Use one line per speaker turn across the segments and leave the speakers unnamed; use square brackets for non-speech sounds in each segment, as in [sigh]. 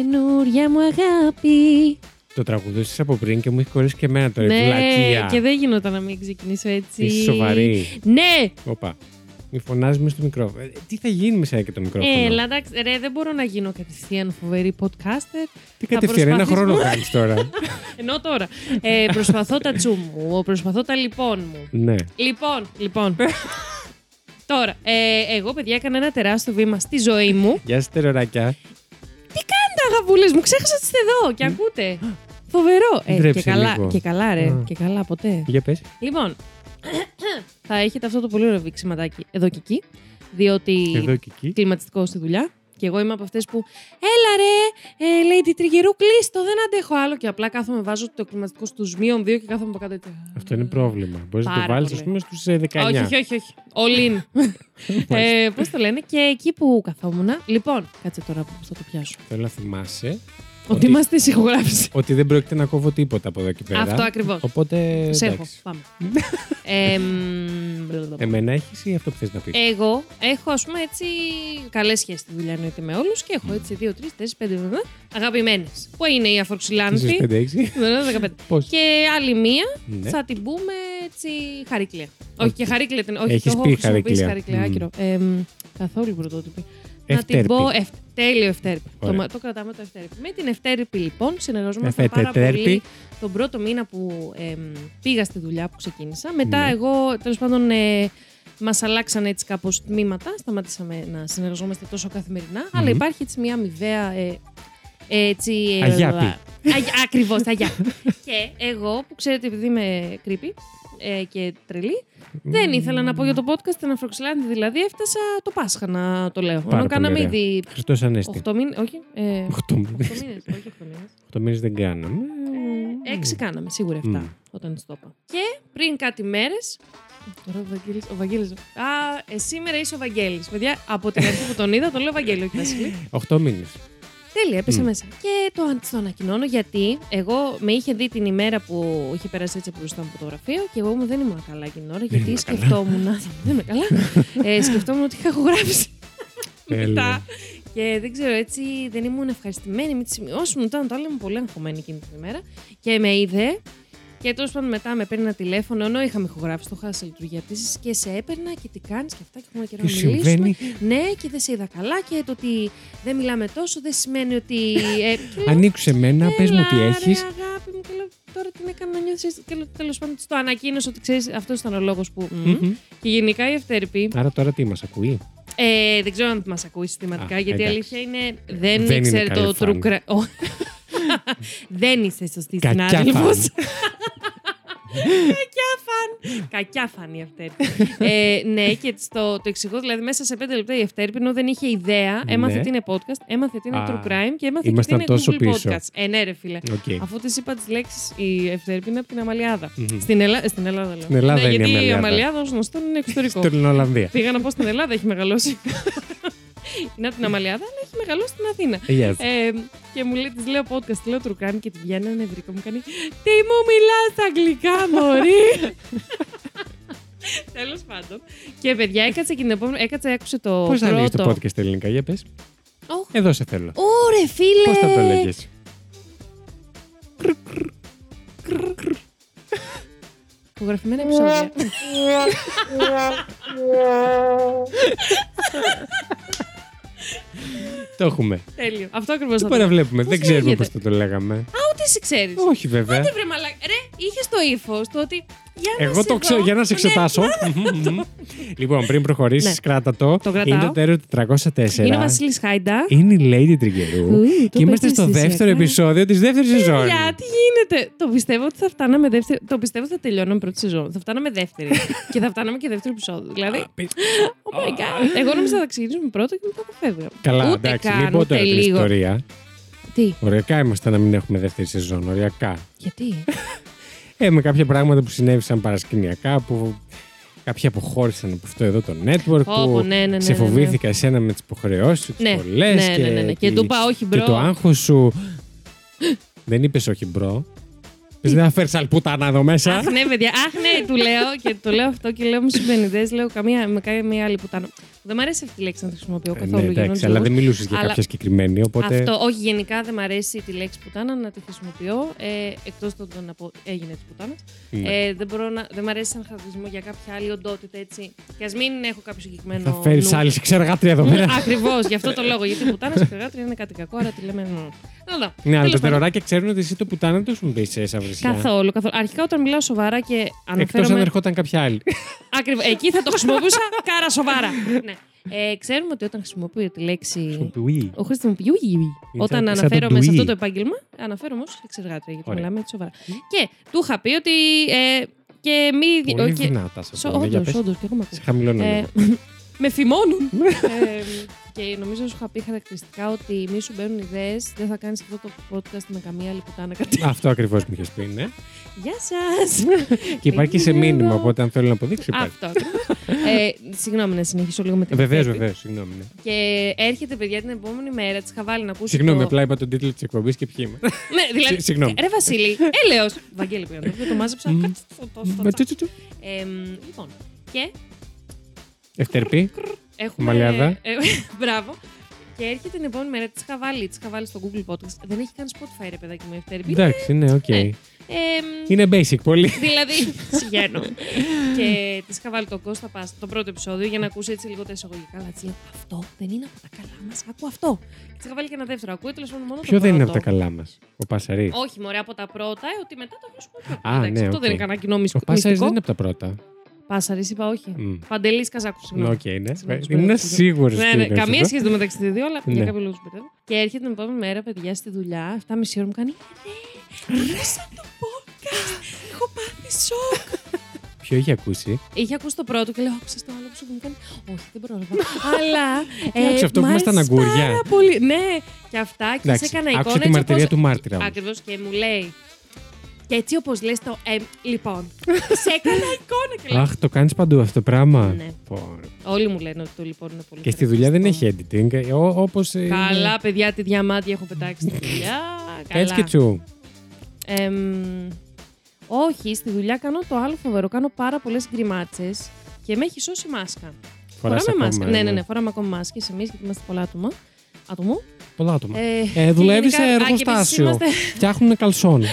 καινούρια μου αγάπη.
Το τραγουδούσες από πριν και μου έχεις κορίσει και εμένα τώρα. η
ναι,
βλακεία.
και δεν γινόταν να μην ξεκινήσω έτσι.
Είσαι σοβαρή.
Ναι!
Όπα. Μη φωνάζει με στο μικρόφωνο. Ε, τι θα γίνει με σένα και το μικρόφωνο;
Έλα, εντάξει, ρε, δεν μπορώ να γίνω κατευθείαν φοβερή podcaster.
τι
θα
κατευθείαν, ένα
προσπαθήσω-
χρόνο κάνεις τώρα. [laughs]
Ενώ τώρα. Ε, προσπαθώ τα τσου μου, προσπαθώ τα λοιπόν μου.
ναι.
Λοιπόν, λοιπόν. τώρα, ε, εγώ παιδιά έκανα ένα τεράστιο βήμα στη ζωή μου.
Γεια σα, τεροράκια.
Τι κάνετε, αγαπούλε μου, ξέχασα ότι είστε εδώ και ακούτε. Φοβερό. Ε, και,
Ντρέψε
καλά,
λίγο.
και καλά, ρε.
Α.
Και καλά, ποτέ.
Για πες.
Λοιπόν, [clears throat] θα έχετε αυτό το πολύ ωραίο βήξιματάκι εδώ και εκεί. Διότι
Εδώ και εκεί.
κλιματιστικό στη δουλειά. Και εγώ είμαι από αυτές που. Έλα ρε, ε, λέει τη τριγερού, κλείστο, δεν αντέχω άλλο. Και απλά κάθομαι, βάζω το κλιματιστικό στους μείον δύο και κάθομαι από κάτω. έτσι.
Αυτό είναι πρόβλημα. Μπορείς να το
Πάρα
βάλεις,
πολύ.
α πούμε, στους 19.
Όχι, όχι, όχι. όχι. All in. [laughs] ε, Πώς το λένε, και εκεί που καθόμουν. Λοιπόν, κάτσε τώρα που θα το πιάσω.
Θέλω να θυμάσαι
Ότι
Ότι-
είμαστε ηχογράφηση.
ότι δεν πρόκειται να κόβω τίποτα από εδώ και πέρα.
Αυτό ακριβώς.
Οπότε.
Σε έχω.
εντάξει.
Πάμε. ε, μ, blablabla.
Εμένα έχεις ή αυτό που θες να πεις;
Εγώ έχω, ας πούμε, έτσι καλές σχέσεις στη δουλειά εννοείται με όλους και έχω έτσι 2, 3, 4, 5 αγαπημένες. Που είναι η
Είσαι
Αφορξιλάνθη.
5-6.
15.
Πώς;
Και άλλη μία
Ναι.
θα την πούμε έτσι χαρίκλια. Όχι και χαρίκλια την. Όχι,
Έχεις
το έχω
πει
χρησιμοποιήσει
χαρίκλια.
χαρίκλια.
Μμ.
Άκυρο. Ε, μ, καθόλου πρωτότυπη. Να την
Ευτέρπη.
πω. Ευ... Τέλειο ευτέρπη. Το,
Ωραία.
μα- το κρατάμε το ευτέρπη. Με την ευτέρπη λοιπόν συνεργαζόμαστε πάρα
Ευτέρπη.
πολύ τον πρώτο μήνα που εμ, πήγα στη δουλειά που ξεκίνησα. Μετά
Ναι.
εγώ τέλος πάντων. Ε, Μας αλλάξαν έτσι κάπως τμήματα. Σταματήσαμε να συνεργαζόμαστε τόσο καθημερινά. Αλλά
Μμμ.
υπάρχει έτσι μια αμοιβαία. Ε, έτσι, ε,
Αγιάπη.
Ακριβώς, αγιάπη. [laughs] και εγώ που ξέρετε, επειδή είμαι creepy ε, και τρελή, δεν ήθελα να πω για το podcast στην Αφροξυλάνδη. Δηλαδή, έφτασα το Πάσχα να το λέω.
Πάρα
Ενώ κάναμε
πολύ ωραία.
ήδη
Χριστός Ανέστη.
8 μήνες. Όχι. Ε,
8 μήνες.
8 μήνες. Όχι 8 μήνες.
8 μήνες δεν κάναμε.
Έξι κάναμε, σίγουρα 7
Μμ.
όταν τη το είπα. Και πριν κάτι μέρες. Τώρα ο Βαγγέλης, ο Βαγγέλης. Α, ε, σήμερα είσαι ο Βαγγέλης. Παιδιά, από την αρχή που τον είδα, τον λέω Βαγγέλη, όχι Βασίλη.
8 μήνες.
Τέλεια, έπεσε
Μμ.
μέσα. Και το, το ανακοινώνω γιατί εγώ με είχε δει την ημέρα που είχε περάσει έτσι μπροστά μου από το γραφείο και εγώ μου δεν ήμουν καλά εκείνη την ώρα γιατί
ήμουν καλά.
σκεφτόμουν. [laughs] δεν είμαι καλά. ε, σκεφτόμουν ότι είχα ηχογράψει.
Τέλεια.
Μετά. Και δεν ξέρω, έτσι δεν ήμουν ευχαριστημένη με τις σημειώσει μου. Ήταν το άλλο ήμουν πολύ αγχωμένη εκείνη την ημέρα. Και με είδε. Και τέλος πάντων μετά με παίρνει ένα τηλέφωνο, ενώ είχαμε ηχογράψει, το είχα σε λειτουργία πτήσης, και σε έπαιρνα και τι κάνεις και αυτά και έχουμε καιρό
Τι
να μιλήσουμε.
συμβαίνει;
Ναι, και δεν σε είδα καλά και το ότι δεν μιλάμε τόσο δεν σημαίνει ότι. Ε, και [laughs] λέω,
Ανοίξου εμένα, πες μου τι
«Έλα,
έχεις.
Ρε, αγάπη μου, και λέω, τώρα την έκανα να νιώθεις. Και λέω, τέλος πάντων της το ανακοίνωσε ότι ξέρεις, αυτός ήταν ο λόγος που. μμ. Και γενικά η ευτέρπη.
Άρα τώρα τι μας ακούει;
Ε, δεν ξέρω αν μας ακούει συστηματικά,
Α,
γιατί η
εντάξει.
αλήθεια είναι. Δεν,
Δεν είναι
ήξερε
καλή
το
φαν.
true crime. Ω. δεν είσαι σωστή
Κακιά
συνάδελφος. [laughs]
φαν.
Κακιά φαν. Κακιά φαν η Ευτέρπη. ε, ναι, και στο, το εξηγώ, δηλαδή μέσα σε πέντε λεπτά η Ευτέρπη, ενώ δεν είχε ιδέα, έμαθε
Ναι.
τι είναι podcast, έμαθε τι είναι
Α,
true crime και έμαθε
ήμασταν
και τι είναι
τόσο
Google
πίσω.
Podcasts. Ε, ναι, ρε φίλε.
Οκ.
Αφού της είπα τις λέξεις, η Ευτέρπη είναι από την Αμαλιάδα.
Μμμ.
Στην, Ελλά... στην Ελλάδα λέω.
Στην Ελλάδα
ναι,
είναι η
γιατί η
Αμαλιάδα.
Αμαλιάδα ως γνωστόν είναι εξωτερικό.
Στην Ολλανδία.
Πήγα να πω στην Ελλάδα, έχει μεγαλώσει. [laughs] είναι από την Αμαλιάδα, αλλά έχει μεγαλώσει στην Αθήνα.
Yes.
Ε, και μου λέει, της λέω podcast, τη λέω true crime και τη βγαίνει ένα νευρικό μου κάνει Τι μου μιλάς στα αγγλικά, Μωρή! [laughs] Τέλος πάντων. Και παιδιά, έκατσε και την επόμενη. Έκατσε, άκουσε το
Πώς θα λέγε το
πρώτο.
podcast στα ελληνικά, για πες.
Ωχ.
Εδώ σε θέλω.
Ωρε, φίλε!
Πώς θα το λέγε.
Υπογραφημένα επεισόδια. [laughs] [laughs]
Το έχουμε.
Τέλειο. Αυτό ακριβώς
Το
θα το
παραβλέπουμε;
Πώς
Δεν ξέρουμε
λέγεται;
πώς θα το λέγαμε.
Α, ούτε εσύ ξέρεις.
Όχι βέβαια.
Τι βρε μαλάκα. Ρε, είχες το ύφος το ότι. Για να
Εγώ
σε
το
δω.
ξέρω για να σε
Ναι,
εξετάσω. λοιπόν, πριν προχωρήσεις,
Ναι.
κράτα το.
Το κρατάω.
Είναι το τέρο 404.
Είναι ο Βασίλης Χάιντα.
Είναι η Lady Τριγερού.
Ου, το
Και είμαστε
πέτυχες
στο
εσύ,
δεύτερο
ακά.
επεισόδιο της δεύτερης σεζόν.
Για, τι γίνεται; Το πιστεύω ότι θα φτάναμε δεύτερη. Το πιστεύω ότι θα τελειώναμε πρώτη σεζόν. Θα φτάναμε δεύτερη. και θα φτάναμε και δεύτερο επεισόδιο. Δηλαδή. Oh my god. Εγώ νόμιζα θα ξεκινήσουμε πρώτο και μετά θα φεύγαμε.
Καλά,
Ούτε
εντάξει,
καν,
μην πω
ούτε
τώρα την
λίγο.
ιστορία.
Τι,
Οριακά είμαστε να μην έχουμε δεύτερη σεζόν. Οριακά.
γιατί;
Ε, με κάποια πράγματα που συνέβησαν παρασκηνιακά, που κάποιοι αποχώρησαν από αυτό εδώ το network,
Πω,
που
πω, ναι, ναι, ναι,
σε
ναι, ναι.
φοβήθηκα εσένα με τις υποχρεώσεις σου, τις
Ναι,
πολλές
ναι,
και,
ναι, ναι, ναι. Και
τη-
του είπα, όχι,
και
bro.
το άγχος σου. [gasps] Δεν είπες όχι μπρο. Πες, δεν θα φέρεις άλλη πουτάνα εδώ μέσα.
Αχ, ναι, παιδιά. Αχ, ναι, του λέω και το λέω αυτό και λέω μου συμπενιδέ. Λέω καμία, με καμία άλλη πουτάνα. Δεν μου αρέσει αυτή η λέξη να τη χρησιμοποιώ
Ε,
καθόλου.
ναι,
για
εντάξει,
νόμους
αλλά δεν
λόγους.
μιλούσες για
Αλλά-
κάποια συγκεκριμένη. Οπότε.
Αυτό, όχι, γενικά δεν μου αρέσει τη λέξη πουτάνα να τη χρησιμοποιώ. Ε, Εκτός το να πω έγινε της πουτάνας.
Ναι.
Ε, δεν, μπορώ να, δεν μου αρέσει σαν χαρακτηρισμό για κάποια άλλη οντότητα έτσι. Και ας μην έχω κάποιο συγκεκριμένο.
θα φέρεις
νου.
άλλη ξεργάτρια εδώ πέρα.
Ακριβώς, γι' αυτό το λόγο. Γιατί πουτάνας και περγάτρια είναι κάτι κακό, άρα τη λέμε. Νου. Εδώ.
Ναι, αλλά
Τέλος
τα
πάντων.
τεροράκια ξέρουν ότι εσύ το πουτάνα δεν το σου πει σε σαυρισιά.
Καθόλου, καθόλου. Αρχικά όταν μιλάω σοβαρά και
Εκτός αν
αναφέρομαι.
ερχόταν κάποια άλλη. [laughs]
Ακριβώς. Εκεί θα το χρησιμοποιούσα κάρα σοβαρά. ναι. ε, ξέρουμε ότι όταν χρησιμοποιώ τη λέξη.
Ουί.
Ο χρησιμοποιεί. Όταν
σαν- σαν το
αναφέρομαι σε
ντουί.
αυτό το επάγγελμα, αναφέρομαι ως εξεργάτρια, γιατί
Ωραία.
μιλάμε έτσι σοβαρά. Και του είχα πει ότι. Ε, και μη.
Πολύ
και-
δυνατά σας
Σο-
πω. Για
Όντως,
πες.
όντως, και εγώ με ακούω.
Σε χαμηλώνω.
Ε,
λίγο. [laughs]
με φημώνουν. [laughs] ε, και νομίζω σου είχα πει χαρακτηριστικά ότι μη σου μπαίνουν ιδέες, δεν θα κάνεις αυτό το podcast με καμία άλλη πουτάνα κάτι.
Αυτό ακριβώς μου είχες πει, ναι.
Γεια σας!
Και υπάρχει και σε
Είμαι
μήνυμα,
εδώ.
οπότε αν θέλω να αποδείξω υπάρχει.
Αυτό. ακριβώς. ε, συγγνώμη να συνεχίσω λίγο με την
Βεβαίως,
Εφτέρπη.
βεβαίως, συγγνώμη. ναι.
Και έρχεται, παιδιά, την επόμενη μέρα. Της είχα βάλει να ακούσει.
Συγγνώμη,
το...
απλά είπα τον τίτλο της εκπομπής και ποιοι είμαι. [laughs]
Ναι, δηλαδή.
Συ- συγγνώμη.
Ρε Βασίλη, έλεος. Βαγγέλη που είναι, το μάζεψα.
Μμμ.
κάτσε στο- στο- στο-
Μα τσου, τσου, τσου.
Εμ, Λοιπόν, και
Ευτερπή.
Έχουμε.
Μαλιάδα.
ε, [laughs] Μπράβο. Και έρχεται την επόμενη μέρα, της είχα βάλει, της είχα βάλει στο Google Podcast. Δεν έχει καν Spotify, ρε παιδάκι μου, Ευτέρπη.
Εντάξει, ναι, οκ.
Ναι. Εμ,
Είναι basic πολύ.
Δηλαδή, [laughs] συγγνώμη. και της είχα βάλει τον Κώστα Πάσσαρη το πρώτο επεισόδιο για να ακούσει έτσι λίγο τα εισαγωγικά. Αλλά της λέω Αυτό δεν είναι από τα καλά μας. Άκου αυτό. Και της είχα βάλει και ένα δεύτερο. Ακούει τέλος πάντων μόνο
Ποιο
το
δεν είναι
πρώτο.
από τα καλά μας, ο Πάσσαρης;
Όχι, μωρέ, από τα πρώτα, ε, ότι μετά το βρίσκω πιο
Α,
Εντάξει,
ναι,
Αυτό
οκ.
δεν είναι κανένα κοινό
Ο
μυστικό.
Πάσσαρης δεν είναι από τα πρώτα.
Πάσσαρης, είπα όχι.
Μμ.
Παντελής Καζάκου,
Ναι,
συγγνώμη.
Οκ, ναι.
Συγγνώμη,
Ήμουν
συγγνώμη.
σίγουρος.
Ναι, ναι, καμία σχέση το μεταξύ των δύο, αλλά
Ναι.
για κάποιο λόγος σου μπερδεύω. Και έρχεται την επόμενη μέρα, παιδιά, στη δουλειά, 7.30 ώρα μου κάνει. «Ρε, Άκουσα το podcast! Έχω πάθει σοκ!
Ποιο είχε ακούσει;
Είχε ακούσει το πρώτο και λέω: Άκουσα το άλλο που μου κάνει. Όχι, δεν πρόλαβα. [laughs] Αλλά. ε,
Άκουσε αυτό που
μ'
ήμασταν
άρεσε
αγκούρια.
Πάρα πολύ. Ναι, και αυτά και
Εντάξει,
σε έκανα
άκουσε
εικόνα.
τη μαρτυρία του μάρτυρα. όμως.
Ακριβώς και μου λέει. Και έτσι όπως λες το. Ε, λοιπόν. σε [laughs] έκανα εικόνα και λέω.
Αχ, το κάνεις παντού αυτό το πράγμα;
Ναι.
Πω, ρε.
Όλοι μου λένε ότι το λοιπόν είναι πολύ
Και στη δουλειά δεν έχει
χαρακτηριστικό.
editing. Όπως.
Καλά, παιδιά, τι διαμάντια έχω πετάξει στη δουλειά. [laughs] Καλά.
Έτσι και τσου.
Εμ, όχι, στη δουλειά κάνω το άλλο φοβερό. Κάνω πάρα πολλές γκριμάτσες και με έχει σώσει μάσκα.
Φοράς
φοράμε
ακόμα,
μάσκα. Ναι,
ε,
ναι, ναι, φοράμε ακόμα μάσκες εμείς γιατί είμαστε πολλά άτομα. Άτομο.
Πολλά άτομα.
Ε,
Ε,
και
δουλεύει σε
γενικά- α, και επίσης
εργοστάσιο.
είμαστε
Φτιάχνουν καλσόν. [laughs]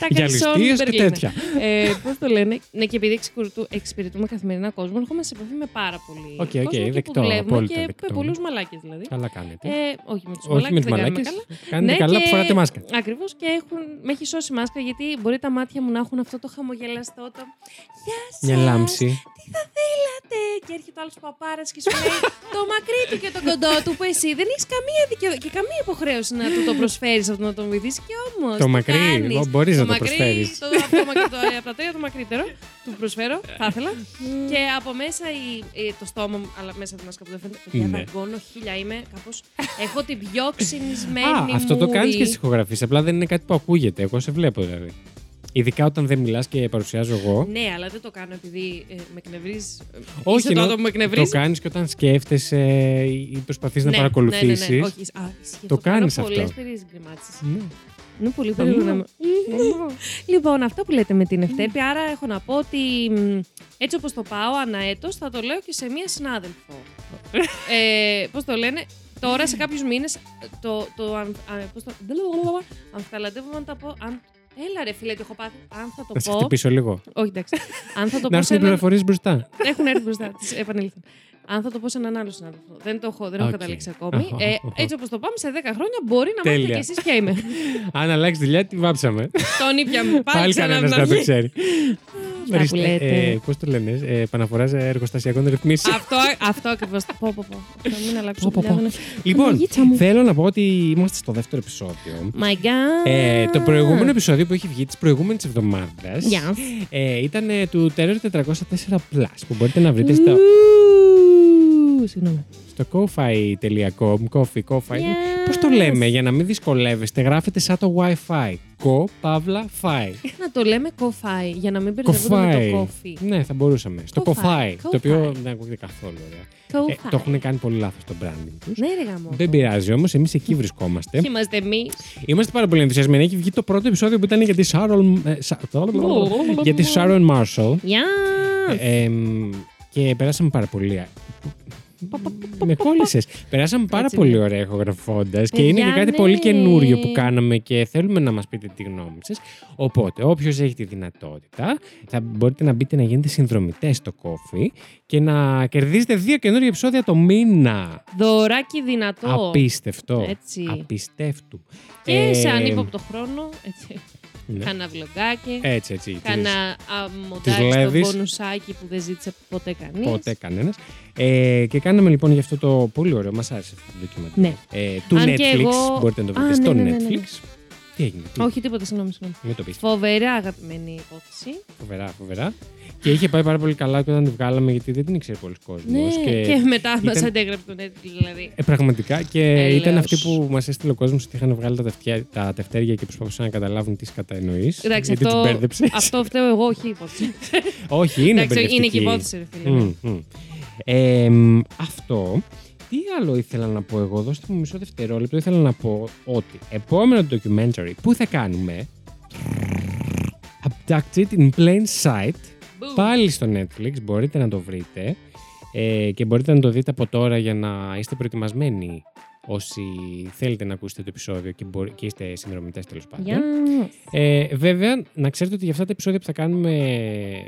τα
Για
καλσόν
ληστείες και
Μπερλίνε.
τέτοια.
Ε, Πώς το λένε; Ναι, και επειδή εξυπηρετού- εξυπηρετούμε καθημερινά κόσμο, έρχομαι σε επαφή με πάρα πολύ
Οκ, οκ,
κόσμο εκεί που
δεκτό,
δουλεύουμε
απόλυτα
και με
δεκτό.
πολλούς μαλάκες δηλαδή.
Καλά κάνετε.
Ε, όχι με τους
Όχι με
μαλάκες.
τι μαλάκες. Κάνετε
Ναι,
καλά
και-
που φοράτε μάσκα.
Ακριβώς και έχουν, με έχει σώσει μάσκα γιατί μπορεί τα μάτια μου να έχουν αυτό το χαμογελαστό. Το... Γεια σας,
Μια λάμψη.
Τι θα θέλατε; Και έρχεται ο άλλος παπάρας και σου λέει το μακρύ του και το κοντό του που εσύ δεν έχεις καμία δικαιω... και καμία υποχρέωση να του το προσφέρεις αυτό να τον βοηθήσει. Και όμως.
Το μακρύ, μπορείς να το προσφέρεις.
Το, το, μακρύ, το, από τα τρία το μακρύτερο του προσφέρω. Θα ήθελα. και από μέσα η, η- το στόμα μου, αλλά μέσα από τη μάσκα που δεν φαίνεται. Παιδιά,
Ναι.
δαγκώνω χίλια. Είμαι κάπω. Έχω την πιο ξυνισμένη.
Α, αυτό το
μούρη.
κάνει και στις ηχογραφίε. Απλά δεν είναι κάτι που ακούγεται. Εγώ σε βλέπω δηλαδή. Ειδικά όταν δεν μιλάς και παρουσιάζω εγώ.
Ναι, αλλά δεν το κάνω επειδή ε, με εκνευρίζει.
Όχι,
Είσαι το
ενώ
άτομο που με
το
εκνευρίζει.
κάνεις και όταν σκέφτεσαι ή προσπαθείς να
Ναι,
παρακολουθήσεις.
Ναι, ναι, ναι. Όχι, α, ισχύει,
Το κάνεις
Πολλές
αυτό.
περίεργες γκριμάτσες.
Ναι.
Είναι πολύ περίεργο να με- Λοιπόν, αυτό που λέτε με την Ευτέρπη, άρα έχω να πω ότι μ, έτσι όπως το πάω ανά έτος, θα το λέω και σε μία συνάδελφο. ε, πώς το λένε, τώρα σε κάποιους μήνες το, το, αν, α, πώς το, αν θα λαντεύομαι αν τα πω, αν, έλα ρε φίλε, τι έχω πάθει, αν θα
Να σε
το πω,
χτυπήσω λίγο.
όχι εντάξει, αν θα το
Να
πω σε
έρθουν οι
έναν,
πληροφορίες μπροστά.
έχουν έρθει μπροστά, τις επανήλθαν. Αν θα το πω σε έναν άλλο συνάδελφο. Δεν το έχω, δεν έχω
Οκ.
καταλήξει ακόμη.
Αχα,
Ε,
αχα.
έτσι όπως το πάμε, σε 10 χρόνια μπορεί να μάθετε
Τέλεια.
κι εσείς ποια είμαι. [laughs]
Αν αλλάξει δουλειά, τη βάψαμε.
Τον ήπια μου. Πάλι,
Πάλι
ξανά
κανένα
να
δεν το
βγει.
ξέρει.
Αυτά που λέτε.
Πώς το λένε, ε, επαναφοράς εργοστασιακών ρυθμίσεων.
Αυτό, αυτό ακριβώς. Πω, πω, πω. Θα μην αλλάξω
Πω, πω,
δουλειά.
πω.
δεν-
Λοιπόν,
Παναγίτσα μου.
θέλω να πω ότι είμαστε στο δεύτερο επεισόδιο.
My God.
Ε, το προηγούμενο επεισόδιο που έχει βγει τη προηγούμενη εβδομάδα
Yes.
ε, ήταν ε, του Terror 404 Plus που μπορείτε να βρείτε στο,
Ου, Συγγνώμη.
στο coffee.com. Coffee, coffee.
Yes.
Πώς το λέμε για να μην δυσκολεύεστε, γράφετε σαν το Wi-Fi. κο, παύλα, φάει.
Να το λέμε κοφάι, για να μην μπερδεύονται με
Κοφάι.
το κόφι.
Ναι, θα μπορούσαμε. Στο
Κοφάι.
κοφάι. Το οποίο
Κοφάι.
δεν ακούγεται καθόλου ωραία.
Κοφάι.
Ε, το έχουν κάνει πολύ λάθος το branding τους.
Ναι, ρε γαμό.
Δεν πειράζει όμως, εμείς εκεί βρισκόμαστε.
Και είμαστε εμείς.
Είμαστε πάρα πολύ ενθουσιασμένοι. Έχει βγει το πρώτο επεισόδιο που ήταν για τη Sharon, ε, Sa- για τη Sharon Marshall.
Γεια!
Ε, εμ, και περάσαμε πάρα πολύ. Με κόλλησες. Περάσαμε πάρα
Έτσι
πολύ
είναι.
ωραία ηχογραφώντας και
Παιδιά,
είναι και κάτι
ναι.
πολύ καινούριο που κάναμε και θέλουμε να μας πείτε τη γνώμη σας. Οπότε, όποιος έχει τη δυνατότητα, θα μπορείτε να μπείτε να γίνετε συνδρομητές στο κόφι και να κερδίζετε δύο καινούργια επεισόδια το μήνα.
Δωράκι δυνατό.
Απίστευτο.
Έτσι.
Απιστεύτου.
Και
Ε,
σε ανύποπτο χρόνο. Έτσι.
Ναι.
Κάνα βλογκάκι.
Έτσι, έτσι.
Κάνα
Τις
αμοντάκι στο
Levis.
μπονουσάκι που δεν ζήτησε ποτέ κανείς.
Ποτέ κανένας. Ε, και κάναμε λοιπόν γι' αυτό το πολύ ωραίο. Μας άρεσε αυτό το ντοκιμαντέρ.
Ναι.
Ε, του
Αν
Netflix.
και εγώ-
Μπορείτε να το βρείτε
Α,
στο
ναι, ναι, ναι, ναι, ναι.
Netflix. Τι έγινε. Τι...
Όχι τίποτα, συγγνώμη, συγγνώμη.
Μην το πεις.
Φοβερά αγαπημένη υπόθεση.
Φοβερά, φοβερά. και είχε πάει πάρα πολύ καλά και όταν τη βγάλαμε γιατί δεν την ήξερε πολλοί κόσμος.
Ναι, και, μετά
ήταν-
μας αντέγραψε το Netflix, δηλαδή.
Ε, πραγματικά και
Έλεος.
ήταν αυτοί που μας έστειλε ο κόσμος ότι είχαν βγάλει τα, τευτιά, τα τευτέρια και προσπαθούσαν να καταλάβουν τι κατανοείς.
Εντάξει,
γιατί
αυτό-
του μπέρδεψες.
Αυτό φταίω εγώ, όχι η υπόθεση.
Όχι, είναι
Εντάξει, είναι και η
μπερδευτική.
υπόθεση, ρε φίλε. ναι.
Μμ, μμ. Ε, μ, αυτό. Τι άλλο ήθελα να πω εγώ, δώστε μου μισό δευτερόλεπτο. Ήθελα να πω ότι επόμενο documentary που θα κάνουμε. Abducted in plain sight.
Boom.
Πάλι στο Netflix, μπορείτε να το βρείτε. Ε, και μπορείτε να το δείτε από τώρα για να είστε προετοιμασμένοι όσοι θέλετε να ακούσετε το επεισόδιο και, μπορεί, και είστε συνδρομητές τέλος πάντων.
Γεια.
Ε, βέβαια, να ξέρετε ότι για αυτά τα επεισόδια που θα κάνουμε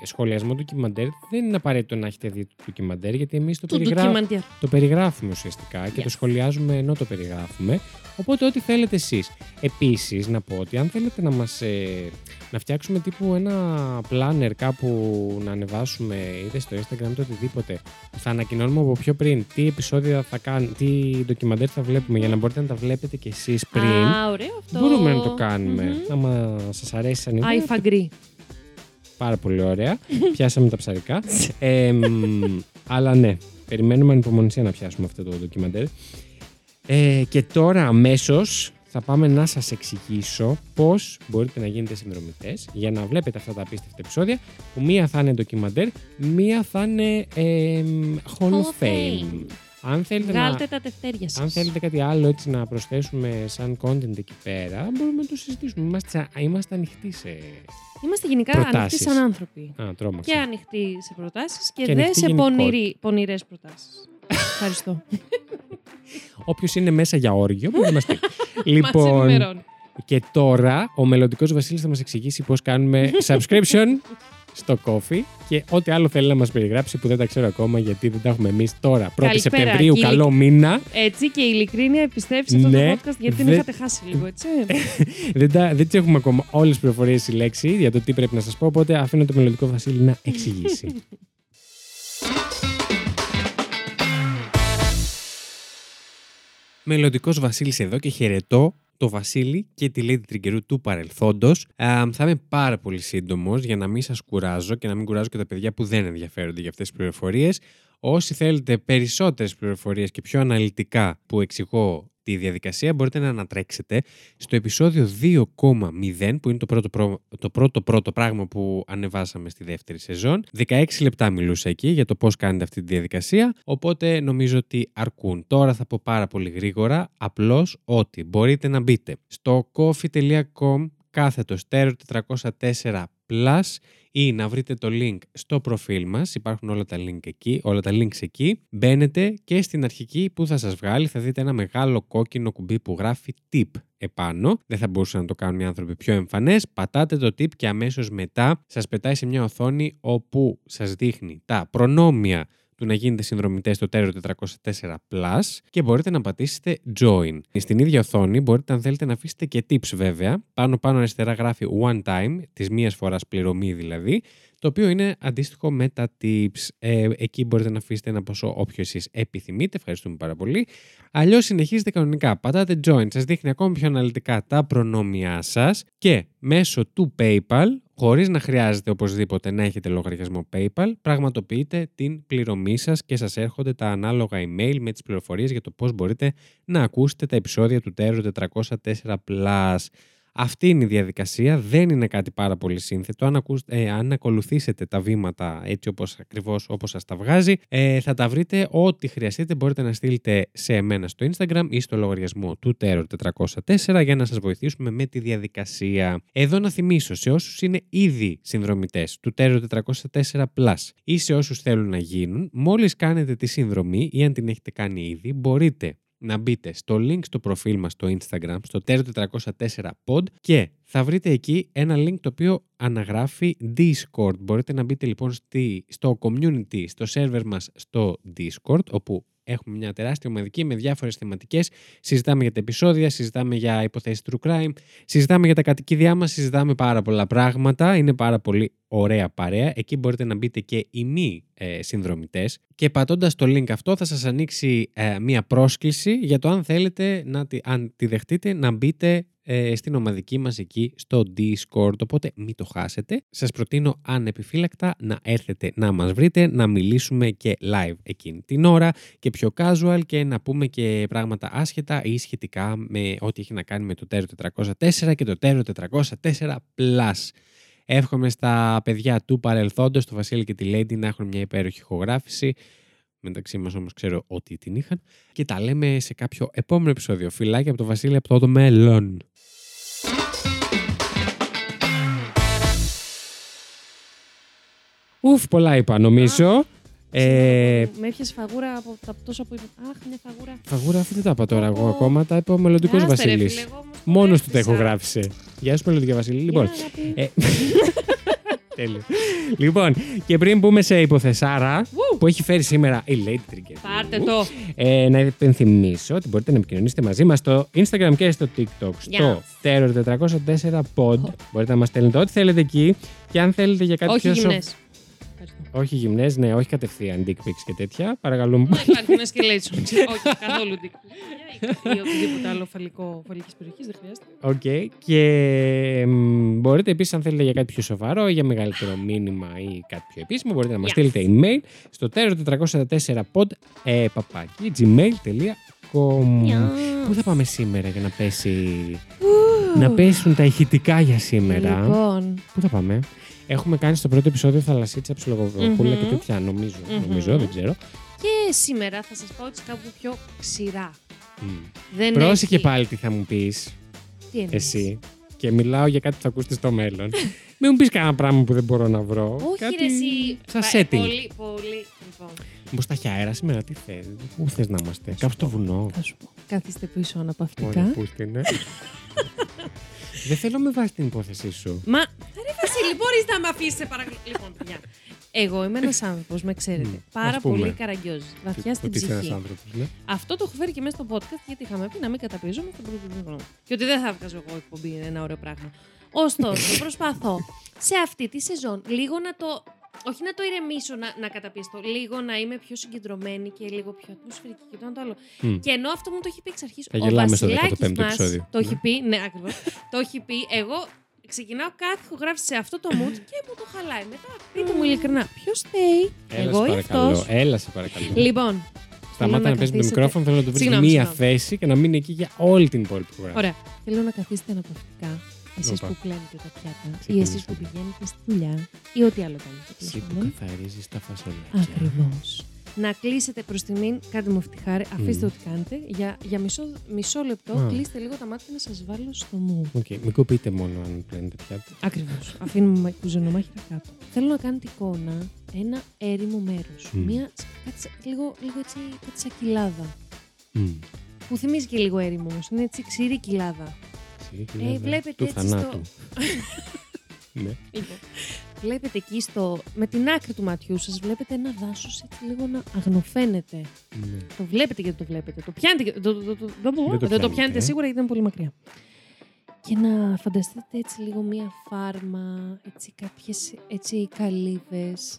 σχολιασμό του ντοκιμαντέρ δεν είναι απαραίτητο να έχετε δει το ντοκιμαντέρ, γιατί εμείς το,
Το
περιγρά...
ντοκιμαντέρ.
το περιγράφουμε ουσιαστικά και
Yes.
το σχολιάζουμε ενώ το περιγράφουμε. Οπότε, ό,τι θέλετε εσείς. Επίσης, να πω ότι αν θέλετε να μας να φτιάξουμε τύπου ένα planner κάπου να ανεβάσουμε είτε στο Instagram είτε οτιδήποτε που θα ανακοινώνουμε από πιο πριν τι επεισόδια θα κάνουμε, τι ντοκιμαντέρ θα βλέπουμε για να μπορείτε να τα βλέπετε κι εσείς πριν.
Α, ωραίο αυτό.
Μπορούμε να το κάνουμε.
Μμμ.
Άμα σας αρέσει σαν ιδέα.
I agree.
Πάρα πολύ ωραία. Πιάσαμε τα ψαρικά. Ε, μ, αλλά ναι, περιμένουμε ανυπομονησία να πιάσουμε αυτό το ντοκιμαντέρ. Ε, και τώρα αμέσως θα πάμε να σας εξηγήσω πώς μπορείτε να γίνετε συνδρομητές για να βλέπετε αυτά τα απίστευτα επεισόδια που μία θα είναι ντοκιμαντέρ, μία θα είναι ε, μ, Hall of Fame. Αν θέλετε, να,
Βγάλτε τα τευτέρια σας.
αν θέλετε κάτι άλλο έτσι να προσθέσουμε σαν content εκεί πέρα, μπορούμε να το συζητήσουμε. Είμαστε, είμαστε ανοιχτοί σε...
Είμαστε γενικά
Προτάσεις.
ανοιχτοί σαν άνθρωποι.
Α, τρόμαξα.
Και ανοιχτοί σε προτάσεις και,
Και
δεν
ανοιχτοί
σε
γενικότερα.
πονηροί, πονηρές προτάσεις. Ευχαριστώ.
Όποιος είναι μέσα για όργιο, μπορεί να μας πει. [laughs]
Μας
λοιπόν,
ενημερώνει.
και τώρα ο μελλοντικός Βασίλης θα μας εξηγήσει πώς κάνουμε subscription στο Coffee και ό,τι άλλο θέλει να μας περιγράψει που δεν τα ξέρω ακόμα γιατί δεν τα έχουμε εμείς τώρα. 1η
Καλησπέρα,
Σεπτεμβρίου,
κύριε.
καλό μήνα.
Έτσι και η ειλικρίνεια επιστρέφεις σε αυτό
Ναι,
το podcast γιατί την
δεν-
είχατε χάσει λίγο, έτσι. [laughs]
δεν, τα, δεν τις έχουμε ακόμα όλες τις πληροφορίες στη λέξη για το τι πρέπει να σας πω. Οπότε αφήνω το μελλοντικό Βασίλη να εξηγήσει. [laughs] Μελλοντικός Βασίλης εδώ και χαιρετώ το Βασίλη και τη Lady Τριγκερού του παρελθόντος. θα είμαι πάρα πολύ σύντομος για να μην σας κουράζω και να μην κουράζω και τα παιδιά που δεν ενδιαφέρονται για αυτές τις πληροφορίες. Όσοι θέλετε περισσότερες πληροφορίες και πιο αναλυτικά που εξηγώ τη διαδικασία, μπορείτε να ανατρέξετε στο επεισόδιο 2,0 που είναι το πρώτο, προ- το πρώτο πρώτο πράγμα που ανεβάσαμε στη δεύτερη σεζόν. 16 λεπτά μιλούσα εκεί για το πώς κάνετε αυτή τη διαδικασία, οπότε νομίζω ότι αρκούν. Τώρα θα πω πάρα πολύ γρήγορα, απλώς ότι μπορείτε να μπείτε στο coffee.com κάθετο στέρο 404 plus ή να βρείτε το link στο προφίλ μας, υπάρχουν όλα τα link εκεί, όλα τα links εκεί. Μπαίνετε και στην αρχική που θα σας βγάλει θα δείτε ένα μεγάλο κόκκινο κουμπί που γράφει tip επάνω. Δεν θα μπορούσαν να το κάνουν οι άνθρωποι πιο εμφανές. Πατάτε το tip και αμέσως μετά σας πετάει σε μια οθόνη όπου σας δείχνει τα προνόμια του να γίνετε συνδρομητές στο Terror 404 Plus και μπορείτε να πατήσετε Join. Στην ίδια οθόνη μπορείτε αν θέλετε να αφήσετε και tips βέβαια. Πάνω πάνω αριστερά γράφει One Time, της μίας φοράς πληρωμή δηλαδή, το οποίο είναι αντίστοιχο με τα tips. Ε, εκεί μπορείτε να αφήσετε ένα ποσό όποιο εσείς επιθυμείτε. Ευχαριστούμε πάρα πολύ. Αλλιώς συνεχίζετε κανονικά. Πατάτε Join, σας δείχνει ακόμη πιο αναλυτικά τα προνόμια σας και μέσω του PayPal χωρίς να χρειάζεται οπωσδήποτε να έχετε λογαριασμό PayPal, πραγματοποιείτε την πληρωμή σας και σας έρχονται τα ανάλογα email με τις πληροφορίες για το πώς μπορείτε να ακούσετε τα επεισόδια του Terror 404+. Αυτή είναι η διαδικασία. Δεν είναι κάτι πάρα πολύ σύνθετο. Αν, ακούς, ε, αν ακολουθήσετε τα βήματα έτσι όπως ακριβώς όπως σας τα βγάζει, ε, θα τα βρείτε ό,τι χρειαστείτε. Μπορείτε να στείλετε σε εμένα στο Instagram ή στο λογαριασμό του Terror404 για να σας βοηθήσουμε με τη διαδικασία. Εδώ να θυμίσω σε όσους είναι ήδη συνδρομητές του Terror404 Plus ή σε όσους θέλουν να γίνουν, μόλις κάνετε τη συνδρομή ή αν την έχετε κάνει ήδη, μπορείτε να μπείτε στο link στο προφίλ μας στο Instagram, στο Terror404pod και θα βρείτε εκεί ένα link το οποίο αναγράφει Discord. Μπορείτε να μπείτε λοιπόν στη, στο community, στο server μας στο Discord, όπου Έχουμε μια τεράστια ομαδική με διάφορες θεματικές. Συζητάμε για τα επεισόδια, συζητάμε για υποθέσεις true crime, συζητάμε για τα κατοικίδια μας, συζητάμε πάρα πολλά πράγματα. Είναι πάρα πολύ ωραία παρέα. Εκεί μπορείτε να μπείτε και οι μη ε, συνδρομητές. Και πατώντας το link αυτό, θα σας ανοίξει ε, μια πρόσκληση για το αν θέλετε, να, αν τη δεχτείτε, να μπείτε ε, στην ομαδική μας εκεί στο Discord, οπότε μην το χάσετε. Σας προτείνω ανεπιφύλακτα να έρθετε να μας βρείτε, να μιλήσουμε και live εκείνη την ώρα και πιο casual και να πούμε και πράγματα άσχετα ή σχετικά με ό,τι έχει να κάνει με το Terror 404 και το Terror 404 Plus. Εύχομαι στα παιδιά του παρελθόντος, το Βασίλη και τη Lady, να έχουν μια υπέροχη ηχογράφηση μεταξύ μας όμως ξέρω ότι την είχαν και τα λέμε σε κάποιο επόμενο επεισόδιο. Φιλάκια από το Βασίλη από το μέλλον. Ουφ, πολλά είπα νομίζω.
Ε, με έπιασες φαγούρα από τα τόσα που είπα. Αχ, μια φαγούρα.
Φαγούρα, αυτή δεν τα είπα τώρα εγώ ακόμα. Τα είπε ο μελλοντικός Βασίλης. Μόνος του τα ηχογράφησε. Γεια σου, μελλοντική Βασίλη. Λοιπόν. Ε, Τέλειο. λοιπόν, και πριν μπούμε σε υποθεσάρα που έχει φέρει σήμερα η Lady Trigger.
Πάρτε το.
Ε, να υπενθυμίσω ότι μπορείτε να επικοινωνήσετε μαζί μας στο Instagram και στο TikTok. Στο Terror404 Pod. Μπορείτε να μας στέλνετε ό,τι θέλετε εκεί. Και αν θέλετε για κάτι
Όχι
πιο όχι γυμνές, ναι, όχι κατευθείαν dick pics και τέτοια. Παρακαλούμε.
Δεν υπάρχει [laughs] ένα escalation. όχι, καθόλου dick pics. Ή οτιδήποτε άλλο φαλικό φαλική περιοχής, δεν χρειάζεται.
Οκ. Okay. Και μπορείτε επίσης, αν θέλετε για κάτι πιο σοβαρό, για μεγαλύτερο μήνυμα ή κάτι πιο επίσημο, μπορείτε να μας yes. στείλετε email στο terror404pod ε, παπάκι gmail.com. Πού θα πάμε σήμερα για να πέσει. Να πέσουν τα ηχητικά για σήμερα;
Λοιπόν.
Πού θα πάμε; Έχουμε κάνει στο πρώτο επεισόδιο θαλασσίτσα ψιλοβοπούλα mm-hmm. και τέτοια, νομίζω. Mm-hmm. Νομίζω, δεν ξέρω.
Και σήμερα θα σας πάω έτσι κάπου πιο ξηρά.
Mm. Δεν Πρόσεχε έχει... πάλι τι θα μου πεις.
Τι εννοείς;
Εσύ. Και μιλάω για κάτι που θα ακούσει στο μέλλον. [laughs] Μην μου πεις κανένα πράγμα που δεν μπορώ να βρω.
Όχι,
κάτι...
ρε, εσύ.
Σαν setting.
Πολύ, πολύ. Λοιπόν.
Μήπως τα έχει αέρα σήμερα, τι θες. Πού θες να είμαστε, κάπου στο βουνό.
Θα σου πω. Καθίστε πίσω αναπαυτικά.
Πού είναι. [laughs] Δεν θέλω με βάση την υπόθεσή σου.
Μα, ρε Βασίλη, μπορείς να με αφήσεις, σε παρακαλώ. Λοιπόν, παιδιά. Εγώ είμαι ένας άνθρωπος, με ξέρετε. πάρα πολύ καραγκιόζης. Βαθιά στην ψυχή.
Άνθρωπος, ναι.
Αυτό το έχω φέρει και μέσα στο podcast γιατί είχαμε πει να μην καταπιέζομαι στον πρώτο χρόνο. Και ότι δεν θα βγάζω εγώ εκπομπή, ένα ωραίο πράγμα. Ωστόσο, [laughs] προσπαθώ σε αυτή τη σεζόν λίγο να το όχι να το ηρεμήσω, να, να καταπιεστώ. Λίγο να είμαι πιο συγκεντρωμένη και λίγο πιο ατμοσφαιρική και το ένα το άλλο. Mm. Και ενώ αυτό μου το έχει πει εξ αρχής.
Θα γελάμε στο 15ο επεισόδιο.
Το έχει ναι. πει, ναι, ακριβώς. το έχει πει. Εγώ ξεκινάω κάθε ηχογράφηση σε αυτό το mood και μου το χαλάει. Μετά πείτε μου ειλικρινά, ποιος φταίει, εγώ ή αυτός;
Έλα σε παρακαλώ.
Λοιπόν.
Σταμάτα να παίζεις με μικρόφωνο, θέλω να το βρεις μία θέση και να μείνει εκεί για όλη την υπόλοιπη
γραφή. Ωραία. Θέλω να καθίσετε αναπαυτικά Εσείς που κλαίνετε τα πιάτα, ή εσείς που πηγαίνετε στη δουλειά, ή ό,τι άλλο κάνετε.
Εσύ που καθαρίζεις τα φασολάκια.
Ακριβώς. Να κλείσετε προς τιμήν, κάντε μου αυτή χάρη, αφήστε mm. ό,τι κάνετε. Για, για μισό, μισό λεπτό, ah. κλείστε λίγο τα μάτια να σας βάλω στο μου.
Okay. Μην κοπείτε μόνο αν πλένετε πιάτα.
Ακριβώς. Αφήνουμε κουζενομάχηρα κάτω. Θέλω να κάνετε εικόνα ένα έρημο μέρος. Mm. Μία κάτι, λίγο, λίγο έτσι, κάτι σαν κοιλάδα. Mm. Που θυμίζει και λίγο έρημο όμως. Είναι έτσι ξηρή κοιλάδα. Ε, βλέπετε
του
έτσι
θανάτου. Στο... [laughs] ναι.
Λοιπόν, βλέπετε εκεί στο, με την άκρη του ματιού σας βλέπετε ένα δάσος έτσι λίγο να αγνοφαίνεται. Ναι. Το βλέπετε γιατί το βλέπετε. Το πιάνετε, το, το, το, το, δεν το πιάνετε ε. σίγουρα γιατί είναι πολύ μακριά και να φανταστείτε έτσι λίγο μία φάρμα, έτσι κάποιες έτσι καλύβες,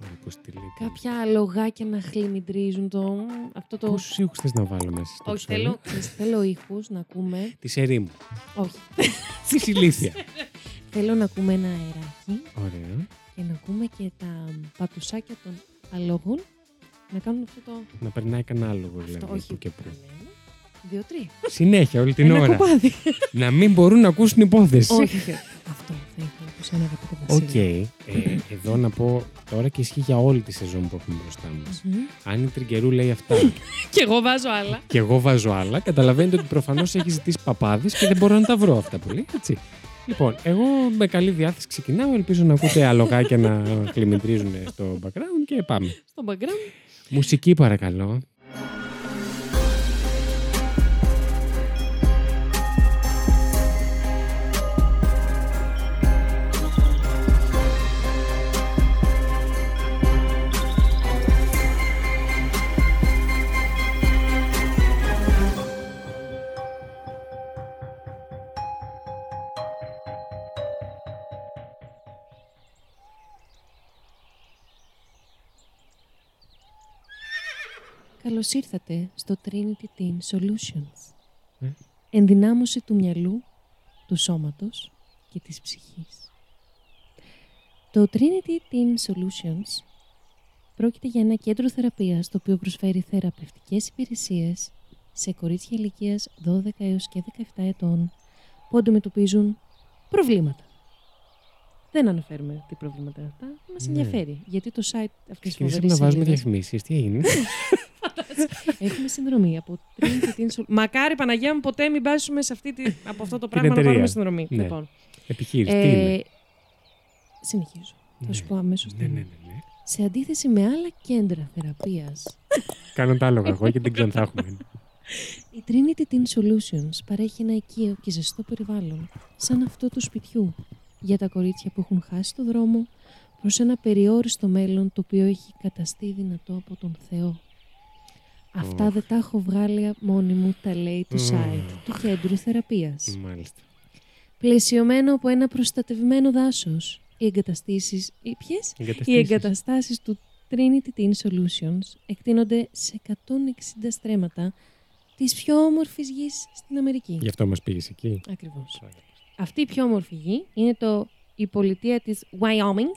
κάποια αλογάκια να χλιμιντρίζουν το... Αυτό το...
Πόσους ήχους θες να βάλω μέσα στο
Όχι, θέλω, θέλω ήχους να ακούμε...
Της ερήμου.
Όχι.
Τη ηλίθεια. [laughs]
θέλω να ακούμε ένα αεράκι.
Ωραία.
Και να ακούμε και τα πατουσάκια των αλόγων να κάνουν αυτό το...
Να περνάει κανένα άλογο, δηλαδή,
όχι,
και πού.
Δύο-τρία.
Συνέχεια, όλη την
Ένα
ώρα.
κοπάδι.
να μην μπορούν να ακούσουν υπόθεση.
όχι, όχι. Αυτό θα ήθελα από σένα, αγαπητέ
Οκ.
Βασίλη.
Ε, εδώ να πω τώρα και ισχύει για όλη τη σεζόν που έχουμε μπροστά μας.
Μμμ.
Αν η Τριγκερού λέει αυτά [laughs]
Και εγώ βάζω άλλα.
και εγώ βάζω άλλα, καταλαβαίνετε ότι προφανώς έχει ζητήσει παπάδες και δεν μπορώ να τα βρω αυτά που λέει. Έτσι. Λοιπόν, εγώ με καλή διάθεση ξεκινάω. Ελπίζω να ακούτε αλογάκια να κλιμητρίζουν στο background και πάμε.
Στο background.
Μουσική παρακαλώ.
Καλώς ήρθατε στο Trinity Teen Solutions.
Ε.
Ενδυνάμωση του μυαλού, του σώματος και της ψυχής. Το Trinity Teen Solutions πρόκειται για ένα κέντρο θεραπείας το οποίο προσφέρει θεραπευτικές υπηρεσίες σε κορίτσια ηλικίας 12 έως και 17 ετών που αντιμετωπίζουν προβλήματα. Δεν αναφέρουμε τι προβλήματα είναι αυτά. Μας
Ναι.
ενδιαφέρει, γιατί το site αυτής της
Ξεκινήσαμε
φοβερής
να βάζουμε
σελίδας-
διαφημίσεις. Τι έγινε;
Έχουμε συνδρομή από Trinity Teen Sol- Μακάρι Παναγία μου ποτέ μην πάσουμε σε αυτή τη, από αυτό το πράγμα να
εταιρεία.
πάρουμε συνδρομή.
Ναι.
Λοιπόν,
Επιχείρηση. Τι είναι;
ε, συνεχίζω. Θα σου
Ναι.
πω αμέσως
Ναι,
τι
ναι,
είναι.
ναι, ναι.
Σε αντίθεση με άλλα κέντρα θεραπείας,
Κάνω τα άλογα εγώ γιατί δεν ξέρω αν θα έχουμε.
η Trinity Teen Solutions παρέχει ένα οικείο και ζεστό περιβάλλον, σαν αυτό του σπιτιού, για τα κορίτσια που έχουν χάσει το δρόμο προς ένα περιόριστο μέλλον το οποίο έχει καταστεί δυνατό από τον Θεό. Αυτά
Οχ.
δεν τα έχω βγάλει μόνη μου, τα λέει το
Μμμ.
site του κέντρου θεραπείας.
Μάλιστα.
Πλαισιωμένο από ένα προστατευμένο δάσος, οι εγκαταστήσεις, οι ποιες; Οι
Εγκαταστήσεις.
εγκαταστάσεις του Trinity Teen Solutions εκτείνονται σε 160 στρέμματα της πιο όμορφης γης στην Αμερική.
Γι' αυτό μας πήγες εκεί.
Ακριβώς. Αυτή η πιο όμορφη γη είναι το, η πολιτεία της Wyoming.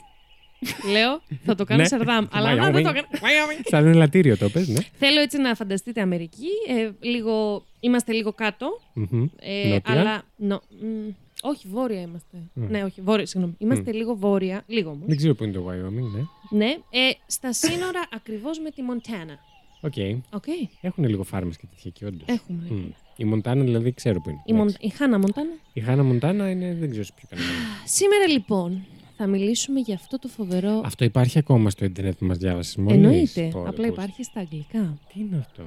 [laughs] Λέω, θα το κάνω
Ναι.
σαρδάμ, αλλά να, δεν το
Wyoming.
κάνω. Wyoming.
Σαν ελαττήριο το πες, ναι.
Θέλω έτσι να φανταστείτε Αμερική. Ε, λίγο, είμαστε λίγο κάτω.
Μμμ.
Ε,
Νότια.
αλλά. νο- μ, όχι, βόρεια είμαστε.
Μμ.
Ναι, όχι, βόρεια, συγγνώμη. Είμαστε λίγο βόρεια. Λίγο όμως.
Δεν ξέρω πού είναι το Wyoming, ναι.
Ναι, ε, στα σύνορα ακριβώς με τη Μοντάνα.
Οκ.
Οκ.
Έχουν λίγο φάρμες και τέτοια εκεί, όντως.
Έχουμε.
Μμ. Η Μοντάνα δηλαδή ξέρω που είναι.
Η, Μον...
Εντάξει.
η Χάνα Μοντάνα;
Η Χάνα Μοντάνα είναι, δεν ξέρω σε ποιο κανένα.
Σήμερα λοιπόν θα μιλήσουμε για αυτό το φοβερό.
Αυτό υπάρχει ακόμα στο Ιντερνετ που μας διάβασες μόλις;
Εννοείται. Απλά υπάρχει στα αγγλικά.
Τι είναι αυτό;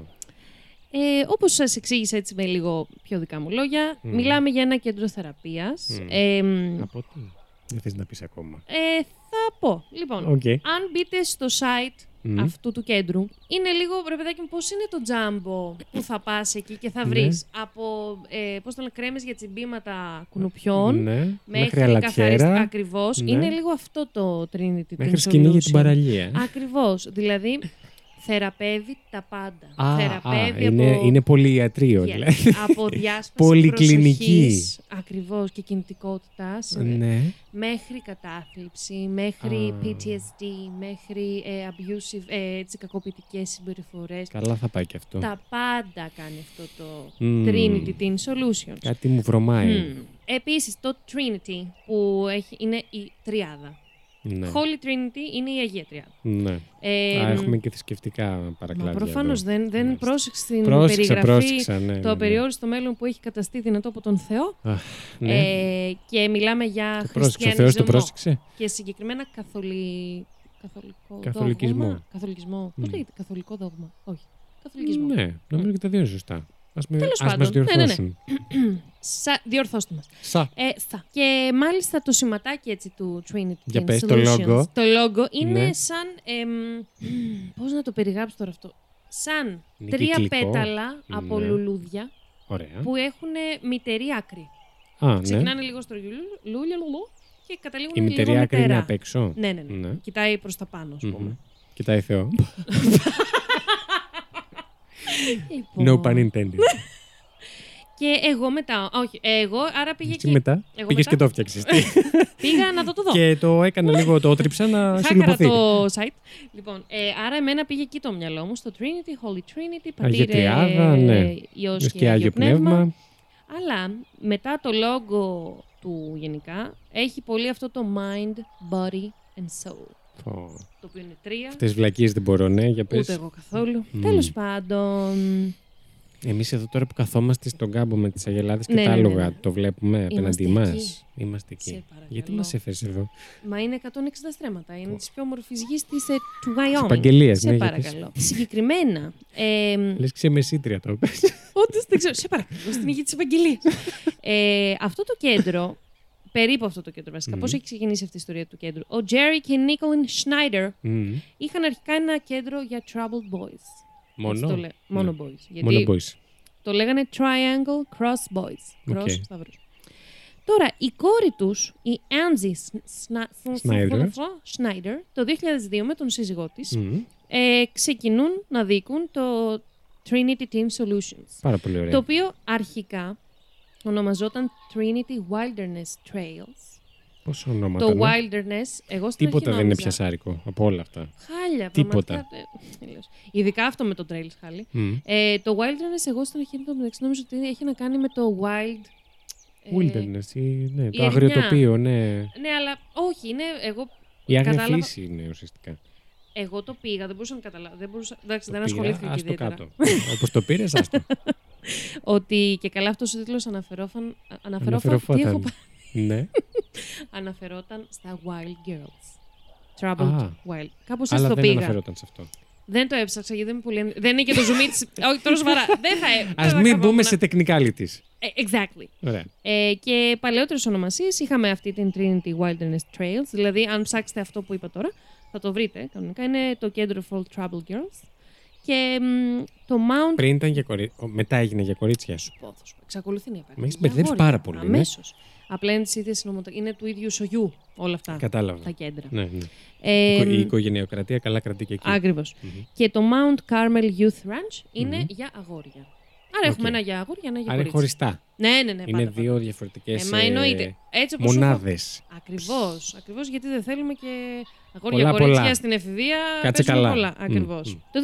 Ε, όπως σας εξήγησα έτσι με λίγο πιο δικά μου λόγια,
Μμ.
μιλάμε για ένα κέντρο θεραπείας.
Μμ.
Ε, μ,
Από τι; Δεν θες να πεις ακόμα.
ε, θα πω. Λοιπόν,
Οκ.
αν μπείτε στο site
Μμ.
αυτού του κέντρου, είναι λίγο, ρε παιδάκι μου, πώς είναι το τζάμπο που θα πας εκεί και θα
Ναι.
βρεις; Από, ε, πώς το λένε, κρέμες για τσιμπήματα κουνουπιών,
Ναι.
μέχρι,
Μέχρι
καθαριστικά.
αλατιέρα.
Ακριβώς.
Ναι.
Είναι λίγο αυτό το Trinity
Μέχρι
Teen
σκηνή για την
Solution.
παραλία.
Ακριβώς. Δηλαδή, θεραπεύει τα πάντα.
Α,
θεραπεύει
α, είναι,
από...
είναι πολυιατρίο
Yes.
δηλαδή.
από διάσπαση
Πολυκλινική.
προσοχής, ακριβώς, και κινητικότητας,
ναι.
μέχρι κατάθλιψη, μέχρι
Α.
PTSD, μέχρι ε, abusive, ε, έτσι, κακοποιητικές συμπεριφορές.
Καλά θα πάει και αυτό.
Τα πάντα κάνει αυτό το
Μμμ.
Trinity Teen Solutions.
Κάτι μου βρωμάει.
Μμ. Επίσης, το Trinity που έχει, είναι η τριάδα.
Ναι.
Holy Trinity είναι η Αγία Τριάδα.
ναι.
Ε,
Α, έχουμε και θρησκευτικά παρακλάδια.
Μα προφανώς
εδώ.
δεν, δεν
Μάλιστα.
πρόσεξε την
Πρόσεξα,
περιγραφή
πρόσεξα. Ναι,
το
ναι, ναι.
απεριόριστο μέλλον που έχει καταστεί δυνατό από τον Θεό.
Ναι.
Ε, και μιλάμε για
το πρόσεξε. Ο Θεός
χριστιανισμό
το πρόσεξε.
και συγκεκριμένα καθολι... καθολικό
Καθολικισμό.
δόγμα. Καθολικισμό.
Μμ.
Πώς λέγεται καθολικό δόγμα; Όχι. Καθολικισμό.
Ναι, νομίζω και τα δύο είναι σωστά. Ας, με,
Τέλος
ας μας
πάντων. Ναι, ναι, ναι.
διορθώσουν. [clears throat]
Σα... Διορθώστε μας.
Σα.
Ε, θα. Και μάλιστα το σηματάκι έτσι του Trinity
Για
Teen
πες, το
Solutions,
logo.
Το logo είναι
Ναι.
σαν... εμ, [clears throat] πώς να το περιγράψω τώρα αυτό. Σαν
Είναι
τρία
κυκλικό.
πέταλα από
Ναι.
λουλούδια
Ωραία.
που έχουν μητερή άκρη.
Α, ναι.
Ξεκινάνε λίγο στο λουλου- λούλια λουλού και καταλήγουν
Η
λίγο
μητερή άκρη είναι
μητερά.
απ' έξω.
Ναι, ναι, ναι.
Ναι.
Κοιτάει προς τα πάνω, ας
Μμμ.
πούμε.
Κοιτάει Θεό. [laughs]
Λοιπόν,
No pun intended. [laughs]
Και εγώ μετά. Όχι, εγώ άρα πήγε
Και
και.
μετά;
εγώ
πήγες
μετά.
και το φτιάξες. [laughs]
Πήγα να δω το δω.
και το έκανα λίγο, το ότριψα να
Χάκαρα
συνυποθεί.
το site. Λοιπόν, ε, άρα εμένα πήγε εκεί το μυαλό μου, στο Trinity, Holy Trinity,
Αγία
πατήρε
Τριάδα, ναι.
Υιός
και Άγιο Πνεύμα.
Αλλά μετά το λόγο του γενικά έχει πολύ αυτό το mind, body and soul.
Πω.
Το οποίο είναι τρία.
Αυτές βλακίες δεν μπορώ, ναι, για πες.
Ούτε εγώ καθόλου.
Μμμ.
Τέλος πάντων.
Εμείς εδώ τώρα που καθόμαστε στον κάμπο με τις αγελάδες και
Ναι,
τα
ναι, ναι,
άλογα,
ναι.
το βλέπουμε απέναντί
εκεί.
μας; Είμαστε εκεί.
Σε παρακαλώ.
Γιατί μας έφερες εδώ;
Μα είναι 160 στρέμματα. Είναι της πιο όμορφης γης του Wyoming.
Επαγγελίας,
Σε
ναι, για
παρακαλώ. Συγκεκριμένα. Ε,
Λες ξεμεσήτρια το πες.
Όντως δεν ξέρω. Σε παρακαλώ. Στην υγειά της Ευαγγελίας. [laughs] ε, αυτό το κέντρο. Περίπου αυτό το κέντρο βασικά.
Μμμ.
Πώς Πώς έχει ξεκινήσει αυτή η ιστορία του κέντρου. Ο Τζέρι και η Νίκολιν Σνάιντερ
Μμμ.
είχαν αρχικά ένα κέντρο για troubled boys. Έτσι
Μόνο.
Το λέ- Μόνο
Ναι.
boys. Γιατί
Μόνο boys.
το λέγανε Triangle Cross Boys. Cross
Οκ.
σταυρός. Τώρα, η κόρη τους, η Angie
Snyder.
Σνάιντερ, το 2002 με τον σύζυγό της,
Μμμ.
ε, ξεκινούν να δίκουν το Trinity Team Solutions.
Πάρα πολύ ωραία.
Το οποίο αρχικά ονομαζόταν Trinity Wilderness Trails.
Πόσο ονόματα.
Το
ναι.
Wilderness, εγώ στην
Τίποτα
αρχή
δεν είναι
νόμιζα,
πιασάρικο από όλα αυτά.
Χάλια,
Τίποτα.
πραγματικά, ε, τελείως. Ειδικά αυτό με το Trails, χάλι.
Μμ.
Ε, το Wilderness, εγώ στην αρχή το μεταξύ νόμιζα ότι έχει να κάνει με το Wild. ε,
Wilderness, ή- ναι, το
ερημιά.
αγριοτοπίο, ναι.
Ναι, αλλά όχι, είναι εγώ.
Η άγρια
κατάλαβα-
φύση είναι ουσιαστικά.
Εγώ το πήγα, δεν μπορούσα να καταλάβω. Δεν, μπορούσα, εντάξει,
Το
δεν
πήρα,
ασχολήθηκα και
ας το
ιδιαίτερα.
κάτω. Όπως το πήρες, άστο. [laughs]
Ότι και καλά αυτός ο τίτλος αναφερόταν. Αναφερόταν. Τι έχω
Αναφερόταν.
πα-
Ναι. [laughs]
αναφερόταν στα Wild Girls. Troubled
Α.
Wild. Κάπως έτσι
Αλλά
το
δεν
πήγα.
αναφερόταν σε αυτό.
Δεν το έψαξα γιατί δεν, είναι πολύ... ενδε- δεν είναι και το zoom της... [laughs] Όχι, τώρα σοβαρά. δεν θα... δεν
Ας
θα
μην
καθόμουν.
μπούμε σε technicalities.
Ε, exactly.
Ωραία.
Ε, και παλαιότερες ονομασίες είχαμε αυτή την Trinity Wilderness Trails. Δηλαδή, αν ψάξετε αυτό που είπα τώρα, θα το βρείτε κανονικά. Είναι το κέντρο for Troubled Girls. Και μ, το Mount.
Πριν ήταν για κορίτσια. Μετά έγινε για κορίτσια.
Πόθο. Εξακολουθεί να υπάρχει.
Με έχεις
Για
μπερδέψει
αγόρια.
πάρα πολύ, ναι.
Αμέσως. Απλά είναι της ίδιας Είναι του ίδιου σογιού όλα αυτά
Κατάλαβα.
τα κέντρα.
Ναι, ναι.
Ε,
Η οικογενειοκρατία καλά κρατεί και εκεί.
Ακριβώς.
Μμμ.
Και το Mount Carmel Youth Ranch είναι
Μμμ.
για αγόρια. Άρα έχουμε
Οκ.
ένα για αγόρια, ένα για
Άρα είναι
κορίτσια.
χωριστά.
Ναι, ναι, ναι.
Είναι
πάντα,
δύο
πάντα.
διαφορετικές
Ε, μα εννοείται. Έτσι όπως
μονάδες.
Ακριβώς. Ακριβώς γιατί δεν θέλουμε και αγόρια
Πολλά,
κορίτσια
πολλά.
στην εφηβεία.
Κάτσε
παίζουμε
καλά.
Πολλά.
Μμ,
Ακριβώς.
μμ.
Το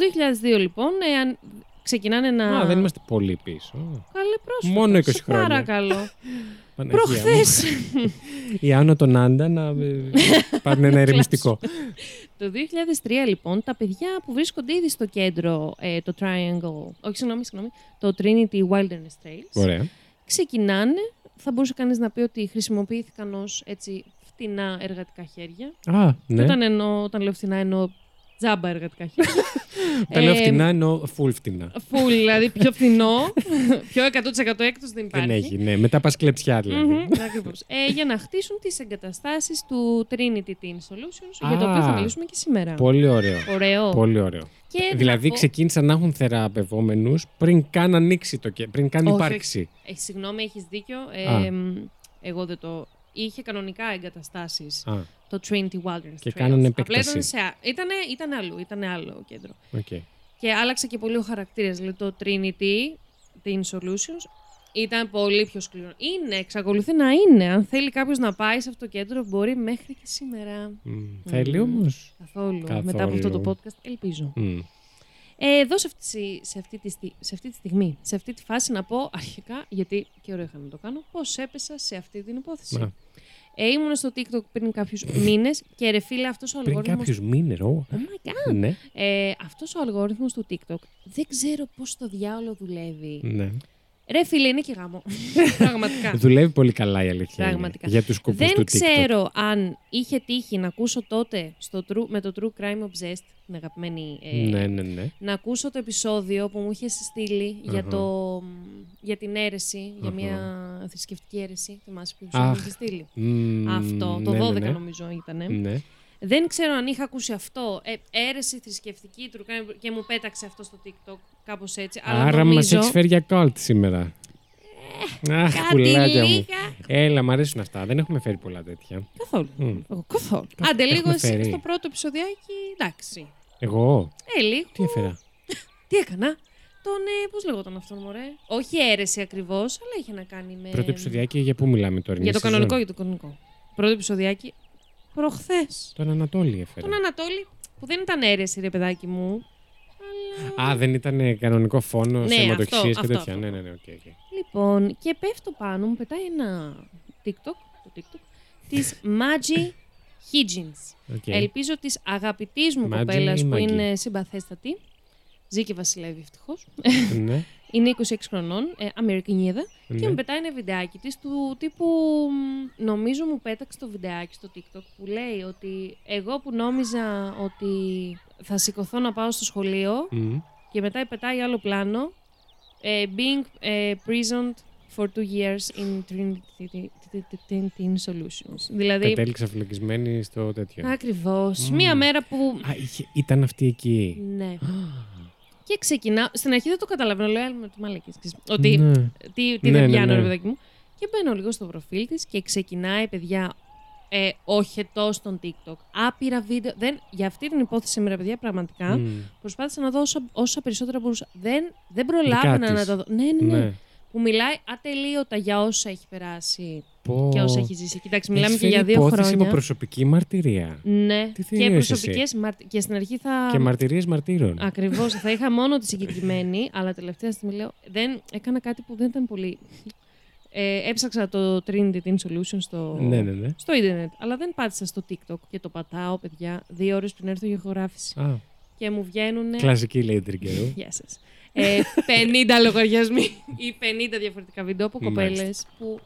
2002 λοιπόν, εάν ξεκινάνε να.
Α, δεν είμαστε πολύ πίσω.
Καλέ πρόσφατα.
Μόνο 20
Σε
χρόνια.
Παρακαλώ. [laughs]
Παναγία μου.
Προχθές.
Η Άνω τον Άντα να ε, πάρουν ένα [laughs] ηρεμιστικό.
το 2003 λοιπόν, τα παιδιά που βρίσκονται ήδη στο κέντρο, ε, το Triangle. Όχι, συγγνώμη, συγγνώμη. Το Trinity Wilderness Trails.
Ωραία.
ξεκινάνε. Θα μπορούσε κανείς να πει ότι χρησιμοποιήθηκαν ως έτσι φτηνά εργατικά χέρια.
Α, ναι.
Όταν, εννοώ, όταν λέω φτηνά εννοώ τζάμπα εργατικά χέρια.
Τα λέω
Ε,
φτηνά εννοώ full φτηνά.
Full, δηλαδή πιο φθηνό, πιο 100% έκτος δεν υπάρχει.
Δεν έχει, ναι. Μετά πας κλεψιά δηλαδή.
Μμμ, ακριβώς. Ε, για να χτίσουν τις εγκαταστάσεις του Trinity Team Solutions, για το
Α,
οποίο θα μιλήσουμε και σήμερα.
Πολύ ωραίο.
Ωραίο.
Πολύ ωραίο.
Και να
Δηλαδή
πω-
ξεκίνησαν να έχουν θεραπευόμενους πριν καν ανοίξει το και πριν καν
Όχι,
υπάρξει.
Ε, συγγνώμη, έχεις δίκιο.
Α.
Ε, μ, εγώ δεν το... Είχε κανονικά εγκαταστάσεις
Α,
το Trinity Wilderness
Και
Trails.
κάνανε
Απλά
επέκταση.
ήταν, σε, α- ήτανε, ήταν αλλού, ήταν άλλο κέντρο.
οκ.
Και άλλαξε και πολύ ο χαρακτήρας. Δηλαδή το Trinity, Teen Solutions, ήταν πολύ πιο σκληρό. Είναι, εξακολουθεί να είναι. Αν θέλει κάποιος να πάει σε αυτό το κέντρο, μπορεί μέχρι και σήμερα.
Μμ, Θέλει
Μμμ.
όμως.
Καθόλου.
Καθόλου.
Μετά από αυτό το podcast, ελπίζω.
Μμ.
Ε, εδώ σε αυτή, σε, αυτή τη, στι- σε αυτή τη στιγμή, σε αυτή τη φάση να πω αρχικά, γιατί και ωραίο είχα να το κάνω, πώς έπεσα σε αυτή την υπόθεση.
Να.
Ε, ήμουν στο TikTok πριν κάποιους [clears throat] μήνες και ρε φίλε αυτός ο
Πριν
αλγόριθμος...
κάποιους μήνες, ω.
Oh my god!
Ναι,
Ε, αυτός ο αλγόριθμος του TikTok δεν ξέρω πώς το διάολο δουλεύει.
ναι.
Ρε φίλε, είναι και γάμο. [laughs] Πραγματικά.
Δουλεύει πολύ καλά η αλήθεια. είναι,
Πραγματικά.
Για τους σκοπού
Δεν
του TikTok.
ξέρω αν είχε τύχει να ακούσω τότε στο true, με το True Crime Obsessed, την αγαπημένη. ε,
Ναι, ναι, ναι.
Να ακούσω το επεισόδιο που μου είχε στείλει για,
Αχα.
το, για την αίρεση, για
Αχα.
μια θρησκευτική αίρεση. Θυμάσαι που σου
Αχ.
είχε στείλει.
Μμ,
Αυτό, το
ναι,
12
ναι, ναι.
νομίζω ήταν.
Ναι.
Δεν ξέρω αν είχα ακούσει αυτό. Ε, αίρεση θρησκευτική True Crime και μου πέταξε αυτό στο TikTok. Κάπως έτσι. Αλλά
Άρα μα
νομίζω...
έχεις φέρει για κόλτ σήμερα. Αχ,
Κάτι
πουλάκια μου.
λίγα.
Έλα, μ' αρέσουν αυτά. Δεν έχουμε φέρει πολλά τέτοια.
Καθόλου.
Μμ.
Εγώ καθόλου.
Καθ-
Άντε λίγο
έχουμε
εσύ
φέρει.
στο πρώτο επεισοδιάκι. Εντάξει.
Εγώ,
Ε, λίγο.
τι έφερα;
Τι έκανα; Τον, ε, πώς λεγόταν αυτόν, μωρέ; Όχι αίρεση ακριβώς, αλλά είχε να κάνει με...
Πρώτο επεισοδιάκι για πού μιλάμε τώρα.
Ε, Για
μια
το κανονικό,
σεζόν.
για το κανονικό. Πρώτο επεισοδιάκι, προχθές.
Τον Ανατόλη έφερε.
Τον Ανατόλη, που δεν ήταν αίρεση, ρε παιδάκι μου. Αλλά...
Α, δεν ήταν ε, κανονικό φόνο,
Ναι,
ναι, αιματοχυσίες
αυτό,
και
αυτό,
τέτοια.
αυτό.
Ναι, ναι, ναι, οκ, οκ.
Λοιπόν, και πέφτω πάνω, μου πετάει ένα TikTok, το TikTok, της Maggie Higgins.
Οκ.
Ελπίζω της αγαπητής μου
Maggie
κοπέλας
ή
που
Maggie?
είναι συμπαθέστατη. Ζει και βασιλεύει ευτυχώς.
ναι, [laughs]
Είναι 26 χρονών, ε, Αμερικανίδα. Και
ναι.
μου πετάει ένα βιντεάκι της του τύπου. μ, Νομίζω μου πέταξε το βιντεάκι στο TikTok που λέει ότι εγώ που νόμιζα ότι θα σηκωθώ να πάω στο σχολείο
Μμ.
και μετά πετάει άλλο πλάνο. ε, being ε, prisoned for two years in Trinity Teen Solutions. Δηλαδή,
Κατέληξα φυλακισμένη στο τέτοιο.
ακριβώς.
Μμμ.
Μία μέρα που...
Α, είχε- ήταν αυτή εκεί.
Ναι. Και ξεκινάω. Στην αρχή δεν το καταλαβαίνω. Λέω, «Έλα με τη μαλακή. Ότι
Ναι.
τι, τι
Ναι,
δεν
ναι,
πιάνω,
ναι.
ρε παιδάκι μου. Και μπαίνω λίγο στο προφίλ της και ξεκινάει, παιδιά, ε, οχετός στον TikTok. Άπειρα βίντεο. Δεν, για αυτή την υπόθεση, με ρε παιδιά, πραγματικά
Μμ.
προσπάθησα να δω όσα, όσα περισσότερα μπορούσα. Δεν, δεν προλάβαινα
Δικά
να
της.
τα δω. Ναι, ναι, ναι.
Ναι.
Που μιλάει ατελείωτα για όσα έχει περάσει
Πω.
και όσα έχει ζήσει. Κοιτάξτε, μιλάμε
Έχεις
και για
φέρει
δύο
υπόθεση
χρόνια.
από προσωπική μαρτυρία.
Ναι,
Τι
και
θεωρείς
προσωπικές. Και στην αρχή θα.
Και μαρτυρίες μαρτύρων.
Ακριβώς. θα είχα μόνο τη συγκεκριμένη, αλλά τελευταία στιγμή λέω. Δεν, έκανα κάτι που δεν ήταν πολύ. Ε, έψαξα το Trinity Teen Solution στο,
Ναι, ναι, ναι.
στο ίντερνετ, αλλά δεν πάτησα στο TikTok και το πατάω, παιδιά, δύο ώρες πριν έρθω για ηχογράφηση.
Α,
Και μου βγαίνουν.
κλασική λέει τριγκερού.
Γεια σας. Ε, 50 λογαριασμοί ή 50 διαφορετικά βίντεο από κοπέλες
Μάλιστα.
που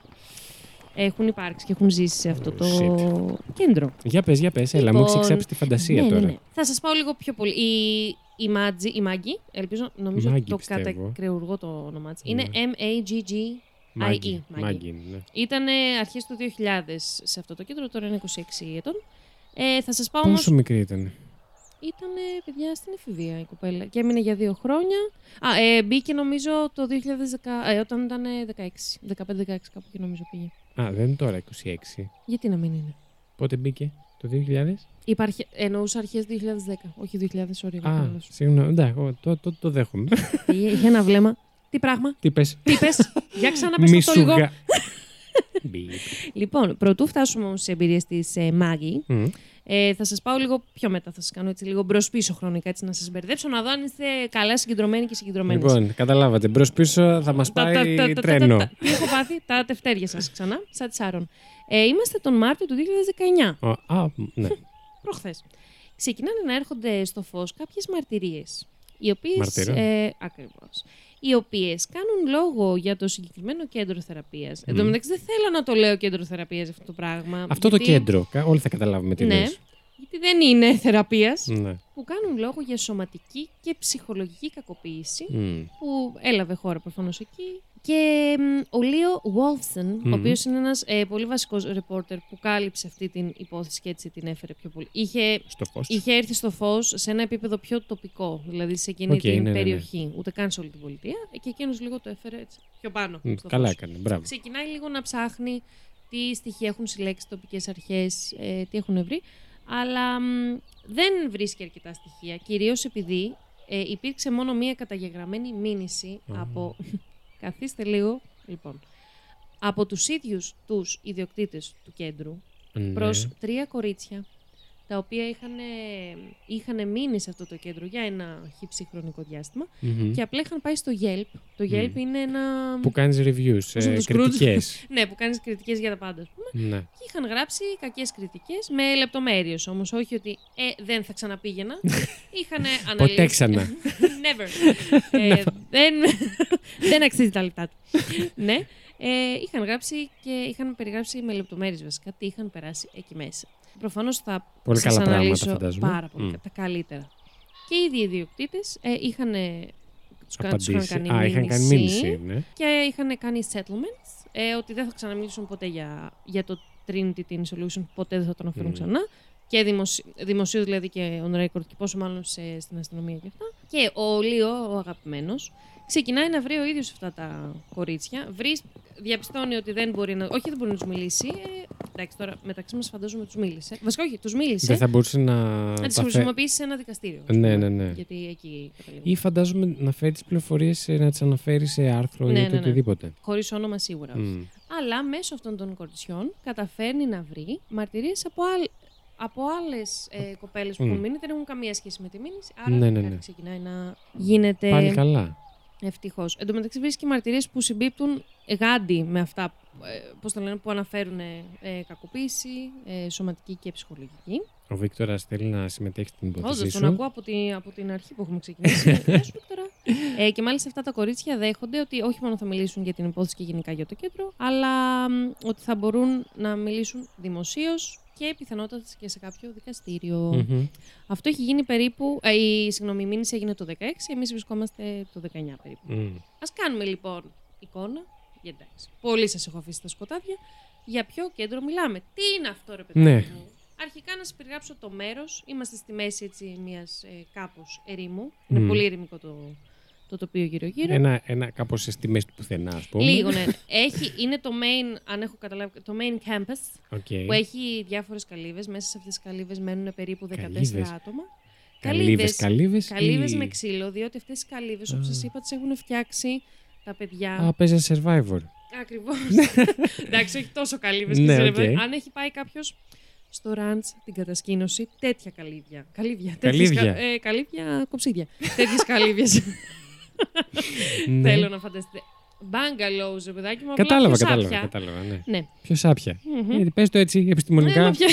έχουν υπάρξει και έχουν ζήσει σε αυτό το
Shit.
κέντρο.
Για πες, για πες, έλα, μου
Λοιπόν,
έχει εξάψει τη φαντασία
ναι,
τώρα.
Ναι, ναι. Θα σας πάω λίγο πιο πολύ. Η, η, Μάτζη, η Μάγκη, ελπίζω, νομίζω
Μάγκη,
ότι το
πιστεύω.
κατακρεουργώ το όνομά της. Είναι
Ναι.
M-A-G-G.
Μάγκη,
IE,
Μάγκη, ναι.
Ήταν αρχές του 2000 σε αυτό το κέντρο, τώρα είναι 26 ετών. Ε, θα σας πάω όμως.
Πόσο μικρή ήταν.
Ήταν παιδιά στην εφηβεία η κοπέλα και έμεινε για δύο χρόνια. Α, ε, μπήκε νομίζω το 2010, ε, όταν ήταν 16. 15-16 κάπου και νομίζω πήγε.
Α, δεν είναι τώρα 26.
Γιατί να μην είναι;
Πότε μπήκε, το 2000.
Υπάρχει, εννοούσα αρχές 2010, όχι 2000, sorry.
Α,
Α.
συγγνώμη, εντάξει, εγώ το, το, το δέχομαι.
Είχε ένα βλέμμα. Τι πράγμα,
Τι πες,
τι πες, για ξαναπες
μη
το
σου
λίγο.
Γα... [laughs] Μπιπ.
Λοιπόν, πρωτού φτάσουμε όμως στις εμπειρίες της ε, Μάγη,
Μμ.
ε, θα σας πάω λίγο πιο μετά. Θα σας κάνω έτσι λίγο μπρος πίσω χρονικά, έτσι να σας μπερδέψω, να δω αν είστε καλά συγκεντρωμένοι και συγκεντρωμένοι.
Λοιπόν, καταλάβατε, μπρος πίσω θα μας
Τα- τα-
πάει
τα- τα- τα-
τρένο.
τα- Τι έχω πάθει, τα τευτέρια σας ξανά, σαν της Σάρων. Ε, είμαστε τον Μάρτιο του 2019,
Α, Α, ναι. [laughs]
προχθές. Ξεκινάνε να έρχονται στο φως κάποιες μαρτυρίες. Οι οποίες.
Μαρτύρων.
Ε, Ακριβώς. Οι οποίες κάνουν λόγο για το συγκεκριμένο κέντρο θεραπείας. Εν τω
Μμ.
μεταξύ, δεν θέλω να το λέω κέντρο θεραπείας αυτό το πράγμα.
Αυτό το
γιατί-
κέντρο, κα- όλοι θα καταλάβουμε τι
Ναι.
λες.
Γιατί δεν είναι θεραπείας.
Ναι.
Που κάνουν λόγο για σωματική και ψυχολογική κακοποίηση.
Μμ.
που έλαβε χώρα προφανώς εκεί. Και μ, ο Λίο Βόλφσον,
Μμμ.
ο οποίος είναι ένας ε, πολύ βασικός ρεπόρτερ που κάλυψε αυτή την υπόθεση και έτσι την έφερε πιο πολύ. Είχε,
Στο φως.
είχε έρθει στο φως σε ένα επίπεδο πιο τοπικό, δηλαδή σε εκείνη
Οκ,
την
ναι, ναι, ναι.
περιοχή, ούτε καν σε όλη την πολιτεία. Και εκείνος λίγο το έφερε έτσι, πιο πάνω.
Μ,
στο
Καλά
φως.
έκανε, μπράβο.
Ξεκινάει λίγο να ψάχνει τι στοιχεία έχουν συλλέξει τοπικές αρχές, ε, τι έχουν βρει. Αλλά μ, δεν βρίσκει αρκετά στοιχεία. Κυρίως επειδή ε, υπήρξε μόνο μία καταγεγραμμένη μήνυση
Α.
από. [laughs] Καθίστε λίγο. Λοιπόν. Από τους ίδιους τους ιδιοκτήτες του κέντρου
Ναι.
προς τρία κορίτσια τα οποία είχαν, είχαν μείνει σε αυτό το κέντρο για ένα χύψη χρονικό διάστημα
Μμμ.
και απλά είχαν πάει στο Yelp. Το Yelp
Μμ.
είναι ένα...
Που κάνεις reviews,
Πώς να
ε,
το Scrooge.
κριτικές. [laughs]
Ναι, που κάνεις κριτικές για τα πάντα, ας πούμε.
ναι.
Και είχαν γράψει κακές κριτικές με λεπτομέρειες όμως, όχι ότι ε, δεν θα ξαναπήγαινα. [laughs] είχαν αναλύσει...
Ποτέ ξανά. [laughs]
Never. ε, δεν, δεν αξίζει τα λεπτά του. ναι. Ε, είχαν γράψει και είχαν περιγράψει με λεπτομέρειες βασικά τι είχαν περάσει εκεί μέσα. Προφανώς θα
Πολύ
σας
καλά πράγματα,
αναλύσω
φαντάζομαι.
πάρα πολύ,
Μμ.
τα καλύτερα. Και οι ίδιοι οι ιδιοκτήτες ε, είχαν, τους, κα- τους είχαν
Απαντήσει.
κάνει
Α, είχαν κάνει μήνυση, ναι.
και είχαν κάνει settlements ε, ότι δεν θα ξαναμιλήσουν ποτέ για, για το Trinity Teen Solution, ποτέ δεν θα το αναφέρουν
Μμμ.
ξανά. Και δημοσι... δημοσίου δηλαδή και on record και πόσο μάλλον σε, στην αστυνομία και αυτά. Και ο Λίο, ο αγαπημένος, ξεκινάει να βρει ο ίδιος αυτά τα κορίτσια. Βρει, διαπιστώνει ότι δεν μπορεί να. Όχι, δεν μπορεί να τους μιλήσει. Ε, Εντάξει, τώρα μεταξύ μας φαντάζομαι τους μίλησε. Βασικά, όχι, τους μίλησε.
Δεν θα μπορούσε να.
να τις
τα φε-
χρησιμοποιήσει σε ένα δικαστήριο. ας
Ναι,
πούμε,
ναι, ναι.
Γιατί εκεί καταλήγω.
Ή φαντάζομαι να φέρει τις πληροφορίες, να τις αναφέρει σε άρθρο
Ναι,
ή
ναι, ναι.
οτιδήποτε.
Χωρίς όνομα σίγουρα. όχι.
Μμ.
Αλλά μέσω αυτών των κοριτσιών καταφέρνει να βρει μαρτυρίες από, άλλ, από άλλες ε, κοπέλες που
Μμ.
έχουν μείνει, δεν έχουν καμία σχέση με τη μήνυση. Άρα
Ναι, ναι,
κάτι
ναι.
ξεκινάει να γίνεται
Πάλι καλά.
Ευτυχώς. Εν τω μεταξύ βρίσκει μαρτυρίες που συμπίπτουν γάντι με αυτά ε, πώς το λένε, που αναφέρουν ε, κακοποίηση, ε, σωματική και ψυχολογική.
Ο Βίκτορας θέλει να συμμετέχει στην υπόθεσή
Όντω, τον
σου.
ακούω από, τη, από την αρχή που έχουμε ξεκινήσει. [laughs] Γεια σου, Βίκτορα. ε, και μάλιστα αυτά τα κορίτσια δέχονται ότι όχι μόνο θα μιλήσουν για την υπόθεση και γενικά για το κέντρο, αλλά μ, ότι θα μπορούν να μιλήσουν δημοσίως και πιθανότατα και σε κάποιο δικαστήριο.
Μμμ.
Αυτό έχει γίνει περίπου. Ε, η συγγνώμη, η μήνυση έγινε το 16, εμείς βρισκόμαστε το 19 περίπου.
Μμ.
Α κάνουμε λοιπόν εικόνα. Για εντάξει. Πολύ σας έχω αφήσει στα σκοτάδια. Για ποιο κέντρο μιλάμε. Τι είναι αυτό, ρε παιδί
Ναι.
μου; Αρχικά να σας περιγράψω το μέρος. Είμαστε στη μέση έτσι μιας ε, κάπως ερήμου. Είναι
Μμ.
πολύ ερημικό το, το τοπίο γύρω-γύρω.
Ένα, ένα κάπως στη μέση του πουθενά, ας πούμε.
Λίγο, ναι. Έχει, είναι το main, αν έχω καταλάβει, το main campus
OK.
που έχει διάφορες καλύβες. Μέσα σε αυτές τις καλύβες μένουν περίπου 14
Καλύβες.
άτομα.
Καλύβες, καλύβες.
Καλύβες με ξύλο, διότι αυτές τις καλύβες, όπως
Α.
σας είπα, τις έχουν φτιάξει τα παιδιά.
Α, παίζει survivor.
Ακριβώς. [laughs] Εντάξει, όχι τόσο καλύβες.
Ναι, οκ.
Αν έχει πάει κάποιος στο Ranch την κατασκήνωση, τέτοια καλύβια. Καλύβια.
Καλύβια.
Τέτοιες κα- ε, καλύβια κοψίδια. Τέτοιες καλύβιες. [laughs]
Ναι.
Θέλω να φανταστείτε. Bungalows, ρε παιδάκι μου. απλά
Κατάλαβα,
πιο
κατάλαβα.
σάπια.
κατάλαβα ναι.
Ναι.
Πιο σάπια.
Μμμ.
Γιατί πες το έτσι
Ναι,
επιστημονικά.
μα ποια-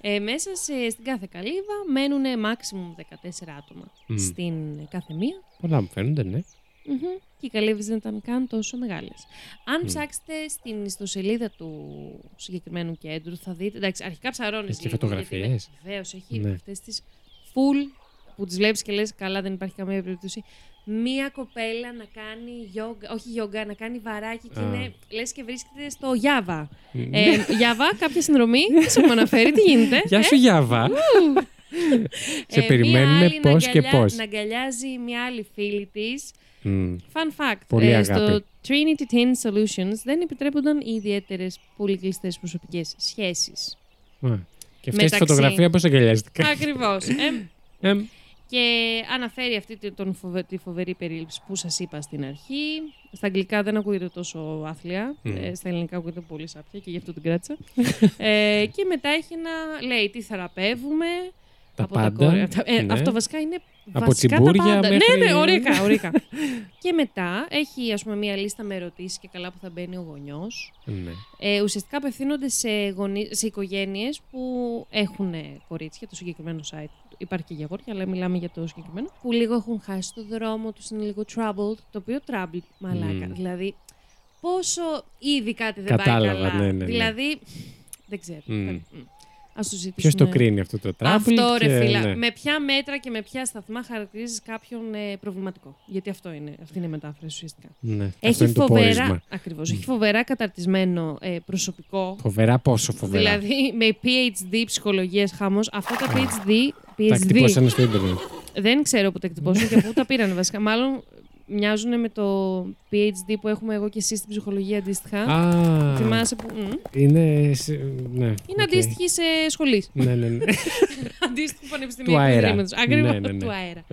ε, μέσα σε, στην κάθε καλύβα μένουν maximum 14 άτομα.
Μμ.
Στην κάθε μία.
Πολλά μου φαίνονται, ναι.
Μμμ. Και οι καλύβες δεν ήταν καν τόσο μεγάλες. Αν
Μμ.
ψάξετε στην ιστοσελίδα του συγκεκριμένου κέντρου, θα δείτε. Εντάξει, αρχικά ψαρώνεις.
Έχει και φωτογραφίες;
Βεβαίως, έχει
Ναι.
αυτές τις full που τις βλέπεις και λες: Καλά, δεν υπάρχει καμία περίπτωση. Μία κοπέλα να κάνει γιόγκα, όχι γιόγκα, να κάνει βαράκι και
Α.
είναι, λες και βρίσκεται στο Γιάβα.
Ναι.
Ε, Γιάβα, κάποια συνδρομή, σε έχουμε αναφέρει, τι γίνεται.
Γεια σου, Γιάβα. [laughs] Σε
Ε, μία
περιμένουμε
άλλη να
πώς και
αγκαλιά-
πώς.
Να αγκαλιάζει μια άλλη φίλη της
Μμ.
Fun fact.
Πολύ
ε,
αγάπη.
στο Trinity Tin Solutions δεν επιτρέπονταν οι ιδιαίτερες πολύ κλειστέ προσωπικές σχέσεις.
Α, Και αυτή τη
Μεταξύ-
φωτογραφία πώς αγκαλιάζεται.
Ακριβώς. [laughs]
Ε,
και αναφέρει αυτή τη, τον φοβε- τη φοβερή περίληψη που σας είπα στην αρχή. Στα αγγλικά δεν ακούγεται τόσο άθλια.
Μμ.
Ε, στα ελληνικά ακούγεται πολύ σάπια και γι' αυτό την κράτησα. ε, και μετά έχει να λέει τι θεραπεύουμε.
Τα
από
πάντα,
Τα κόρη- από τα- ε,
ναι.
Αυτό βασικά είναι.
Από
βασικά
τσιμπούρια
τα πάντα.
μέχρι-
Ναι, ναι, ωραίκα, ωραίκα. [laughs] και μετά έχει ας πούμε μία λίστα με ερωτήσεις και καλά που θα μπαίνει ο γονιός.
ναι.
Ε, ουσιαστικά απευθύνονται σε, γονεί, σε οικογένειες που έχουν ε, κορίτσια, το συγκεκριμένο site. Υπάρχει και για αγόρια, αλλά μιλάμε για το συγκεκριμένο. Που λίγο έχουν χάσει το δρόμο τους, είναι λίγο troubled. Το οποίο troubled, μαλάκα.
Μμ.
Δηλαδή, πόσο ήδη κάτι δεν
Κατάλαβα,
πάει καλά.
ναι, ναι, ναι.
Δηλαδή, δεν ξέρω.
Μμ.
Μμ. Ας το
Ποιος
ζητήσουμε.
το κρίνει αυτό το τράπλ.
Αυτό
και,
ρε φίλα.
ναι.
Με ποια μέτρα και με ποια σταθμά χαρακτηρίζεις κάποιον ε, προβληματικό. Γιατί αυτό είναι, αυτή είναι η μετάφραση ουσιαστικά.
Ναι, αυτό
Έχει
είναι το
φοβερά,
πόρισμα.
ακριβώς, έχει φοβερά καταρτισμένο ε, προσωπικό.
Φοβερά πόσο φοβερά.
Δηλαδή με PhD ψυχολογίας χάμος. Αυτά τα PhD,
Τα
PhD
εκτυπώσανε στο ίντερνετ.
δεν ξέρω που τα εκτυπώσουν και πού τα πήραν βασικά. Μάλλον μοιάζουν με το PhD που έχουμε εγώ και εσύ στην ψυχολογία αντίστοιχα.
Α,
Θυμάσαι που. Μμ.
είναι. σε- Ναι,
Είναι
οκ.
αντίστοιχη σε σχολής.
Ναι, ναι, ναι. [laughs]
Αντίστοιχου πανεπιστημίου.
Του αέρα.
Ακριβώς
Ναι, ναι, ναι.
του αέρα.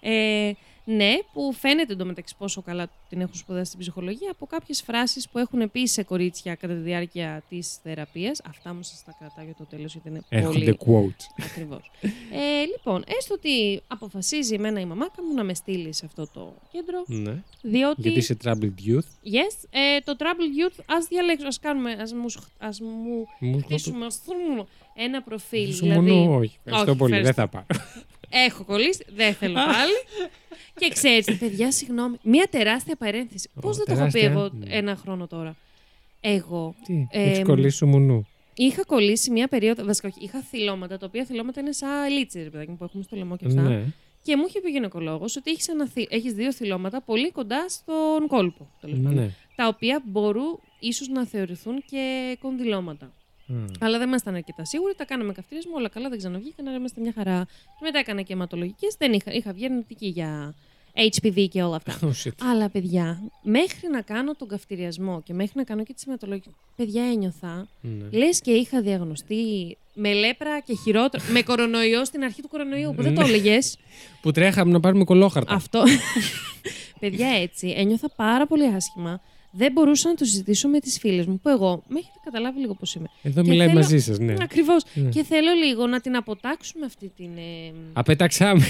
Ε, ναι, που φαίνεται εντωμεταξύ πόσο καλά την έχουν σπουδάσει στην ψυχολογία από κάποιες φράσεις που έχουν πει σε κορίτσια κατά τη διάρκεια της θεραπείας. Αυτά μου σας τα κρατάω για το τέλος, γιατί είναι
Έρχονται
πολύ.
quotes. [laughs]
Ακριβώς. Ε, λοιπόν, έστω ότι αποφασίζει εμένα η μαμάκα μου να με στείλει σε αυτό το κέντρο,
Ναι.
διότι.
Γιατί είσαι troubled youth.
Yes, ε, το Trouble Youth, ας διαλέξω, ας κάνουμε, ας μου, σχ- ας μου
Μου
χτίσουμε ας πούμε, ένα προφίλ.
Σου
δηλαδή,
μόνο όχι. Ευχαριστώ
Όχι,
πολύ. Δεν
ευχαριστώ.
θα πάω. [laughs]
έχω κολλήσει, δεν θέλω πάλι. [laughs] και ξέρεις, παιδιά, συγγνώμη, μια τεράστια παρένθεση.
Ω,
Πώς δεν το έχω πει
τεράστια.
εγώ
Ναι.
ένα χρόνο τώρα; Εγώ
Τι,
Ε,
έχει κολλήσει σου μουνού.
είχα κολλήσει μια περίοδο, βασικά όχι, είχα θυλώματα, τα οποία θυλώματα είναι σαν λίτσες, ρε παιδάκι μου, που έχουμε στο λαιμό και αυτά.
Ναι.
Και μου είχε πει ο γυναικολόγος ότι έχεις, ένα, θη- έχεις δύο θυλώματα πολύ κοντά στον κόλπο, τέλος πάντων.
Ναι.
τα οποία μπορούν ίσως να θεωρηθούν και κονδυλώματα.
Α.
Αλλά δεν ήμασταν αρκετά σίγουροι, τα κάναμε καυτήρισμα, όλα καλά, δεν ξαναβγήκαν, άρα είμαστε μια χαρά. Και μετά έκανα και αιματολογικές. Δεν είχα, είχα βγει αρνητική για HPV και όλα αυτά. [laughs]
Oh, shit.
Αλλά παιδιά, μέχρι να κάνω τον καυτηριασμό και μέχρι να κάνω και τη σηματολογία, παιδιά ένιωθα,
Ναι.
λες και είχα διαγνωστεί με λέπρα και χειρότερο, με κορονοϊό στην αρχή του κορονοϊού, που δεν το
Ναι.
έλεγες. [laughs]
Που τρέχαμε να πάρουμε κολόχαρτα.
Αυτό. [laughs] παιδιά έτσι, ένιωθα πάρα πολύ άσχημα. Δεν μπορούσα να το συζητήσω με τις φίλες μου, που εγώ με έχετε καταλάβει λίγο πώς είμαι.
Εδώ
Και
μιλάει
θέλω-
μαζί σα, ναι.
Ακριβώς.
Ναι.
Και θέλω λίγο να την αποτάξουμε αυτή την... ε,
Απέταξάμε.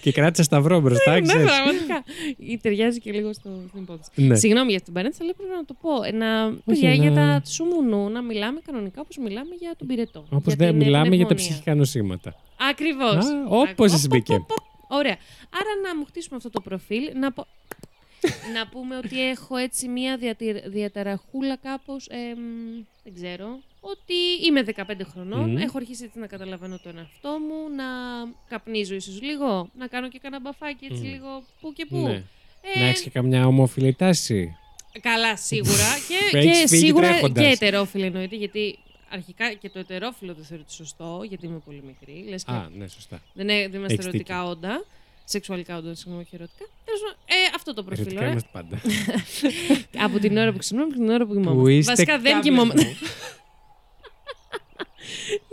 και κράτησα σταυρό μπροστά,
ναι,
ξέρεις.
πραγματικά. Ή Ταιριάζει και λίγο στο, στην υπόθεση.
Ναι.
Συγγνώμη για αυτή την παρένθεση, αλλά πρέπει να το πω. Ε, Να,
Όχι,
παιδιά, για
να-
τα σούμουνου να μιλάμε κανονικά όπως μιλάμε για τον πυρετό.
Όπω
για
δεν
την
μιλάμε για τα
πνευμονία.
ψυχικά νοσήματα.
Ακριβώς.
Α, όπως
Α,
σας μπήκε.
Πο, πο, πο. Ωραία. Άρα να μου χτίσουμε αυτό το προφίλ, να, πω... [laughs] να πούμε ότι έχω έτσι μία διατη- διαταραχούλα κάπως, εμ, δεν ξέρω, ότι είμαι 15 χρονών,
Μμμ.
έχω αρχίσει έτσι να καταλαβαίνω τον εαυτό μου, να καπνίζω ίσως λίγο, να κάνω και κανένα μπαφάκι έτσι
Μμ.
λίγο που και που.
Ναι.
Ε,
Να έχεις και καμιά ομοφιλή τάση.
Καλά, σίγουρα. [laughs] και,
Έχεις
και
φύγει
σίγουρα
τρέχοντας.
και ετερόφιλο εννοείται, γιατί αρχικά και το ετερόφιλο δεν θεωρείται σωστό, γιατί είμαι πολύ μικρή. Λες και
Α, ναι, σωστά.
δεν, είναι, δεν είμαστε
Έχεις
ερωτικά όντα. Σεξουαλικά όντα, συγγνώμη, όχι ερωτικά. Τέλος πάντων, ε, αυτό το προφίλ.
Ερωτικά
ωραία.
είμαστε πάντα. [laughs]
Από την ώρα που ξυπνούμε μέχρι την ώρα που
Που
κοιμόμαστε.
είστε
Βασικά δεν
κάβλες
κοιμόμαστε.
μου. [laughs]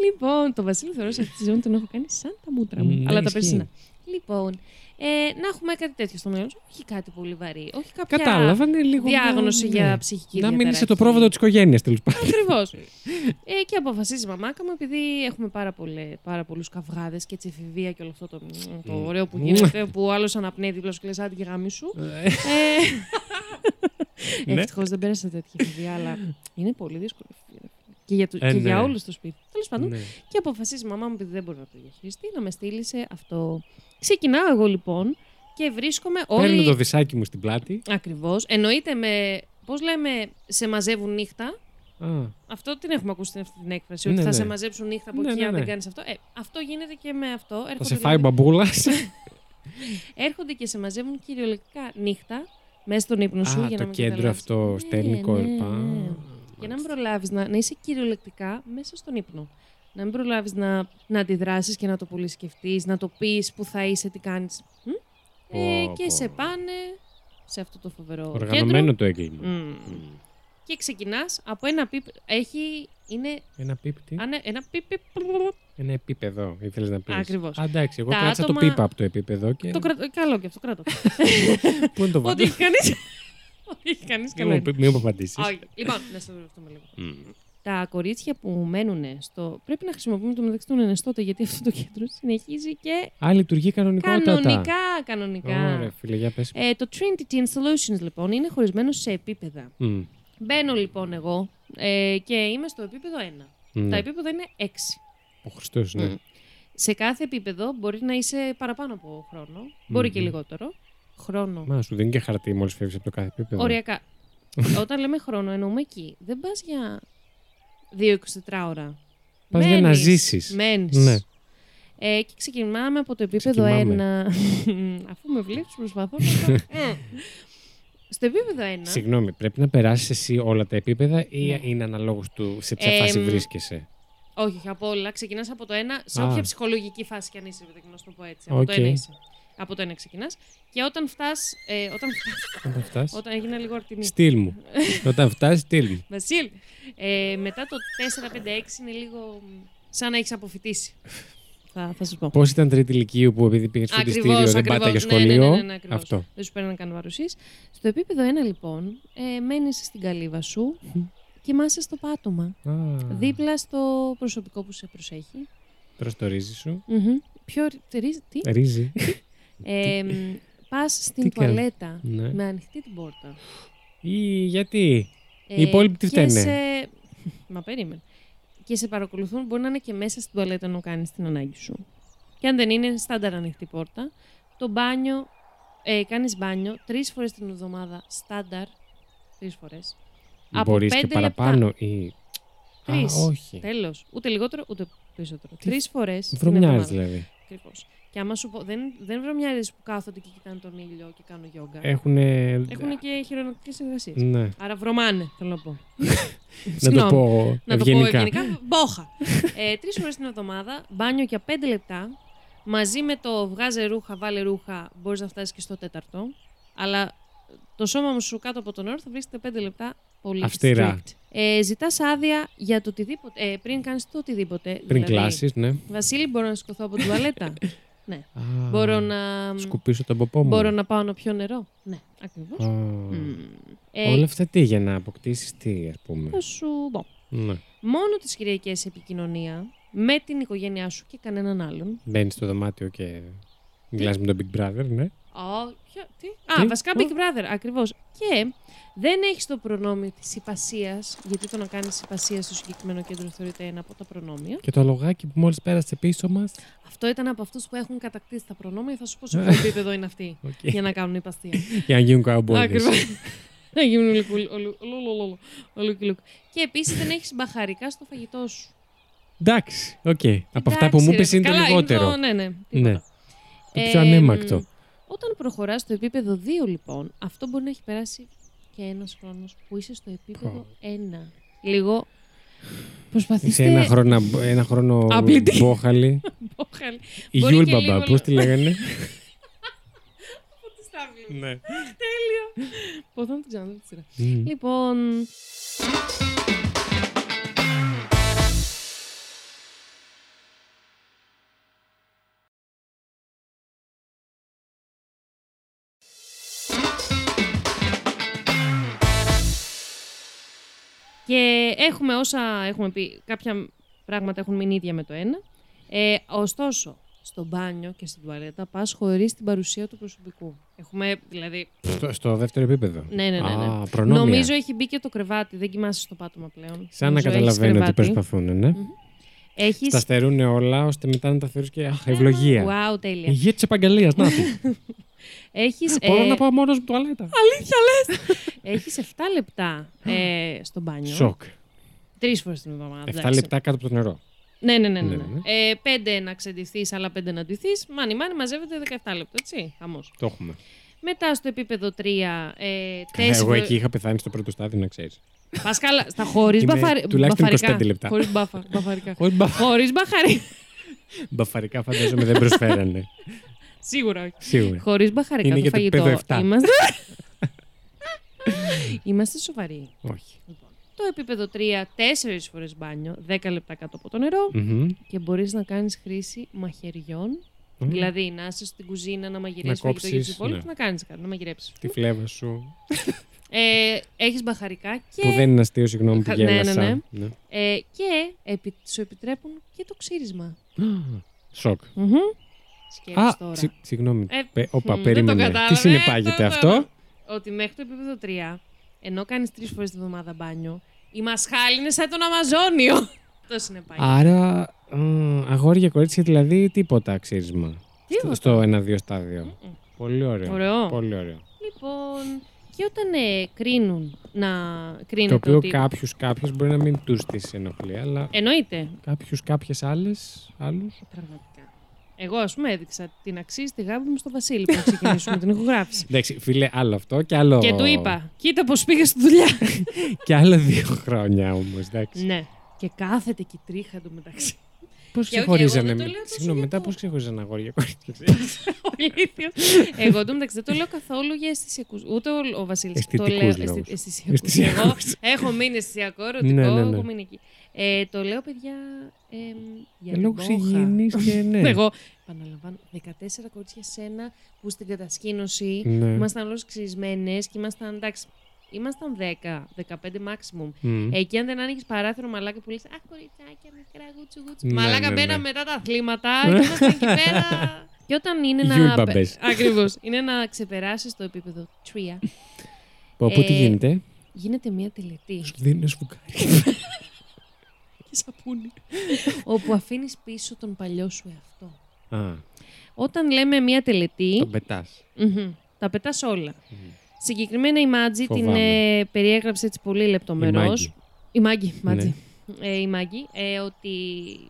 λοιπόν, το Βασίλη θεωρώ σε αυτή τη ζωή τον έχω κάνει σαν τα μούτρα μου.
Μ,
αλλά
ναι,
τα
ισχύει.
περσινά. Λοιπόν, ε, να έχουμε κάτι τέτοιο στο μυαλό σου. Όχι κάτι πολύ βαρύ. Όχι κάποια
Κατάλαβα, είναι λίγο.
διάγνωση
ναι.
για ψυχική
Να μην είσαι
διαταραχή.
το πρόβατο της οικογένειας τέλος πάντων.
Ακριβώς. [laughs] ε, και αποφασίζει η μαμάκα μου, επειδή έχουμε πάρα, πολλέ, πάρα πολλούς καυγάδες και έτσι εφηβεία και όλο αυτό το, το
Μμ.
ωραίο που γίνεται, [laughs] που ο άλλος αναπνέει δίπλα σου και λε: Άντε και γάμι σου.
Ε,
Ε, [laughs]
Ναι.
Ευτυχώς δεν πέρασα τέτοια εφηβεία, αλλά είναι πολύ δύσκολο. Εφηβεία. Και για, το,
Ε,
και
ναι.
για όλους στο σπίτι. Τέλος πάντων,
ναι.
και αποφασίζει η μαμά μου, επειδή δεν μπορεί να το διαχειριστεί, να με στείλει σε αυτό. Ξεκινάω εγώ λοιπόν και βρίσκομαι
Παίρνω
όλοι.
το δισάκι μου στην πλάτη.
Ακριβώς. Εννοείται με. Πώς λέμε, σε μαζεύουν νύχτα.
Α,
Αυτό την έχουμε ακούσει την, αυτή την έκφραση.
Ναι,
ότι θα
ναι.
σε μαζέψουν νύχτα από
Ναι,
εκεί
ναι,
αν
ναι.
δεν κάνεις αυτό. Ε, αυτό γίνεται και με αυτό.
θα
Έρχονται,
σε φάει
δηλαδή-
μπαμπούλας. [laughs]
έρχονται και σε μαζεύουν κυριολεκτικά νύχτα μέσα στον ύπνο σου.
Α,
για να
το
μην
κέντρο
καταλάβεις.
αυτό
Ναι,
στέλνει
ναι,
κόλπα.
Ναι. Για να μην προλάβεις να, να είσαι κυριολεκτικά μέσα στον ύπνο. Να μην προλάβεις να, να αντιδράσεις και να το πολύ σκεφτείς, να το πεις που θα είσαι, τι κάνεις. Ε,
Πω,
και
πω.
σε πάνε σε αυτό το φοβερό
Οργανωμένο
κέντρο.
το έγκλημα.
Μμ.
Μμ.
Και ξεκινάς από ένα πιπ. Έχει. Είναι.
Ένα πίπτη.
ανε- ένα πιπ. πιπ,
Ένα επίπεδο, ήθελες να πεις.
Ακριβώς.
Α, εντάξει, εγώ
Τα
κράτησα
άτομα-
το πίπα από το επίπεδο και.
Το κρατώ. Καλό και αυτό, κράτο. [laughs]
Πού είναι το
Ό,τι
βάλω.
έχει κανεί. Ό,τι έχει κανείς, καλό.
Μην
είναι.
μου- Μην μου απαντήσεις.
Όχι. Λοιπόν, να σε ρωτήσουμε λίγο. τα κορίτσια που μένουν στο. Πρέπει να χρησιμοποιούμε το μεταξύ των ενεστώτα γιατί αυτό το κέντρο συνεχίζει και.
Α, λειτουργεί κανονικότατα.
Κανονικά, κανονικά.
Ωραία, φίλε, για πες.
Ε, το Trinity Teen Solutions λοιπόν είναι χωρισμένο σε επίπεδα.
Μμ,
Μπαίνω λοιπόν εγώ ε, και είμαι στο επίπεδο 1.
μ.
Τα επίπεδα είναι 6.
Ο Χριστός, ναι.
Μμ. Σε κάθε επίπεδο μπορεί να είσαι παραπάνω από χρόνο. Μπορεί και
Μμμ.
λιγότερο. Χρόνο.
Μα σου δίνει και χαρτί μόλις φεύγεις από το κάθε επίπεδο.
Οριακά. [laughs] Όταν λέμε χρόνο, εννοούμε εκεί. Δεν πας για 2-24 ώρα.
Πας για να
Μένεις,
ζήσεις.
Μένεις.
Ναι.
Ε, και ξεκινάμε από το επίπεδο 1.
Ξεκινάμε. [laughs]
Αφού με βλέπει, προσπαθώ να το. Μμ. [laughs] Στο επίπεδο 1.
Συγγνώμη, πρέπει να περάσεις εσύ όλα τα επίπεδα ή
Ναι.
είναι αναλόγως του σε ποια φάση
Εμ,
βρίσκεσαι;
Όχι, όχι, από όλα. Ξεκινάς από το 1, σε
Α.
όποια ψυχολογική φάση κι αν είσαι, παιδί, να σου το πω έτσι. Από
Οκ.
το 1 είσαι. Από το 1 ξεκινάς. Και όταν φτάσει. Ε, όταν, φτάς-
Όταν φτάσεις.
όταν έγινα λίγο αρτινή.
Στείλ μου. Όταν φτάσεις, στείλ μου.
Βασίλ, ε, μετά το 4-5-6 είναι λίγο μ, σαν να έχεις αποφυτίσει. θα, θα σα πω.
Πώς ήταν τρίτη ηλικίου που επειδή πήγες στο
Ακριβώς,
φροντιστήριο δεν
ακριβώς.
πάτε για
Ναι, ναι, ναι,
σχολείο;
ναι, ναι, ακριβώς.
Αυτό.
Δεν σου παίρνουν καν βαρουσίες. Στο επίπεδο 1, λοιπόν, ε, μένει στην καλύβα σου, κοιμάσαι στο πάτωμα.
Α,
Δίπλα στο προσωπικό που σε προσέχει.
Τρως το ρύζι σου.
Μμμ. Πιο τερί- τι;
Ρύζι.
Ε, Πας στην
Τι κάνεις;
τουαλέτα
ναι.
με ανοιχτή την πόρτα.
Ή γιατί;
Ε,
Οι υπόλοιποι τι
και
φταίνε;
Σε... Μα περίμενε. Και σε παρακολουθούν, μπορεί να είναι και μέσα στην τουαλέτα ενώ κάνεις την ανάγκη σου. Και αν δεν είναι, στάνταρ ανοιχτή πόρτα. Το μπάνιο, ε, κάνεις μπάνιο τρεις φορές την εβδομάδα, στάνταρ. Τρεις φορές. Από
Μπορείς και
πέντε
παραπάνω ή.
Τρεις.
Α, όχι.
Τέλος. Ούτε λιγότερο, ούτε περισσότερο. Τρεις φορές.
Βρωμιάρη δηλαδή.
Ακριβώς. Και άμα σου πω, δεν, δεν βρωμιάριδες που κάθονται και κοιτάνε τον ήλιο και κάνουν γιόγκα.
Έχουν.
Έχουν και χειρονακτικές εργασίες.
Ναι.
Άρα βρωμάνε, θέλω να πω.
Να το
Συγγνώμη.
πω
Να το πω
ευγενικά.
ευγενικά. Μπόχα. ε, Τρεις φορές την εβδομάδα, μπάνιο για πέντε λεπτά. Μαζί με το βγάζε ρούχα, βάλε ρούχα, μπορείς να φτάσεις και στο τέταρτο. Αλλά το σώμα μου σου κάτω από τον όρο θα βρίσκεται πέντε λεπτά πολύ
Αυστηρά.
strict. Ε, Ζητάς άδεια για το οτιδήποτε. Ε, πριν κάνεις το οτιδήποτε.
Πριν
δηλαδή,
κλάσεις, ναι.
Βασίλη, μπορώ να σηκωθώ από την τουαλέτα; [laughs] ναι.
Α,
Μπορώ να.
Σκουπίσω τον ποπό μου.
Μπορώ να πάω να πιω νερό. Ναι, ακριβώς.
Α,
Ε,
Όλα αυτά τι για να αποκτήσεις τι, ας πούμε;
θα σου πω.
Ναι.
Μόνο τις Κυριακές επικοινωνία με την οικογένειά σου και κανέναν άλλον.
Μπαίνεις στο δωμάτιο και μιλάς με τον Big Brother, ναι.
Α, ποιο- τι;
Τι;
Α, βασικά
Α.
Big Brother, ακριβώς. Και δεν έχεις το προνόμιο της υπασίας, γιατί το να κάνεις υπασία στο συγκεκριμένο κέντρο θεωρείται ένα από τα προνόμια.
Και το λογάκι που μόλις πέρασε πίσω μας.
Αυτό ήταν από αυτούς που έχουν κατακτήσει τα προνόμια. Θα σου πω σε ποιο [laughs] επίπεδο είναι αυτοί για να κάνουν υπαστία. [laughs]
Για να γίνουν καουμπόιδες.
Ακριβώς. [laughs] Να γίνουν ολικου- ολου- ολου- ολου- ολουκιλουκ. Και επίσης δεν έχεις μπαχαρικά στο φαγητό σου.
Εντάξει, οκ. Από αυτά που
Εντάξει,
μου
ρε,
είπε είναι το
καλά,
λιγότερο.
ναι, ναι.
Ναι.
τίποτα.
Το πιο
Εμ,
ανέμακτο.
Όταν προχωράς στο επίπεδο 2, λοιπόν, αυτό μπορεί να έχει περάσει και ένας χρόνος που είσαι στο επίπεδο 1. Λίγο προσπαθήστε...
Είσαι ένα χρόνο, ένα χρόνο
Άπλητη.
μπόχαλη.
Μπόχαλη.
Η
Μπορεί
Γιούλ
και
Μπαμπά,
λίγο-
πώς τη λέγανε; [laughs]
Τι στάβλη.
ναι.
Τέλειο. Πώς θα την ξαναδώ τη σειρά.
Μμ.
Λοιπόν, και έχουμε όσα έχουμε πει, κάποια πράγματα έχουν μείνει ίδια με το ένα. Ε, ωστόσο, στο μπάνιο και στην τουαλέτα πας χωρίς την παρουσία του προσωπικού. Έχουμε, δηλαδή,
Στο, στο δεύτερο επίπεδο.
ναι, ναι, ναι. ναι.
Α, προνόμια.
Νομίζω έχει μπει και το κρεβάτι, δεν κοιμάσαι στο πάτωμα πλέον.
Σαν να
Νομίζω έχεις
καταλαβαίνω ότι
κρεβάτι.
προσπαθούν, ναι.
Έχεις...
Τα στερούν όλα, ώστε μετά να τα θεωρείς και αχ, ευλογία.
Wow, τέλεια.
Υγεία της επαγγελίας, να [laughs] τη.
Έχεις,
Μπορώ
ε,
να πάω μόνος μου τουαλέτα.
έχεις 7 λεπτά ε, στο μπάνιο.
Σοκ.
Τρεις φορές την εβδομάδα.
7
εντάξει.
λεπτά κάτω από το νερό.
Ναι, ναι, ναι. ναι,
Ναι,
ναι.
ναι.
Ε, πέντε να ξεντηθείς, άλλα πέντε να ντυθείς. Μάνι, μάνι, μαζεύεται 17 λεπτά, έτσι. Χαμός.
Το έχουμε.
Μετά στο επίπεδο 3, ε,
Καλά,
τέσσερα...
Εγώ εκεί είχα πεθάνει στο πρώτο στάδιο, να ξέρεις.
Πας καλά, στα χωρίς
Είμαι
μπαφαρι...
τουλάχιστον
μπαφαρικά.
25 λεπτά.
Χωρίς μπαφα, μπαφαρικά.
Όχι μπα...
χωρίς μπαχαρικά.
μπαφαρικά φαντάζομαι δεν προσφέρανε.
Σίγουρα όχι.
Σίγουρα.
Χωρίς μπαχαρικά
Είναι
το
για το
φαγητό.
επίπεδο 7.
Είμαστε... [laughs] Είμαστε σοβαροί.
Όχι.
Λοιπόν, το επίπεδο 3, 4 φορές μπάνιο, 10 λεπτά κάτω από το νερό
Μμμ.
και μπορείς να κάνεις χρήση μαχαιριών.
Μμ.
Δηλαδή να είσαι στην κουζίνα να μαγειρεύεις
Να
φαγητό για τους
κόψεις,
υπόλοιπους,
ναι.
να κάνεις κάτι, να μαγειρέψεις.
Τη φλέβα σου.
Ε, έχεις μπαχαρικά και,
Που δεν είναι αστείο, συγγνώμη που
Χα- ναι, ναι,
γέλασα.
ναι. ε, και επι, σου επιτρέπουν και το ξύρισμα.
Σοκ.
Μμμ. Σκέψου
Α,
τώρα.
ξυ- συγγνώμη.
Ε,
Πε- Όπα,
μ, δεν το
περίμενε. Τι
κατάλαβε.
συνεπάγεται
Ε,
αυτό;
Ότι μέχρι το επίπεδο 3, ενώ κάνεις τρεις φορές τη βδομάδα μπάνιο, η μασχάλη είναι σαν τον Αμαζόνιο. [laughs] Αυτό συνεπάγεται.
Άρα, α, αγόρια κορίτσια, δηλαδή τίποτα ξύρισμα.
Τίποτα.
Στο- Στο ένα-δύο στάδιο.
Μμμ.
Πολύ ωραίο.
Ωραίο.
Πολύ ωραίο.
Λοιπόν, και όταν ε, κρίνουν να κρίνουν
Το οποίο
ότι...
κάποιους κάποιες μπορεί να μην τους τη ενοχλεί, αλλά
Εννοείται.
κάποιους κάποιες άλλες. Άλλους.
Πραγματικά. Εγώ, ας πούμε, έδειξα την αξία στη γάμπη μου στο Βασίλη που να ξεκινήσουμε την ηχογράφηση.
Εντάξει, φίλε, άλλο αυτό και άλλο.
Και του είπα, κοίτα πώς πήγε στη δουλειά. [laughs]
και άλλο δύο χρόνια όμως, εντάξει.
ναι. Και κάθεται και τρίχα εντωμεταξύ.
Πώς
Και όχι, εγώ
ξεχωρίζανε.
δεν το
με-
λέω τόσο
Συγγνώμη,
για
μετά
το-
πώς ξεχωρίζανε αγόρια κορίτσια. [laughs]
Ηλίθιο. Εγώ εντωμεταξύ δεν το λέω καθόλου για αισθησιακούς. Ούτε ο, ο Βασίλης. Το
Αισθητικούς
λέω
λόγους.
αισθη- αισθησιακούς.
Αισθησιακούς.
Εγώ έχω μείνει αισθησιακό, ερωτικό,
Ναι, ναι, ναι.
έχω μείνει εκεί. Ε, το λέω, παιδιά, εμ, για την
Λόγω
Μπόχα.
υγιεινή και [laughs] ναι.
Εγώ, επαναλαμβάνω, 14 κορίτσια σε ένα που στην κατασκήνωση
Ναι.
ήμασταν όλες ξυρισμένες και ήμασταν εντάξει. Ήμασταν 10, 15 maximum.
Μμ.
Εκεί, αν δεν άνοιγες παράθυρο, μαλάκα που λες Αχ, κοριτσάκια, μικρά γούτσου γούτσου.
Ναι,
μαλάκα
ναι,
μπαίναμε
ναι.
μετά τα αθλήματα και ήμασταν εκεί πέρα. [laughs] και όταν είναι να.
Γιούλμπαμπες.
Ακριβώς. Είναι να ξεπεράσεις το επίπεδο 3,
Πω, πού τι
Ε,
γίνεται;
γίνεται μια τελετή.
Σου δίνει ένα σφουγγάρι.
και [laughs] σαπούνι. όπου αφήνεις πίσω τον παλιό σου εαυτό.
Α,
Όταν λέμε μια τελετή.
τον πετάς.
Μμμ. Τα πετάς όλα. Συγκεκριμένα η Μάτζη την
Φοβάμαι.
ε, περιέγραψε έτσι πολύ λεπτομερώς.
Μάγκη.
Η Μάγκη. Μάτζη.
Ναι.
ε, η Μάγκη, ε, ότι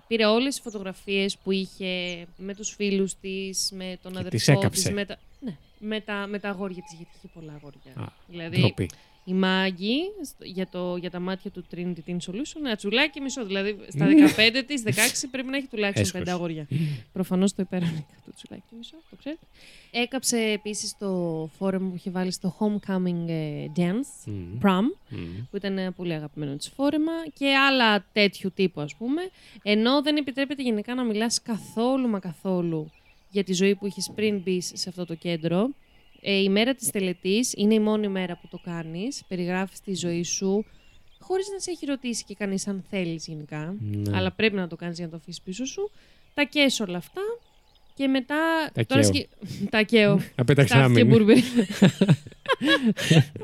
πήρε όλες τις φωτογραφίες που είχε με τους φίλους της, με τον
Και
αδερφό
τις
της,
έκαψε.
με τα, ναι, με, τα, με τα αγόρια της, γιατί είχε πολλά αγόρια.
Α,
δηλαδή,
ντροπή.
Η Μάγκη στο- για, το, για τα μάτια του Trinity Teen Solution, ένα τσουλάκι μισό. Δηλαδή στα
Ναι.
15 της, 16 [laughs] πρέπει να έχει τουλάχιστον
Έσχος.
πέντε αγόρια. Προφανώς το υπέρανε [laughs] το τσουλάκι μισό, το ξέρετε. Έκαψε επίσης το φόρεμα που είχε βάλει στο Homecoming ε, Dance,
Μμμ.
Prom,
Μμμ.
που ήταν ένα πολύ αγαπημένο της φόρεμα και άλλα τέτοιου τύπου ας πούμε. Ενώ δεν επιτρέπεται γενικά να μιλάς καθόλου μα καθόλου για τη ζωή που έχεις πριν μπεις σε αυτό το κέντρο. Ε, η μέρα της τελετής είναι η μόνη μέρα που το κάνεις. Περιγράφεις τη ζωή σου χωρίς να σε έχει ρωτήσει και κανείς αν θέλεις γενικά.
Ναι.
Αλλά πρέπει να το κάνεις για να το αφήσεις πίσω σου. Τα καίς όλα αυτά και μετά...
Τα
τώρα
καίω.
σκε- Τα καίω. Στάθηκε
Απέταξάμενη.
μπουρμπερι.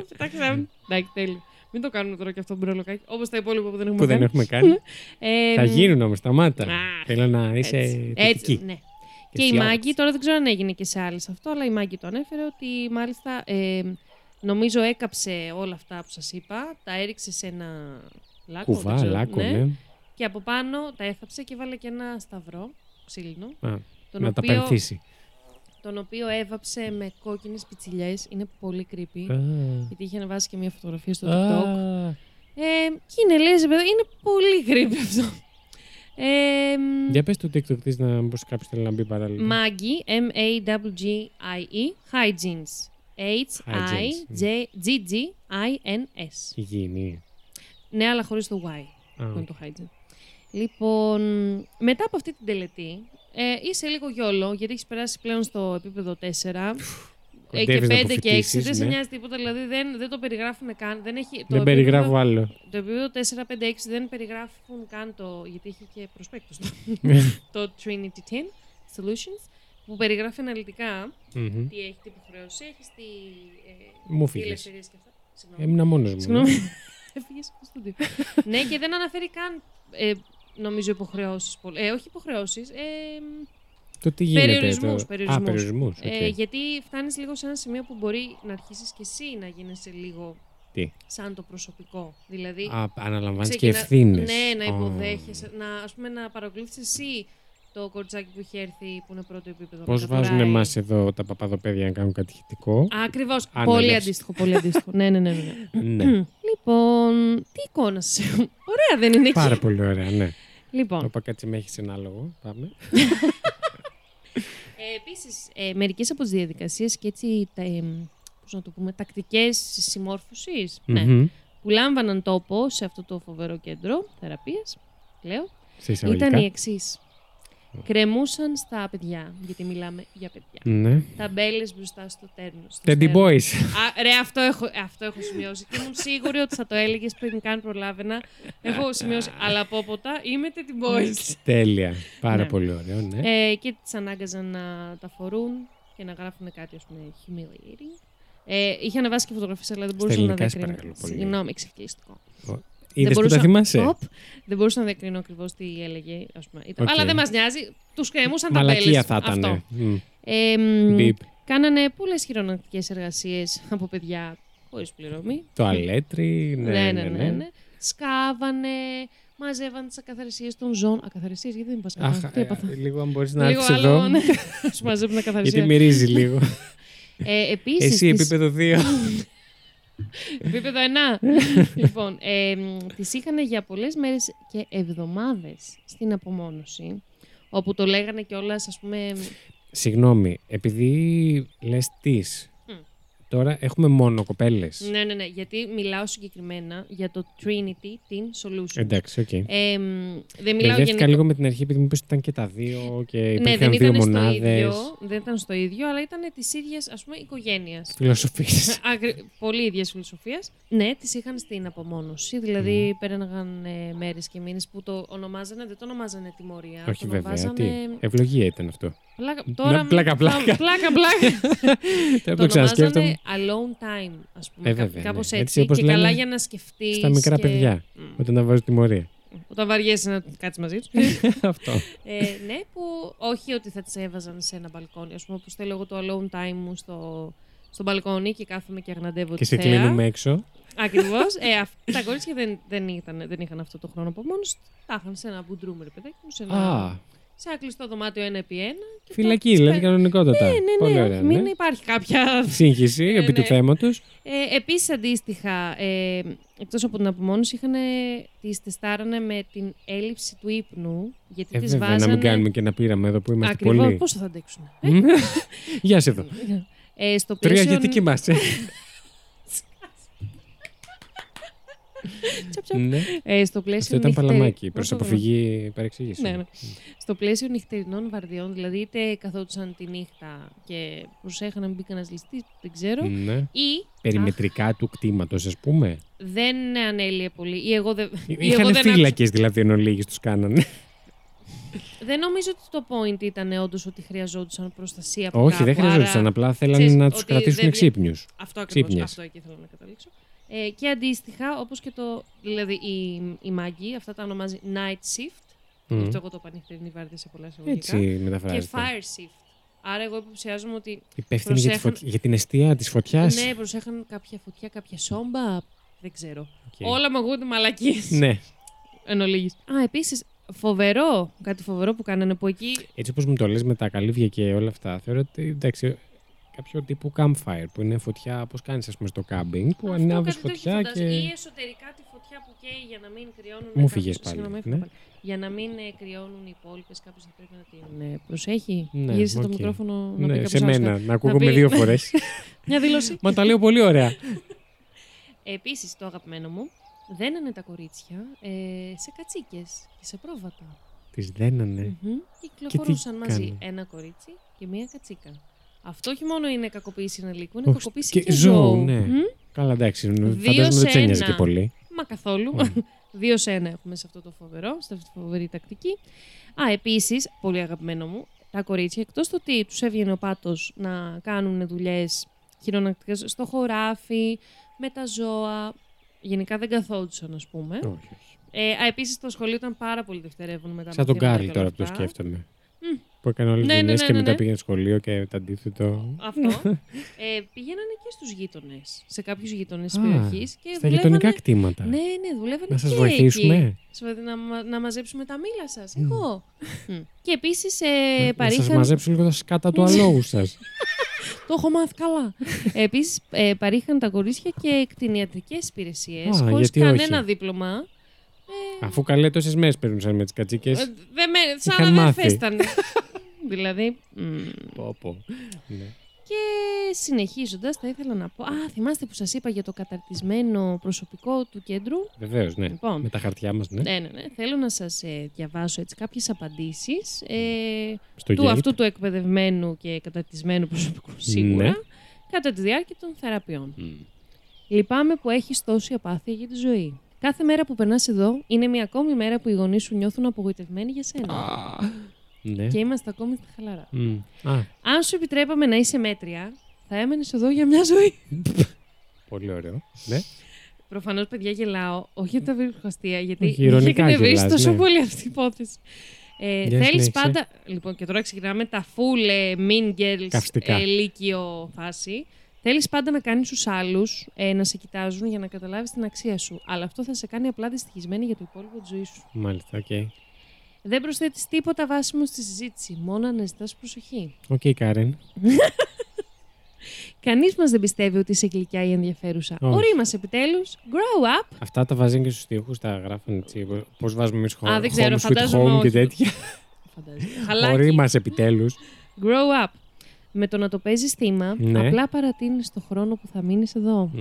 Πετάξαμε. Εντάξει, τέλειο. Μην το κάνουμε τώρα και αυτό το μπρολοκάκι. Όπως τα υπόλοιπα που δεν έχουμε
Που δεν
κάνει.
έχουμε [laughs] κάνει.
Ε,
Θα γίνουν όμως, σταμάτα.
Α,
Θέλω να είσαι
έτσι,
θετική.
έτσι, ναι. Και η
αισιόδοξη.
Μάγκη, τώρα δεν ξέρω αν έγινε και σε άλλες αυτό, αλλά η Μάγκη το ανέφερε ότι μάλιστα ε, νομίζω έκαψε όλα αυτά που σας είπα, τα έριξε σε ένα λάκκο. δεν
Κουβά,
ξέρω,
λάκκο, ναι.
Και από πάνω τα έθαψε και βάλε και ένα σταυρό ξύλινο,
Α,
τον,
να τα
οποίο,
πενθήσει.
τον οποίο έβαψε με κόκκινες πιτσιλιές. Είναι πολύ creepy.
Α.
Γιατί είχε ανεβάσει και μια φωτογραφία στο
Α.
TikTok. Ε, και είναι, λες, παιδιά, είναι πολύ creepy αυτό. Ε,
Για πες το TikTok της να μπως κάποιος θέλει να μπει παράλληλα.
Maggie, M-A-G-G-I-E, Hygienes. H-I-G-G-I-N-S.
Υγιεινή.
Ναι, αλλά χωρίς το Y.
Α,
που είναι το hygiene. Λοιπόν, μετά από αυτή την τελετή, ε, είσαι λίγο γιόλο, γιατί έχεις περάσει πλέον στο επίπεδο 4. Ε, και
κοντεύεις να
5 και 6
αποφυτίσεις,
δεν σε
ναι.
νοιάζει τίποτα, δηλαδή δεν, δεν το περιγράφουν καν. Δεν, έχει, το
Δεν περιγράφω
επίπεδο-
άλλο.
Το επίπεδο 4, 5, 6 δεν περιγράφουν καν το. Γιατί έχει και προσπέκτους [laughs] το Trinity 10 Solutions, που περιγράφει αναλυτικά
Μμμ.
τι έχει, τι υποχρέωση έχεις, τι. Ε,
Μου
τι
φύγες.
ελευθερίες και αυτά. Συγγνώμη.
Έμεινα μόνος μου.
Συγγνώμη. [laughs] Έφυγες από το στούντιο. ναι, και δεν αναφέρει καν. Ε, νομίζω υποχρεώσεις. Ε, όχι υποχρεώσεις. Ε,
Το τι γίνεται.
Περιορισμούς,
το...
περιορισμούς.
Α, περιορισμούς. οκ.
ε, γιατί φτάνεις λίγο σε ένα σημείο που μπορεί να αρχίσεις και εσύ να γίνεσαι λίγο
Τι;
σαν το προσωπικό. Δηλαδή.
Α, αναλαμβάνεις και
ξεκινά-
ευθύνες.
Ναι, να
Ω.
υποδέχεσαι. Να, ας πούμε, να παρακολουθείς εσύ το κοριτσάκι που έχει έρθει που είναι πρώτο επίπεδο.
Πώς βάζουν εμάς εδώ τα παπαδοπέδια να κάνουν κατηχητικό;
Ακριβώς.
Αν
Πολύ
έλεγες.
αντίστοιχο. Πολύ αντίστοιχο. ναι, ναι, ναι. ναι.
ναι. [clears throat]
λοιπόν, τι εικόνα σου. Ωραία, δεν είναι εκεί.
Πάρα πολύ ωραία, ναι. Το
Λοιπόν,
είπα κάτσε με έχεις ένα άλογο. Πάμε. [laughs]
ε, επίσης, ε, μερικές από τις διαδικασίες και έτσι, τα, ε, πώς να το πούμε, τακτικές συμμόρφωσης, ναι,
Μμμ.
που λάμβαναν τόπο σε αυτό το φοβερό κέντρο θεραπείας, λέω,
Σε εισαγωγικά.
ήταν οι εξής. Κρεμούσαν στα παιδιά, γιατί μιλάμε για παιδιά.
Ναι.
Ταμπέλες μπροστά στο τέρνο. στο
Teddy
στέρνο.
Boys.
Α, ρε, αυτό έχω, αυτό έχω σημειώσει. Και ήμουν σίγουρη ότι θα το έλεγες πριν καν προλάβαινα. Έχω σημειώσει. Αλλά από όποτα είμαι Teddy Boys.
Τέλεια. Πάρα
Ναι.
πολύ ωραίο, ναι.
Ε, και τις ανάγκαζαν να τα φορούν και να γράφουν κάτι, ας πούμε, humiliating. Ε, είχε ανεβάσει και φωτογραφίες, αλλά δεν μπορούσα να
ελληνικά, σε
διακρίνω.
παρακαλώ πολύ.
Συγγνώμη, εξευτελιστικό.
Είδες που τα θυμάσαι;
Οπ, δεν μπορούσα να διακρίνω ακριβώς τι έλεγε. Ας πούμε. Ήταν-
Οκ.
Αλλά δεν μας νοιάζει. Τους κρεμούσαν τα
Μαλακία
μπέλες.
θα ήταν.
Αυτό.
Μμ.
Ε, μ,
Μπιπ.
κάνανε πολλές χειρονακτικές εργασίες από παιδιά χωρίς πληρωμή.
Το αλέτρι. Ναι, ναι, ναι.
Σκάβανε, μαζεύαν τις ακαθαρισίες των ζώων. Ακαθαρισίες, γιατί δεν είπα
Αχ,
σκάβανε. Τι
ε,
έπαθα.
λίγο αν μπορείς να
Λίγο
έρθεις
άλλο,
εδώ.
ναι. Σου μαζεύουν
Γιατί
ακαθαρισία.
μυρίζει λίγο.
Ε, επίσης,
Εσύ
τις-
επίπεδο 2. [laughs]
Επίπεδο 1. λοιπόν, ε, τις είχαν για πολλές μέρες και εβδομάδες στην απομόνωση, όπου το λέγανε κιόλας, ας πούμε...
Συγγνώμη, επειδή λες τις,
Μμ.
Τώρα έχουμε μόνο κοπέλες.
Ναι, ναι, ναι, γιατί μιλάω συγκεκριμένα για το Trinity Teen Solution.
Εντάξει, οκ.
Ε, μ, δεν μιλάω
Μπερδεύτηκα
γενικά...
λίγο με την αρχή επειδή μου είπες ότι ήταν και τα δύο και
Ναι,
υπήρχαν
δεν
δύο
ήταν, στο
μονάδες.
ίδιο, δεν ήταν στο ίδιο, αλλά ήταν της ίδιας, ας πούμε, οικογένειας.
Φιλοσοφίες. [laughs]
Αγρι... Πολύ ίδιας φιλοσοφίας. Ναι, τις είχαν στην απομόνωση. Δηλαδή, πέρναγαν ε, μέρες και μήνες που το ονομάζανε, δεν το ονομάζανε τιμωρία.
Όχι
το
βέβαια, τι.
ονομάζανε...
Ευλογία ήταν αυτό.
Πλάκα, τώρα...
πλάκα, πλάκα.
πλάκα, πλάκα. [laughs]
Τώρα
το
το ξανασκέφτομαι.
ονομάζανε alone time, ας πούμε.
Ε,
κά-
βέβαια,
κάπως
ναι.
έτσι.
Έτσι όπως
και
λένε
καλά για να σκεφτείς.
Στα μικρά
και...
παιδιά,
Μμ.
όταν να βάζω τιμωρία.
Όταν βαριέσαι να κάτσεις μαζί τους. [laughs]
αυτό.
ε, ναι, που όχι ότι θα τις έβαζαν σε ένα μπαλκόνι. Α πούμε, όπως θέλω εγώ το alone time μου στο, στο μπαλκόνι και κάθομαι και αγναντεύω
Και
τη
σε
θέα.
κλείνουμε έξω.
Ακριβώς. Ε, [laughs] αυ- τα κορίτσια δεν, δεν, ήταν, δεν είχαν αυτό το χρόνο από μόνος του. Τα είχαν σε ένα μπουντρούμ, ρε παιδάκι μου, σε ένα,
Α,
σε ένα κλειστό δωμάτιο ένα επί ένα. και
φυλακή,
τα-
δηλαδή κανονικότατα.
Ναι, ναι, ναι.
Πολύ
όχι,
ωραία.
μην
ναι.
υπάρχει κάποια [laughs]
Σύγχυση
Ναι,
επί του
ναι.
θέματο.
Ε, Επίσης, αντίστοιχα, ε, εκτός από την απομόνωση, είχαν τις τεστάρανε με την έλλειψη του ύπνου. Γιατί
Ε,
τις
βέβαια,
βάζανε.
να μην κάνουμε και ένα πείραμα εδώ που είμαστε
Ακριβώς,
πολλοί.
πόσο θα αντέξουν.
Γεια σε εδώ.
Ε, στο
Τρία
πλαίσιο...
γιατί κοιμάσαι. [laughs] Ναι.
Ε, στο πλαίσιο
Αυτό ήταν
νυχτερι-
παλαμάκι προς
Όσο
αποφυγή παρεξήγησης.
Ναι, ναι. Στο πλαίσιο νυχτερινών βαρδιών, δηλαδή είτε καθόντουσαν τη νύχτα και προσέχαν να μην μπει κανένας ληστής, δεν ξέρω,
Ναι.
ή
Περιμετρικά του κτήματος, ας πούμε.
δεν ανέλυε πολύ. Ή εγώ δεν, ή εγώ
Είχαν
δεν, άκουσα-
φύλακες δηλαδή εν ολίγης τους κάνανε.
δεν νομίζω ότι το point ήταν όντως ότι χρειαζόντουσαν προστασία από
Όχι, δεν
κάπου,
χρειαζόταν.
άρα-
Απλά θέλανε
ξέρεις,
να τους
ότι
κρατήσουν
δεν βγα-
ξύπνιους.
Αυτό ακριβώς,
Ξύπνιες.
αυτό εκεί θέλω να καταλήξω. Ε, και αντίστοιχα, όπως και το, δηλαδή η, η μάγκη, αυτά τα ονομάζει night shift, γι' αυτό εγώ το είπα νυχτερινή βάρδια σε πολλά εισαγωγικά,
Έτσι
και
μεταφράζεται.
fire shift. Άρα εγώ υποψιάζομαι ότι
Υπεύθυνη για, τη
προσέχαν-
φωτ- για την αιστεία της φωτιάς.
ναι, προσέχαν κάποια φωτιά, κάποια σόμπα, δεν ξέρω. Όλα μου ακούγονται μαλακίες
Ναι.
εν ολίγης. Α, επίσης, φοβερό, κάτι φοβερό που κάνανε που εκεί
Έτσι όπως μου το λες με τα καλύβια και όλα αυτά, θεωρώ ότι εντάξει, κάποιο τύπου campfire που είναι φωτιά, όπω κάνεις ας πούμε στο κάμπινγκ, που
Αυτό
ανάβεις
κάτι τέτοιο
φωτιά
φαντάζομαι.
και.
Ή εσωτερικά τη φωτιά που καίει για να μην κρυώνουν.
Μου
κάποιους-
φύγες πάλι,
Συγγνώμη,
ναι.
έφυγα πάλι. Για να μην ε, κρυώνουν οι υπόλοιπες, κάποιος θα πρέπει να την ε, προσέχει.
Ναι,
Γύρισε το
οκ.
μικρόφωνο να πει
Ναι,
κάποιος
σε
άλλος
μένα,
κάτι.
να ακούγομαι
πει-
δύο φορές. [laughs]
Μια δήλωση.
Μα τα λέω πολύ ωραία. [laughs]
Επίσης, το αγαπημένο μου, δένανε τα κορίτσια ε, σε κατσίκες και σε πρόβατα.
Τις δένανε.
Μμμ. Κυκλοφορούσαν μαζί
κάνανε;
ένα κορίτσι και μία κατσίκα. Αυτό όχι μόνο είναι κακοποίηση ενηλίκου, είναι
Όχι,
κακοποίηση
και
και,
ζώου,
ζώου.
ναι.
Μμ.
Καλά, εντάξει.
Δύο
Φαντάζομαι
σε
δεν του ένοιαζε
ένα.
και πολύ.
Μα καθόλου.
Mm. [laughs]
Δύο σε ένα έχουμε σε αυτό το φοβερό, σε αυτή τη φοβερή τακτική. Α, επίσης, πολύ αγαπημένο μου, τα κορίτσια, εκτός το ότι τους έβγαινε ο πάτος να κάνουν δουλειές χειρονακτικές στο χωράφι, με τα ζώα. Γενικά δεν καθόντουσαν, ας πούμε.
Όχι, όχι.
Ε, α, επίσης το σχολείο ήταν πάρα πολύ δευτερεύον με τα
Σαν τον
μαθήματα
Κάρλ
και
τώρα
όλα
που το
αυτά.
σκέφτομαι.
Μμ.
Που έκανε όλε τι
Ναι, ναι,
δουλειέ
ναι,
και
ναι,
μετά
ναι.
πήγαινε σχολείο και το αντίθετο.
Αυτό. [laughs] ε, πήγαιναν και στους γείτονες, σε κάποιους γείτονες τη
Α,
περιοχής.
Στα γειτονικά κτήματα.
Ναι, ναι, δουλεύανε
Να σας
και
βοηθήσουμε.
εκεί. Σου- Να, μα- να μαζέψουμε τα μήλα σας. Εγώ. Μμ. Και επίσης ε,
Να σας
παρήχαν.
μαζέψω λίγο τα σκάτα του αλόγου σας. [laughs]
Το έχω μάθει καλά. επίσης ε, παρήχαν τα κορίτσια και κτηνιατρικέ υπηρεσίες
Α,
χωρίς
γιατί
κανένα
όχι.
δίπλωμα.
Αφού καλέ τόσες μέρες περνούσαν με τις κατσίκες.
Ε, δεν με, σαν
Είχαν
να δεν
μάθει. [laughs]
φέστανε. δηλαδή. μ.
Πω, πω. Ναι.
Και συνεχίζοντας, θα ήθελα να πω. Α, θυμάστε που σας είπα για το καταρτισμένο προσωπικό του κέντρου;
Βεβαίως, ναι.
Λοιπόν.
Με τα χαρτιά μας, ναι.
Ναι, ναι, ναι. Θέλω να σας ε, διαβάσω έτσι κάποιες απαντήσεις ε,
Στο
του
Yelp.
αυτού του εκπαιδευμένου και καταρτισμένου προσωπικού σίγουρα
Ναι.
κατά τη διάρκεια των θεραπείων.
Μμ.
Λυπάμαι που έχεις τόση απάθεια για τη ζωή. Κάθε μέρα που περνάς εδώ είναι μια ακόμη μέρα που οι γονείς σου νιώθουν απογοητευμένοι για σένα.
Ναι.
Και είμαστε ακόμη στα χαλαρά.
Μμ. Α,
Αν σου επιτρέπαμε να είσαι μέτρια, θα έμενες εδώ για μια ζωή.
πολύ ωραίο. Ναι.
Προφανώς, παιδιά, γελάω. Όχι γιατί τα βρίσκω αστεία, γιατί
Όχι,
με είχε
ηρωνικά
εκνευρίσεις
γελάς,
τόσο
ναι.
πολύ αυτή η υπόθεση. Ε,
Για
Θέλεις
συνέχισε.
πάντα. Λοιπόν, και τώρα ξεκινάμε τα full ε, mean girls
Καυστικά.
ε, λύκειο φάση. Θέλεις πάντα να κάνεις τους άλλους ε, να σε κοιτάζουν για να καταλάβεις την αξία σου. Αλλά αυτό θα σε κάνει απλά δυστυχισμένη για το υπόλοιπο της ζωής σου.
Μάλιστα, οκ.
Δεν προσθέτεις τίποτα βάσιμο στη συζήτηση, μόνο αναζητάς προσοχή.
Οκ, Κάρεν. [laughs]
Κανείς μας δεν πιστεύει ότι είσαι γλυκιά ή ενδιαφέρουσα.
Όχι.
Ορίμασε επιτέλους. Grow up.
Αυτά τα βάζουν και στους τοίχους, τα γράφουν έτσι. Πώς βάζουμε εμείς
Α, δεν ξέρω,
home, sweet
φαντάζομαι
home και
όχι.
τέτοια. [laughs]
Φαντάζομαι. Χαλάκι.
Ορί επιτέλους.
Grow up. Με το να το παίζεις θύμα,
Ναι.
απλά παρατείνεις το χρόνο που θα μείνεις εδώ.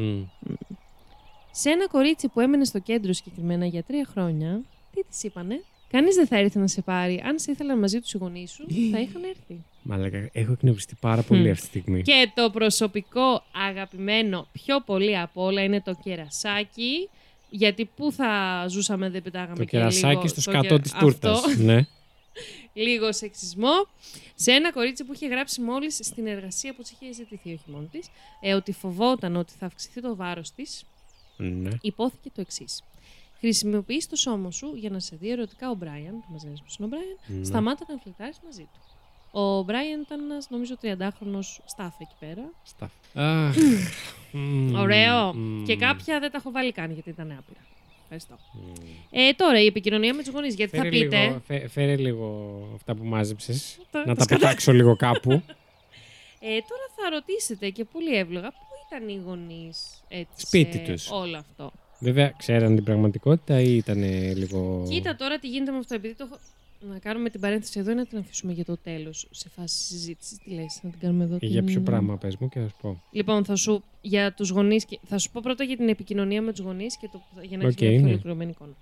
Σε ένα κορίτσι που έμενε στο κέντρο συγκεκριμένα για τρία χρόνια, τι της είπανε; Κανείς δεν θα έρθει να σε πάρει. Αν σε ήθελαν μαζί τους οι γονείς σου, θα είχαν έρθει.
Μαλάκα, έχω εκνευριστεί πάρα πολύ
Μμ.
αυτή τη στιγμή.
Και το προσωπικό αγαπημένο πιο πολύ απ' όλα είναι το κερασάκι. Γιατί πού θα ζούσαμε δεν πετάγαμε
Το
και λίγο
κερασάκι στο
το
σκατό
κε-
της τούρτας.
Αυτό.
Ναι. [laughs]
λίγο σεξισμό, σε ένα κορίτσι που είχε γράψει μόλις στην εργασία που της είχε ζητηθεί, όχι μόνο της, ε, ότι φοβόταν ότι θα αυξηθεί το βάρος της,
ναι.
υπόθηκε το εξής. Χρησιμοποιείς το σώμα σου για να σε δει ερωτικά ο Μπράιαν, που μας λένε πω είναι ο Μπράιαν,
Ναι.
σταμάτα να φλετάρει μαζί του. Ο Μπράιαν ήταν ένας, νομίζω, 30χρονο staff εκεί πέρα.
Σταφ. Αχ. Μμμ,
Ωραίο.
μμμ.
Και κάποια δεν τα έχω βάλει καν γιατί ήταν άπειρα. Ευχαριστώ.
Μμμ.
Ε, τώρα η επικοινωνία με τους γονείς. Γιατί
Φέρε
θα πείτε;
Λίγο, φέ- φέρε λίγο αυτά που μάζεψες.
Τα-
να
τα
τα πετάξω λίγο κάπου. [laughs]
Ε, τώρα θα ρωτήσετε και πολύ εύλογα πού ήταν οι γονείς έτσι.
Σπίτι
σε
τους.
Όλο αυτό;
Βέβαια, ξέραν την πραγματικότητα ή ήταν λίγο.
Κοίτα τώρα τι γίνεται με αυτό. Επειδή το έχω. Να κάνουμε την παρένθεση εδώ ή να την αφήσουμε για το τέλος σε φάση συζήτησης. Τι λες, να την κάνουμε εδώ.
Για
την-
ποιο πράγμα, πες μου και θα σου πω.
Λοιπόν, θα σου, για τους γονείς, και- θα σου πω πρώτα για την επικοινωνία με τους γονείς και το, για να έχεις
Οκ,
μια πιο
ναι.
ολοκληρωμένη εικόνα.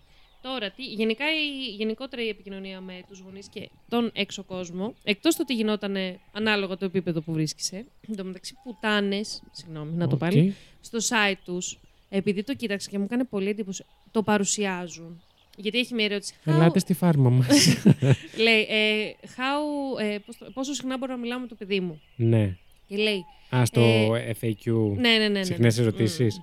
Τώρα, τι, γενικά η, γενικότερα η επικοινωνία με τους γονείς και τον έξω κόσμο, εκτός το ότι γινόταν ανάλογα το επίπεδο που βρίσκεσαι, εν τω μεταξύ πουτάνες, συγγνώμη να το
Οκ.
πάλι, στο site τους, επειδή το κοίταξα και μου έκανε πολύ εντύπωση, το παρουσιάζουν. Γιατί έχει μια ερώτηση. How-
Ελάτε στη φάρμα μας. [laughs]
λέει, ε, how, ε, πώς το- πόσο συχνά μπορώ να μιλάω με το παιδί μου;
ναι.
Και λέει,
Α, στο FAQ.
ναι, ναι, ναι. ναι,
Συχνές
ναι.
ερωτήσεις.
Μμ.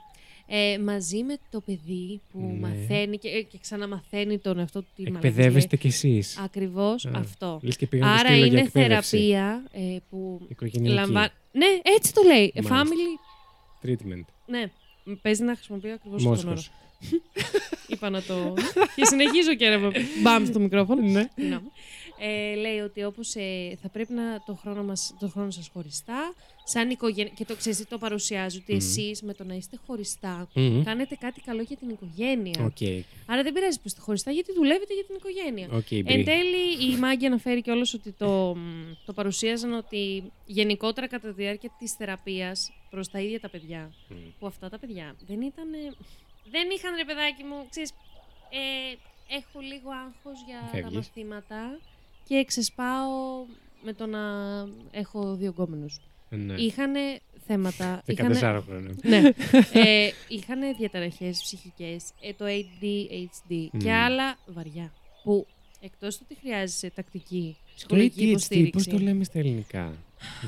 Ε, μαζί με το παιδί που
Ναι.
μαθαίνει και, και ξαναμαθαίνει τον εαυτό του τι
Εκπαιδεύεστε κι εσείς.
Ακριβώς
Α,
αυτό.
Λες και πήγαν το
Άρα
σκύλο για
είναι
εκπαίδευση.
θεραπεία ε, που
Οικογενειακή.
λαμβάνει. Ναι, έτσι το λέει. Ε,
Μάλιστα.
Family.
Treatment.
Ναι. Παίζει να χρησιμοποιεί ακριβώς τον όρο.
Μόσχος. [laughs]
Είπα να το. και συνεχίζω και ρε, μπαμ στο μικρόφωνο.
Ναι.
Ναι. Ε, λέει ότι όπως ε, θα πρέπει να το χρόνο, μας, το χρόνο σας χωριστά, σαν οικογένεια, και το ξέρεις, τι το παρουσιάζει, ότι
Μμμ.
εσείς με το να είστε χωριστά,
Μμμ.
κάνετε κάτι καλό για την οικογένεια.
Οκ.
Άρα δεν πειράζει που είστε χωριστά, γιατί δουλεύετε για την οικογένεια.
Οκ,
Εν
Μπρι.
τέλει, η Μάγκη αναφέρει κιόλας ότι το, μ, το παρουσίαζαν ότι γενικότερα κατά τη διάρκεια της θεραπείας προς τα ίδια τα παιδιά,
Μμ.
που αυτά τα παιδιά δεν ήταν. Δεν είχαν ρε παιδάκι μου, ξέρεις, ε, έχω λίγο άγχος για τα
Φεύγεις.
μαθήματα και ξεσπάω με το να έχω δύο γκόμενους.
Ναι.
Είχαν θέματα. είχανε-
14 χρόνια.
ναι. [laughs] ε, είχαν διαταραχές ψυχικές, ε, το ADHD και
Μμμ.
άλλα βαριά. Που εκτός του ότι χρειάζεσαι τακτική
Το
ψυχολογική
ADHD,
υποστήριξη.
πώς το λέμε στα ελληνικά;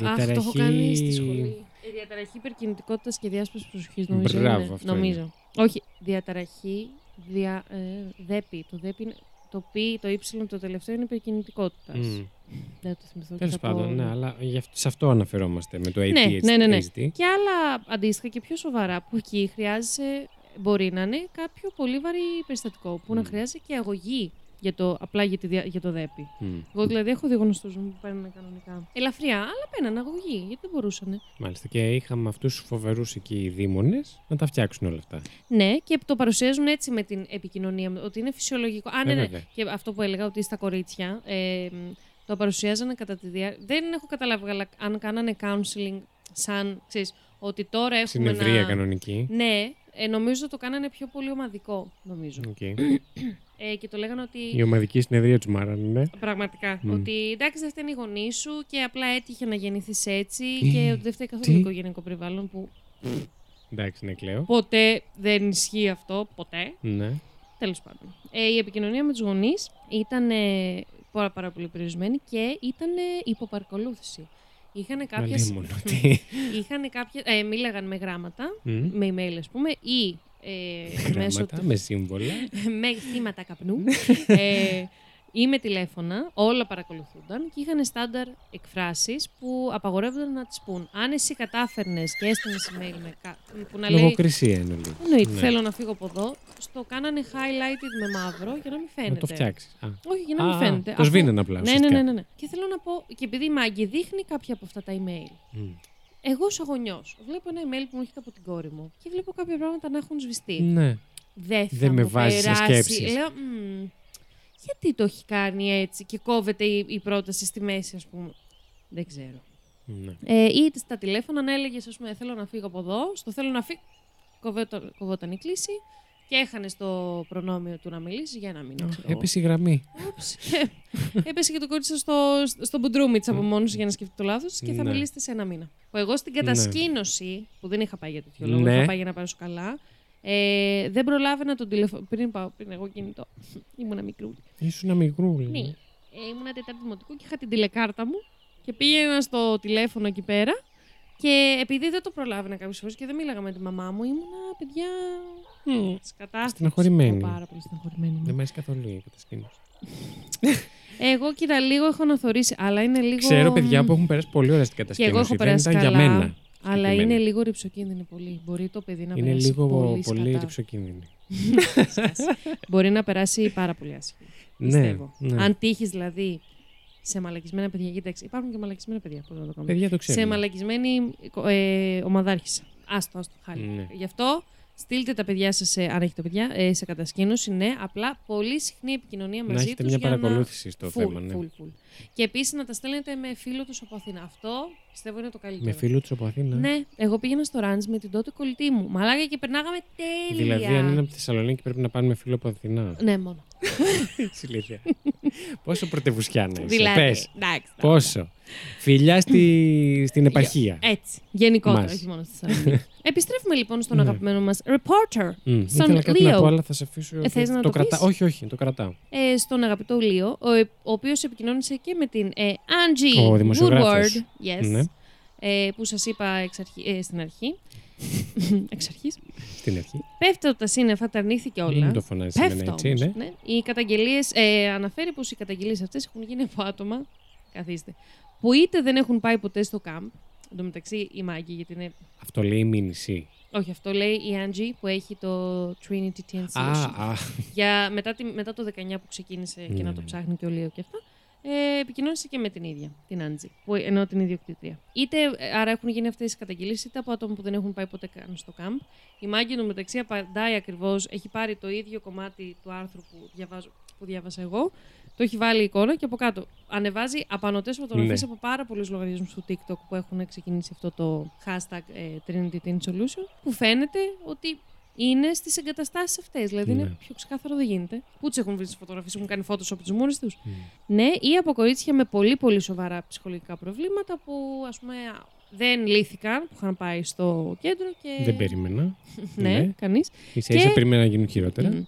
Αχ, το έχω κάνει στη σχολή. Η διαταραχή υπερκινητικότητας και διάσπασης προσοχής νομίζω
Μπράβο,
είναι.
αυτό
νομίζω. Όχι, διαταραχή, δια, ε, δέπη. Το δέπη είναι... Το π, το y, το τελευταίο είναι υπερκινητικότητας.
Μμ.
Δεν το θυμηθώ. και
Τέλος
θα
πάντων,
πω-
ναι, αλλά γι' αυτό- σε αυτό αναφερόμαστε με το ADHD.
Ναι, ναι, ναι, ναι.
ADHD.
Και άλλα αντίστοιχα και πιο σοβαρά που εκεί χρειάζεσαι, μπορεί να είναι κάποιο πολύ βαρύ περιστατικό που να
Μμ.
χρειάζεται και αγωγή για το, απλά για, τη, δια- για το δέπη.
Μμ.
Εγώ δηλαδή έχω δει γνωστούς μου που παίρνουν κανονικά. Ελαφριά, αλλά παίρναν αγωγή γιατί δεν μπορούσαν.
Μάλιστα. Και είχαμε αυτούς του φοβερούς εκεί δήμονες να τα φτιάξουν όλα αυτά.
Ναι, και το παρουσιάζουν έτσι με την επικοινωνία, ότι είναι φυσιολογικό. Α, ναι,
Ε,
ναι.
βέβαια.
Και αυτό που έλεγα ότι στα κορίτσια ε, μ, το παρουσιάζανε κατά τη διάρκεια. Δεν έχω καταλάβει αλλά αν κάνανε counseling σαν, ξέρεις, ότι τώρα έχουμε
Συνεδρία
να...
κανονική.
Ναι, ε, νομίζω το κάνανε πιο πολύ ομαδικό, νομίζω.
Οκ. [clears throat] [clears throat]
Ε, και το λέγανε ότι.
Η ομαδική συνεδρία του μάρανε, ναι.
Πραγματικά.
Μμ.
Ότι εντάξει, δεν φταίνε οι γονείς σου και απλά έτυχε να γεννηθείς έτσι
Ε,
και ότι δεν φταίει καθόλου
τι;
το οικογενειακό περιβάλλον που
Εντάξει, ναι, κλαίω.
ποτέ δεν ισχύει αυτό. Ποτέ.
Ναι.
Τέλος πάντων. Ε, η επικοινωνία με τους γονείς ήταν ε, πάρα, πάρα πολύ περιορισμένη και ήταν ε, υποπαρακολούθηση. Είχαν κάποιε.
Αλίμονο, τι. [laughs]
Είχαν κάποια. Ε, μίλαγαν με γράμματα,
Μμ.
με email, ας πούμε, ή ε, μέσω
Γράμματα, με σύμβολα. [laughs]
με θύματα καπνού ε, ή με τηλέφωνα, όλα παρακολουθούνταν και είχαν στάνταρ εκφράσεις που απαγορεύονταν να τις πούν. Αν εσύ κατάφερνες και έστελνε email με κα... που να λέει
Λογοκρισία είναι λίγο.
Εννοείται,
Ναι.
θέλω να φύγω από εδώ. Στο κάνανε highlighted με μαύρο για να μην φαίνεται.
Να το φτιάξεις.
Όχι, για να μην
Α,
φαίνεται.
το
Αφού-
σβήνανε απλά,
Ναι, ναι,
ουσιαστικά.
ναι, ναι, ναι. Και θέλω να πω, και επειδή η Μάγκη δείχνει κάποια από αυτά τα email, εγώ σαν γονιό βλέπω ένα email που μου έρχεται από την κόρη μου και βλέπω κάποια πράγματα να έχουν σβηστεί.
Ναι.
Δεν θα
Δεν με
μου
βάζει σε
περάσει.
σκέψεις.
Λέω, «Μμ, γιατί το έχει κάνει έτσι και κόβεται η, η πρόταση στη μέση, ας πούμε. Δεν ξέρω.
ναι.
Ε, ή στα τηλέφωνα να έλεγες, ας πούμε, θέλω να φύγω από εδώ, στο θέλω να φύγω. Κοβόταν, κοβόταν η κλίση και έχανε το προνόμιο του να μιλήσει για ένα μήνα. ξέρω εγώ.
Έπεσε η γραμμή.
Ούψ, και έπεσε και το κόλλησε στο, στο μπουντρούμι τη από μόνος σου για να σκεφτεί το λάθος και θα
Ναι.
μιλήσετε σε ένα μήνα. Που εγώ στην κατασκήνωση, που δεν είχα πάει για τέτοιο λόγο,
Ναι.
είχα πάει για να περάσω καλά, ε, δεν προλάβαινα τον τηλεφωνό. Πριν πάω, πριν εγώ κινητό. [laughs] Ήμουνα μικρούλη.
Ήσουν μικρού.
Ναι. Ε, ήμουνα τετάρτη δημοτικού και είχα την τηλεκάρτα μου και πήγαινα στο τηλέφωνο εκεί πέρα. Και επειδή δεν το προλάβαινα κάποιες φορές και δεν μίλαγα με τη μαμά μου, ήμουνα παιδιά. Σκατάσταση.
Στεναχωρημένη.
Πάρα πολύ στεναχωρημένη.
Δεν μ' αρέσει καθόλου η κατασκήνωση.
Εγώ κοίτα, λίγο έχω αναθωρήσει, αλλά είναι λίγο.
Ξέρω παιδιά που έχουν περάσει πολύ ωραία στην
Και
κατασκήνωση.
εγώ έχω
Δεν
περάσει
ήταν
καλά.
για μένα.
Αλλά
συγκεκριμένα.
είναι λίγο ρηψοκίνδυνη πολύ. Μπορεί το παιδί να
Είναι
περάσει
λίγο
πολύ,
πολύ
σκατά.
ρηψοκίνδυνη. [laughs]
Μπορεί να περάσει πάρα πολύ άσχημα.
Ναι,
Πιστεύω.
ναι.
Αν τύχεις δηλαδή σε μαλακισμένα παιδιά. Κοίταξε, υπάρχουν και μαλακισμένα παιδιά που δεν το κάνουν.
Παιδιά το
Σε
ξέρουν.
μαλακισμένη ε, ομαδάρχησα. Άστο, άστο, χάλι.
Ναι.
Γι' αυτό στείλτε τα παιδιά σας, αν έχετε παιδιά, ε, σε κατασκήνωση. Ναι, απλά πολύ συχνή επικοινωνία
Να
μαζί
έχετε
τους
μια
για να-
παρακολούθηση στο
Full,
θέμα. Ναι.
full, full. Και επίσης να τα στέλνετε με φίλο τους από Αθήνα. Αυτό πιστεύω είναι το καλύτερο.
Με φίλου του από Αθήνα.
Ναι, εγώ πήγαινα στο Ράντζ με την τότε κολλητή μου. Μαλάκα και περνάγαμε τέλεια.
Δηλαδή, αν είναι από τη Θεσσαλονίκη, πρέπει να πάρουμε φίλο από Αθηνά.
Ναι, μόνο. [laughs]
Συλλήθεια. Πόσο πρωτευουσιάνα είσαι.
δηλαδή.
Πες.
Εντάξει.
Πόσο. Φιλιά στη, στην επαρχία.
Έτσι. Γενικότερα,
Μας.
όχι μόνο στη Θεσσαλονίκη. [laughs] Επιστρέφουμε λοιπόν στον
Ναι.
αγαπημένο μας reporter,
Μμ,
στον
Ήθελα κάτι
Λίο.
να πω, αλλά θα σε αφήσω.
Ε, θες να το
κρατά...
πεις;
Όχι, όχι, το κρατάω.
ε, στον αγαπητό Λίο, ο, ο οποίος επικοινώνησε και με την ε, Angie
Ο δημοσιογράφος.
Woodward, yes,
Ναι.
Ε, που σας είπα εξ αρχή- ε, στην αρχή. [laughs] εξ αρχής.
Στην αρχή.
Πέφτω τα σύννεφα, τα αρνήθηκε όλα.
Μην το φωνάζεις εμένα
Πέφτω
έτσι,
όμως,
ναι.
ναι. Οι καταγγελίες, ε, αναφέρει πως οι καταγγελίες αυτές έχουν γίνει από άτομα, καθίστε, που είτε δεν έχουν πάει ποτέ στο camp, εν τω μεταξύ η Μάγκη, γιατί είναι,
Αυτό λέει η μήνυση.
όχι αυτό λέει η Angie που έχει το Trinity 10
Α,
Solution.
α.
Για, μετά, τη, μετά το 19 που ξεκίνησε και
Ναι,
να το
ναι.
ψάχνει και ο Λίο και αυτά, ε, επικοινώνησε και με την ίδια, την Άντζη, που εννοώ την ιδιοκτήτρια. Είτε ε, άρα έχουν γίνει αυτές τι καταγγελίες, είτε από άτομα που δεν έχουν πάει ποτέ καν στο κάμπ. Η Μάγκη εντωμεταξύ απαντάει ακριβώς, έχει πάρει το ίδιο κομμάτι του άρθρου που, διαβάζω, που διάβασα εγώ, το έχει βάλει εικόνα και από κάτω ανεβάζει απανοτές φωτογραφίες
Ναι.
από πάρα πολλούς λογαριασμούς του TikTok που έχουν ξεκινήσει αυτό το hashtag ε, Trinity Teen Solution, που φαίνεται ότι είναι στις εγκαταστάσεις αυτές. Δηλαδή
Ναι.
είναι πιο ξεκάθαρο δεν γίνεται. Πού τι έχουν βρει τις φωτογραφίες, έχουν κάνει Photoshop τι μούρε τους.
Μμ.
Ναι, ή από κορίτσια με πολύ πολύ σοβαρά ψυχολογικά προβλήματα που ας πούμε δεν λύθηκαν, που είχαν πάει στο κέντρο και...
Δεν περίμενα. [laughs]
Ναι,
Ναι.
κανείς.
σα ίσα
Και-
περίμενα να γίνουν χειρότερα.
Μμ.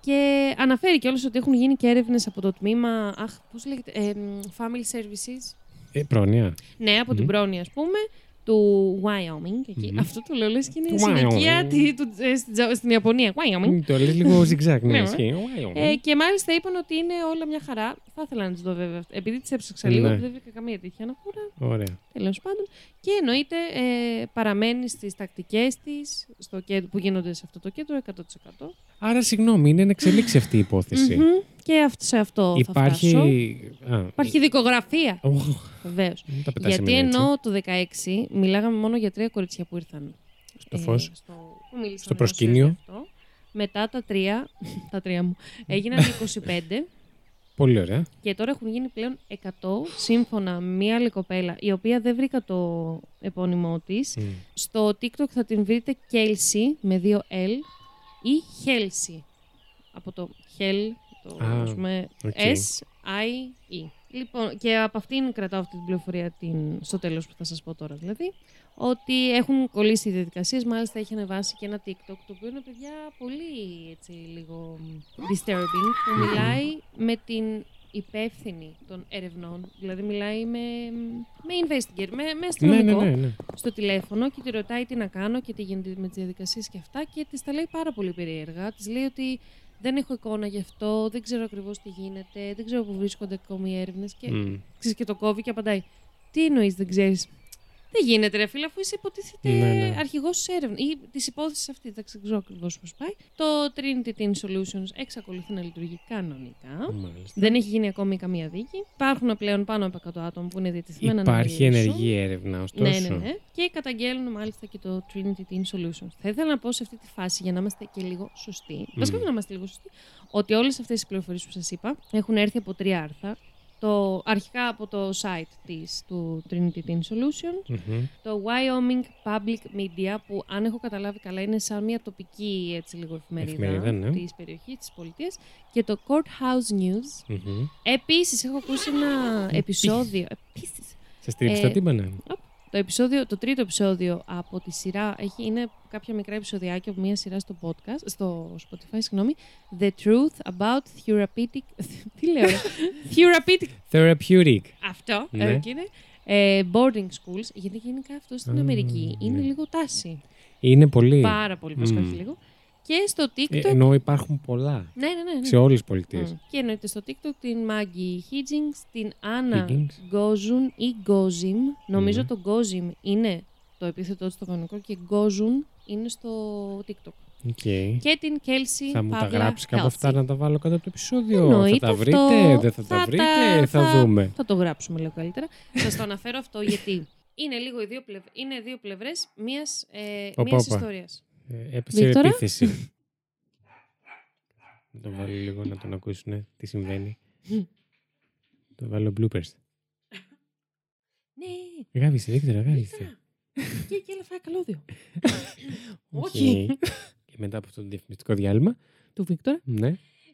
Και αναφέρει κιόλας ότι έχουν γίνει και έρευνες από το τμήμα, αχ, πώς λέγεται, ε, μ, Family Services.
Ε, πρόνοια.
Ναι, από την
Μμ.
πρόνοια, ας πούμε, του Wyoming. Εκεί.
Μμμ.
Αυτό το λέω, λες και είναι
Του
συνοικία
Wyoming.
τη- του- ε, στην, Τζα- στην Ιαπωνία. Wyoming.
Μ, Το λες λίγο ζυγζάκ, ναι,
Ναι,
ισχύει.
Ε, και μάλιστα είπαν ότι είναι όλα μια χαρά. Θα ήθελα να τι δω βέβαια. Επειδή τις έψαξα λίγο,
Ναι.
δεν βρήκα καμία τέτοια αναφορά.
Ωραία.
Τέλος πάντων. Και εννοείται ε, παραμένει στις τακτικές της που γίνονται σε αυτό το κέντρο 100%.
Άρα, συγγνώμη, είναι να εξελίξει αυτή η υπόθεση.
Μμμ. Και αυτό, σε αυτό
Υπάρχει.
θα φτάσω.
Α,
Υπάρχει δικογραφία,
Οχ,
βεβαίως.
μην τα πετάς
Γιατί
εμένα έτσι.
ενώ το 16 μιλάγαμε μόνο για τρία κορίτσια που ήρθαν.
Στο φως.
στο, που μίλησαν
Στο
δημοσίως
προσκήνιο.
γι' αυτό. Μετά τα τρία, [laughs] τα τρία μου, έγιναν 25.
Πολύ ωραία.
Και τώρα έχουν γίνει πλέον 100 σύμφωνα με μία άλλη κοπέλα, η οποία δεν βρήκα το επώνυμό της.
Μ.
Στο TikTok θα την βρείτε Kelsey με δύο L ή Chelsea. Από το Hell, το
Α,
ας πούμε
οκ.
S-I-E. Λοιπόν, και από αυτήν κρατάω αυτή την πληροφορία την, στο τέλος που θα σας πω τώρα δηλαδή, ότι έχουν κολλήσει οι διαδικασίες, μάλιστα έχει ανεβάσει και ένα TikTok, το οποίο είναι παιδιά πολύ έτσι λίγο disturbing, που μιλάει με την υπεύθυνη των ερευνών, δηλαδή μιλάει με, με investigator, με, με
Ναι,
αστυνομικό
ναι, ναι, ναι.
στο τηλέφωνο και τη ρωτάει τι να κάνω και τι γίνεται με τις διαδικασίες και αυτά. Και της τα λέει πάρα πολύ περίεργα. Της λέει ότι δεν έχω εικόνα γι' αυτό, δεν ξέρω ακριβώς τι γίνεται, δεν ξέρω πού βρίσκονται ακόμη οι έρευνες. Και
Μ.
ξέρεις και το κόβει και απαντάει. Τι εννοείς, δεν ξέρεις. Δεν γίνεται, ρε φίλε, αφού είσαι υποτίθεται
Ναι, ναι.
αρχηγός της έρευνας ή της υπόθεσης αυτή. Δεν ξέρω ακριβώς πώς πάει. Το Trinity Teen Solutions εξακολουθεί να λειτουργεί κανονικά.
Μάλιστα.
Δεν έχει γίνει ακόμη καμία δίκη. Υπάρχουν πλέον πάνω από 100 άτομα που είναι διατεθειμένα να
Υπάρχει
μιλήσουν.
ενεργή έρευνα, ωστόσο.
Ναι, ναι, ναι. Και καταγγέλνουν μάλιστα και το Trinity Teen Solutions. Θα ήθελα να πω σε αυτή τη φάση, για να είμαστε και λίγο σωστοί, βασικά όχι να είμαστε λίγο σωστοί, ότι όλες αυτές οι πληροφορίες που σας είπα έχουν έρθει από τρία άρθρα. Το, αρχικά από το site της, του Trinity Teen Solutions,
Μμμ.
το Wyoming Public Media, που αν έχω καταλάβει καλά είναι σαν μια τοπική έτσι λίγο εφημερίδα,
Εφημερίδα, ναι.
της περιοχής, της πολιτείας, και το Courthouse News.
Μμμ.
Επίσης, έχω ακούσει ένα επεισόδιο, επίσης,
Σε στρίψει
Ε,
τα τύμπανα.
Το, επεισόδιο, το τρίτο επεισόδιο από τη σειρά έχει, είναι κάποια μικρά επεισοδιάκια από μια σειρά στο podcast, στο Spotify, συγγνώμη. The Truth About Therapeutic... [laughs] Τι λέω, ρε; Therapeutic...
Therapeutic.
Αυτό,
Ναι.
εκεί είναι. Ε, boarding schools, γιατί γενικά αυτό στην
Α,
Αμερική είναι
ναι.
λίγο τάση.
Είναι πολύ.
Πάρα πολύ, βασικά
Μμ.
όχι λίγο. Και στο TikTok.
Ε, ενώ υπάρχουν πολλά
ναι, ναι, ναι. ναι.
σε όλες τις πολιτείες.
Mm. Και εννοείται στο TikTok την Maggie Higgins, την Anna
Higgins.
Gozun ή Gozim. Νομίζω
Ναι.
το Gozim είναι το επίθετο του στο κανονικό και Gozun είναι στο TikTok. Και την Kelsey
Θα μου τα
Παύλα
γράψει κάπου
Healthy.
αυτά να τα βάλω κάτω από το επεισόδιο.
Εννοείται
θα τα
αυτό.
βρείτε, δεν θα, τα
Θα
βρείτε,
τα-
θα,
θα-
δούμε.
Θα το γράψουμε λίγο καλύτερα. Σας το αναφέρω αυτό γιατί είναι λίγο οι δύο, πλευ... είναι δύο πλευρές μιας, ε,
Οπα,
μιας
οπα.
ιστορίας.
Ε, έπεσε
Βίκτορα;
επίθεση. [laughs] να το βάλω λίγο να τον ακούσουν τι συμβαίνει. το βάλω bloopers.
Ναι,
Γάβησε, Βίκτορα, γάβησε.
και εκεί έλα φάει καλώδιο.
Οκ.
Όχι.
Και μετά από αυτό το διαφημιστικό διάλειμμα,
Του Βίκτορα.
ναι,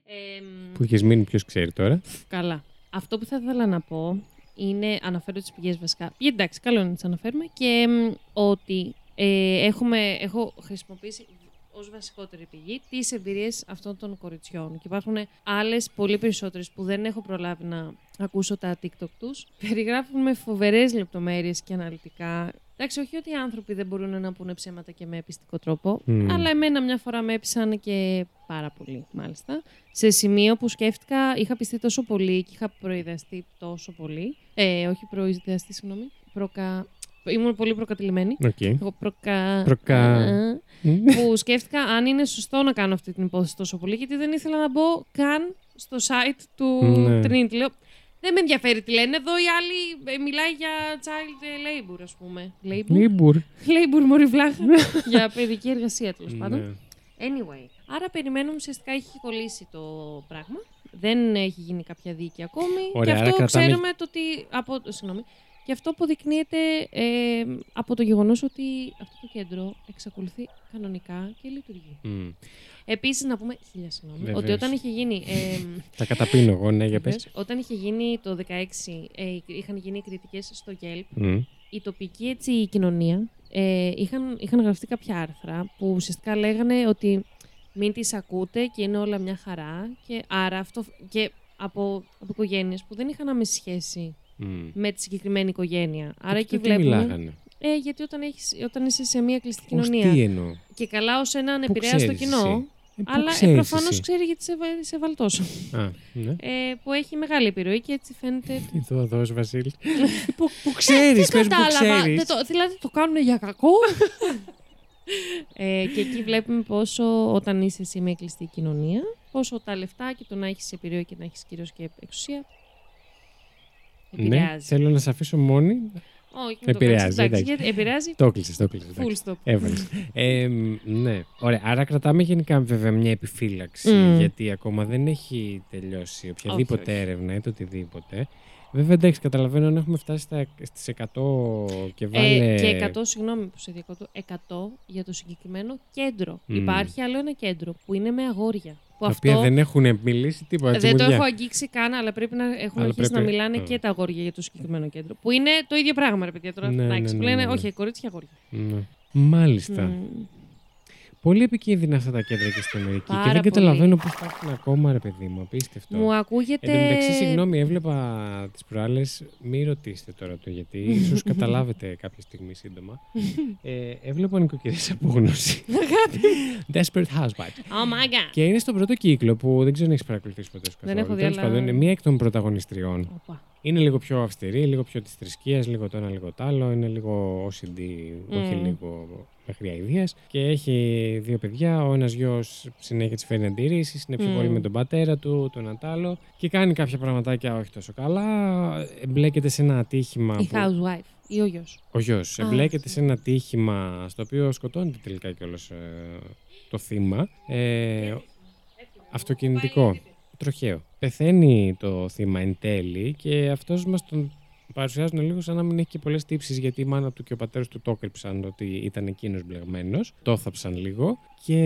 Εμ,
που είχες μείνει ποιος ξέρει τώρα.
Καλά. Αυτό που θα ήθελα να πω είναι, αναφέρω τις πηγές βασικά. Ε, Εντάξει, καλό είναι να τις αναφέρουμε. Και μ, ότι ε, έχουμε, έχω χρησιμοποιήσει ως βασικότερη πηγή τις εμπειρίες αυτών των κοριτσιών. Και υπάρχουν άλλες πολύ περισσότερες που δεν έχω προλάβει να ακούσω τα TikTok τους. Περιγράφουν με φοβερές λεπτομέρειες και αναλυτικά. Εντάξει, όχι ότι οι άνθρωποι δεν μπορούν να πούνε ψέματα και με πειστικό τρόπο,
Μμμ.
αλλά εμένα μια φορά με έπεισαν και πάρα πολύ, μάλιστα. Σε σημείο που σκέφτηκα, είχα πειστεί τόσο πολύ και είχα προειδεαστεί τόσο πολύ. Ε, όχι προειδεαστεί, συγγνώμη. Προκα... Ήμουν πολύ προκατειλημμένη.
Οκ.
Εγώ προκα...
Προκα-
Α, που σκέφτηκα αν είναι σωστό να κάνω αυτή την υπόθεση τόσο πολύ, γιατί δεν ήθελα να μπω καν στο site του
Ναι.
Trinity. Λέω, δεν με ενδιαφέρει τι λένε. Εδώ η άλλη ε, μιλάει για child labor, ας πούμε. Labor;
Labour.
labor, μωρή βλάχα. [laughs] για παιδική εργασία, τέλος πάντων.
Ναι.
Anyway. Άρα περιμένουμε ουσιαστικά έχει κολλήσει το πράγμα. Δεν έχει γίνει κάποια δίκη ακόμη.
Ωραία,
και
άρα
αυτό
κρατάμε-
ξέρουμε το ότι. Από, συγγνώμη. Και αυτό αποδεικνύεται ε, από το γεγονός ότι αυτό το κέντρο εξακολουθεί κανονικά και λειτουργεί.
Μμ.
Επίσης να πούμε, χίλια συγγνώμη,
Βεβαίως.
ότι όταν είχε γίνει... Ε,
Τα καταπίνω εγώ, ναι, για πες.
βεβαίως, όταν είχε γίνει το 16, ε, είχαν γίνει κριτικές στο Yelp,
Μμ.
η τοπική έτσι, η κοινωνία ε, είχαν, είχαν γραφτεί κάποια άρθρα που ουσιαστικά λέγανε ότι μην τις ακούτε και είναι όλα μια χαρά και άρα αυτό και από, από οικογένειες που δεν είχαν άμεση σχέση
Μμ.
με τη συγκεκριμένη οικογένεια. Άρα
Τότε
εκεί
τι
βλέπουμε.
μιλάγανε;
Ε, γιατί όταν, έχεις, όταν είσαι σε μια κλειστή
Ως
κοινωνία
τι εννοώ;
και καλά ως έναν
Πού
επηρεάστο
ξέρεις
κοινό,
εσύ; Ε, πού
αλλά ε,
ξέρεις
προφανώς
εσύ;
ξέρει γιατί σε, βα- σε βαλτώσω,
Α, ναι.
ε, που έχει μεγάλη επιρροή και έτσι φαίνεται
Τι το δώσει, Βασίλη. [laughs] Πού πού ξέρεις, πες που
Κατάλαβα.
ξέρεις.
Δεν το, δηλαδή το κάνουν για κακό. ε, και εκεί βλέπουμε πόσο όταν είσαι σε μια κλειστή κοινωνία, πόσο τα λεφτά και το να έχεις επιρροή και να έχεις κυρίω και εξουσία.
Ναι,
Επηρεάζει.
θέλω να σε αφήσω μόνη.
Όχι, μην το
Επηρεάζει,
κάνεις. Εντάξει,
εντάξει.
γιατί επηρεάζει
Το κλείσες, το κλείσες.
full
εντάξει.
stop.
Έβαλες. Ε, μ, ναι. Ωραία. Άρα κρατάμε γενικά βέβαια μια επιφύλαξη.
Μμ.
Γιατί ακόμα δεν έχει τελειώσει οποιαδήποτε
Όχι, όχι.
έρευνα είτε οτιδήποτε. Βέβαια, εντάξει, καταλαβαίνω αν έχουμε φτάσει στα, στις 100 και βάλε.
Ε, και 100, συγγνώμη που σε διακόπτω, 100 για το συγκεκριμένο κέντρο.
Μμ.
Υπάρχει άλλο ένα κέντρο που είναι με αγόρια. Που
τα
αυτό
οποία δεν έχουν μιλήσει τίποτα.
δεν το
τσιμουδιά.
έχω αγγίξει καν, αλλά πρέπει να έχουν
Αλλά
αρχίσει
πρέπει-
να μιλάνε
Α.
και τα αγόρια για το συγκεκριμένο κέντρο. Που είναι το ίδιο πράγμα, ρε παιδιά. Τώρα
Ναι,
εντάξει,
ναι,
που
ναι,
λένε,
ναι, ναι.
όχι, κορίτσια αγόρια.
Ναι. Μάλιστα.
Μμ.
Πολύ επικίνδυνα αυτά τα κέντρα και στην Αμερική.
Πάρα
και δεν
πολύ.
καταλαβαίνω πώς υπάρχουν ακόμα, ρε παιδί μου. Απίστευτο.
Μου ακούγεται.
Εν τω μεταξύ, συγγνώμη, έβλεπα τις προάλλες. Μην ρωτήσετε τώρα το γιατί. ίσως [laughs] καταλάβετε κάποια στιγμή σύντομα. ε, έβλεπα νοικοκυρές απόγνωση. [laughs] Desperate Housewives.
Oh my god.
Και είναι στον πρώτο κύκλο που δεν ξέρω αν έχεις παρακολουθήσει ποτέ σου
Δεν
καθόλου.
έχω δει,
Τέλος
αλλά-
πάντων, είναι μία εκ των πρωταγωνιστριών.
Οπα.
Είναι λίγο πιο αυστηρή, λίγο πιο της θρησκείας, λίγο το ένα, λίγο το άλλο. Είναι λίγο OCD, όχι
Μμμ.
λίγο μέχρι αηδίας. Και έχει δύο παιδιά. Ο ένας γιος συνέχεια της φέρνει αντιρρήσει, είναι πιο
Μμ.
πολύ με τον πατέρα του, το ένα τ' άλλο. Και κάνει κάποια πραγματάκια όχι τόσο καλά. Εμπλέκεται σε ένα ατύχημα.
Η
που-
housewife ή ο γιος.
Ο γιος.
Α,
Εμπλέκεται σε ένα ατύχημα στο οποίο σκοτώνεται τελικά κιόλας το θύμα. Ε, αυτοκινητικό. Τροχαίο. Πεθαίνει το θύμα εν τέλει και αυτός μας τον παρουσιάζουν λίγο σαν να μην έχει και πολλές τύψεις γιατί η μάνα του και ο πατέρας του το έκρυψαν ότι ήταν εκείνος μπλεγμένος. Το θάψαν λίγο και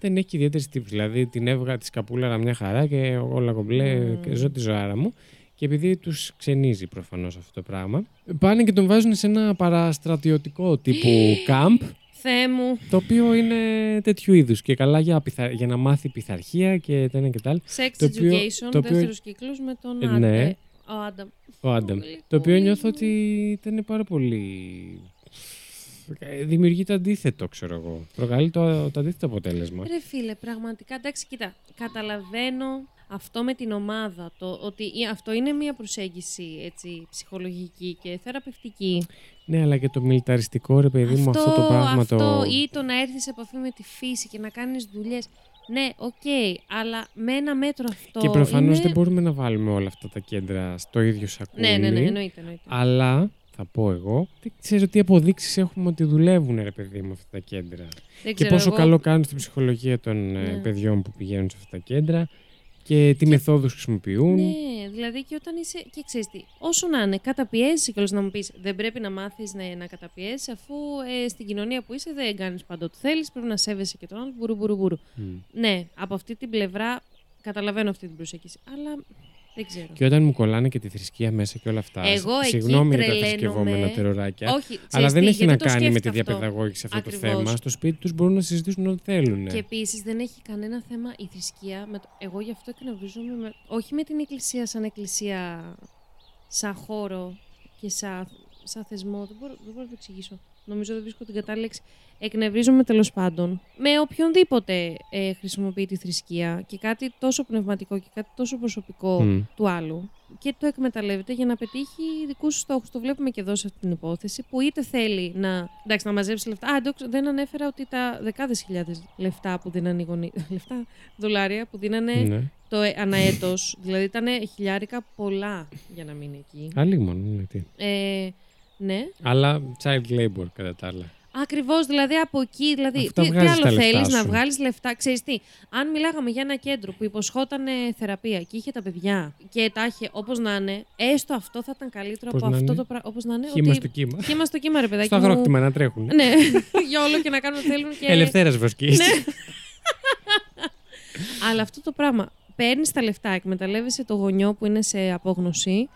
δεν έχει ιδιαίτερη τύψη. Δηλαδή την έβγα της σκαπούλαρα μια χαρά και όλα κομπλέ
Μμμ.
και ζω τη ζωάρα μου. Και επειδή τους ξενίζει προφανώς αυτό το πράγμα, πάνε και τον βάζουν σε ένα παραστρατιωτικό τύπου camp
Θεέ μου.
το οποίο είναι τέτοιου είδους και καλά για, πειθα- για να μάθει πειθαρχία και τα ένα και τα άλλα.
Sex
Το οποίο-
education,
το οποίο-
δεύτερος κύκλος με τον
Ε,
Άνταμ.
ναι.
Ε, ο Άνταμ.
Ο Άνταμ.
Πολύ
Το οποίο
cool.
νιώθω ότι ήταν πάρα πολύ ε, δημιουργεί το αντίθετο, ξέρω εγώ. Προκαλεί το, το αντίθετο αποτέλεσμα.
Ρε φίλε, πραγματικά, εντάξει, κοίτα, καταλαβαίνω αυτό με την ομάδα, το ότι ε, αυτό είναι μια προσέγγιση έτσι, ψυχολογική και θεραπευτική.
Ναι, αλλά και το μιλιταριστικό, ρε παιδί μου, αυτό το πράγμα
αυτό,
το.
ή το να έρθεις σε επαφή με τη φύση και να κάνεις δουλειές. Ναι, οκ, αλλά με ένα μέτρο αυτό.
Και προφανώς
είναι...
δεν μπορούμε να βάλουμε όλα αυτά τα κέντρα στο ίδιο σακούλι.
Ναι, ναι, ναι, εννοείται. εννοείται.
Αλλά θα πω εγώ, δεν ξέρω τι αποδείξεις έχουμε ότι δουλεύουν, ρε παιδί μου, αυτά τα κέντρα.
Δεν
Και
ξέρω,
πόσο
εγώ-
καλό κάνουν στην ψυχολογία των ε,
Ναι.
παιδιών που πηγαίνουν σε αυτά τα κέντρα και τι μεθόδους χρησιμοποιούν.
Ναι, δηλαδή και όταν είσαι. Και ξέρεις τι, όσο να είναι, καταπιέζει κιόλας να μου πεις: Δεν πρέπει να μάθεις να, να καταπιέσει, αφού ε, στην κοινωνία που είσαι δεν κάνεις πάντα ό,τι θέλεις. Πρέπει να σέβεσαι και τον άλλον. Μπουρου, μπουρου, μπουρου.
Μμ.
Ναι, από αυτή την πλευρά καταλαβαίνω αυτή την προσέγγιση. Αλλά δεν ξέρω.
Και όταν μου κολλάνε και τη θρησκεία μέσα και όλα αυτά.
Εγώ εκεί
Συγγνώμη για τα
τρελαίνομαι.
θρησκευόμενα τεροράκια.
Όχι,
Αλλά
ξέρεις
δεν
τι,
έχει
γιατί
να
το
κάνει με τη
σκέφτηκα αυτό.
διαπαιδαγώγηση αυτό
Ακριβώς.
το θέμα. Στο σπίτι τους μπορούν να συζητήσουν ό,τι θέλουν.
Και επίσης δεν έχει κανένα θέμα η θρησκεία. Με το... Εγώ γι' αυτό εκνευρίζομαι. Με... Όχι με την εκκλησία σαν εκκλησία, σαν χώρο και σαν, σαν θεσμό. Δεν μπορώ, δεν μπορώ να το εξηγήσω. Νομίζω δεν βρίσκω την κατάλληλη λέξη. Εκνευρίζομαι τέλος πάντων με οποιονδήποτε ε, χρησιμοποιεί τη θρησκεία και κάτι τόσο πνευματικό και κάτι τόσο προσωπικό
Μμ.
του άλλου και το εκμεταλλεύεται για να πετύχει δικούς σου στόχους. Το βλέπουμε και εδώ σε αυτή την υπόθεση που είτε θέλει να, εντάξει, να μαζέψει λεφτά. Α, εντάξει, δεν ανέφερα ότι τα δεκάδες χιλιάδες λεφτά που δίνανε οι γονεί. [laughs] λεφτά, δολάρια που δίνανε
Ναι.
το ε- αναέτος, δηλαδή ήταν χιλιάρικα πολλά για να μείνει εκεί.
Αλλήμον, ναι, τι.
Ε, ναι.
Αλλά child labor κατά τα άλλα.
Ακριβώς, δηλαδή από εκεί. Δηλαδή,
Αυτά
τι, τι
βγάζεις τα
άλλο
λεφτά
θέλεις, να
σου.
βγάλεις λεφτά. Ξέρεις τι, αν μιλάγαμε για ένα κέντρο που υποσχόταν θεραπεία και είχε τα παιδιά και τα είχε όπως να είναι, έστω αυτό θα ήταν καλύτερο
Πώς
από
να
αυτό
είναι;
το πράγμα. Όπως να είναι.
Χήμα
ότι...
στο κύμα.
Χήμα στο κύμα, ρε παιδάκι.
Στο
μου.
αγρόκτημα να τρέχουν.
Ναι, [laughs] για όλο και να κάνουν ό,τι θέλουν. Και...
Ελευθέρας βοσκής.
Ναι. [laughs] Αλλά αυτό το πράγμα. Παίρνεις τα λεφτά, εκμεταλλεύεσαι το γονιό που είναι σε απόγνωση,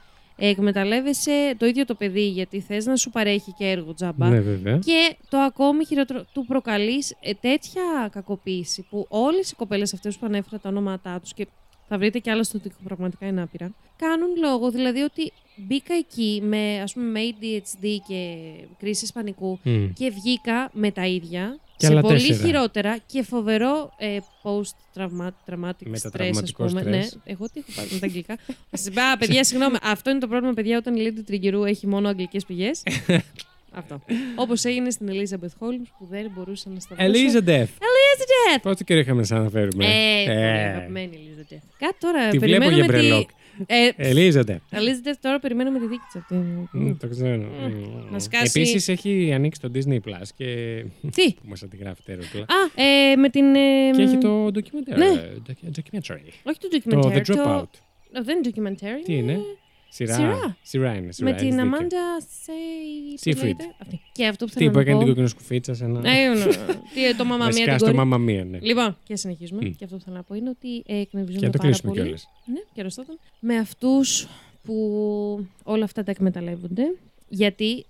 εκμεταλλεύεσαι το ίδιο το παιδί γιατί θες να σου παρέχει και έργο τζάμπα.
Ναι, βέβαια.
Και το ακόμη χειρότερο, του προκαλείς τέτοια κακοποίηση που όλες οι κοπέλες αυτές που ανέφερα τα ονόματά τους και θα βρείτε κι άλλα στο ότι πραγματικά είναι άπειρα, κάνουν λόγο δηλαδή ότι μπήκα εκεί με, ας πούμε, με ADHD και κρίση πανικού
Μμ.
και βγήκα με τα ίδια.
Και
σε
άλλα
πολύ
τέσσερα.
χειρότερα και φοβερό ε, post-traumatic stress, ας
Μετατραυματικό
πούμε.
στρες.
Ναι, εγώ τι έχω πάρει με τα αγγλικά. Α, παιδιά, συγγνώμη. Αυτό είναι το πρόβλημα, παιδιά, όταν η Lady Τριγκερού έχει μόνο αγγλικές πηγές. [laughs] Αυτό. Όπως έγινε στην Elizabeth Holmes που δεν μπορούσε να σταματήσει.
Elizabeth.
Elizabeth!
Πόσο καιρό είχαμε να σε αναφέρουμε.
Ε, πολύ
Ε,
αγαπημένη Elizabeth. Κάτι τώρα.
Τη βλέπω
περιμένουμε
για
τη-
μπρελόκ.
Ε,
Elizabeth.
Elizabeth, τώρα περιμένουμε τη δίκη τη αυτή.
Μμ, Το ξέρω.
Να σκάσει-
Επίσης έχει ανοίξει το Disney Plus και.
Τι;
που [laughs] μας αντιγράφει τέρωτλα.
Α, ε, με την. ε,
Και έχει το documentary.
ναι.
ε, doc- documentary.
Όχι το
Το
documentary.
The Dropout.
Το... Δεν είναι documentary.
Τι είναι; Σειρά.
Σειρά.
Σειρά είναι. Σειρά,
Με
έχεις
την
δίκιο.
Amanda Say... πώς
Seyfried.
λέγεται; Αυτή. Και αυτό που
Τι
θέλω
που
να
έκανε
πω...
την κοκκινοσκουφίτσα σε ένα.
Ε, ναι, ναι. [laughs] Τι, το μαμά μία
Βασικά
την
στο
κόρη.
μάμα μία, ναι.
Λοιπόν, και συνεχίζουμε.
Μμ.
Και αυτό που θέλω να πω είναι ότι ε,
Και
εκνευρίζομαι
να το
πάρα
κλείσουμε
πολύ.
κιόλας.
Ναι, και αριστόταν. Με αυτούς που όλα αυτά τα εκμεταλλεύονται. Γιατί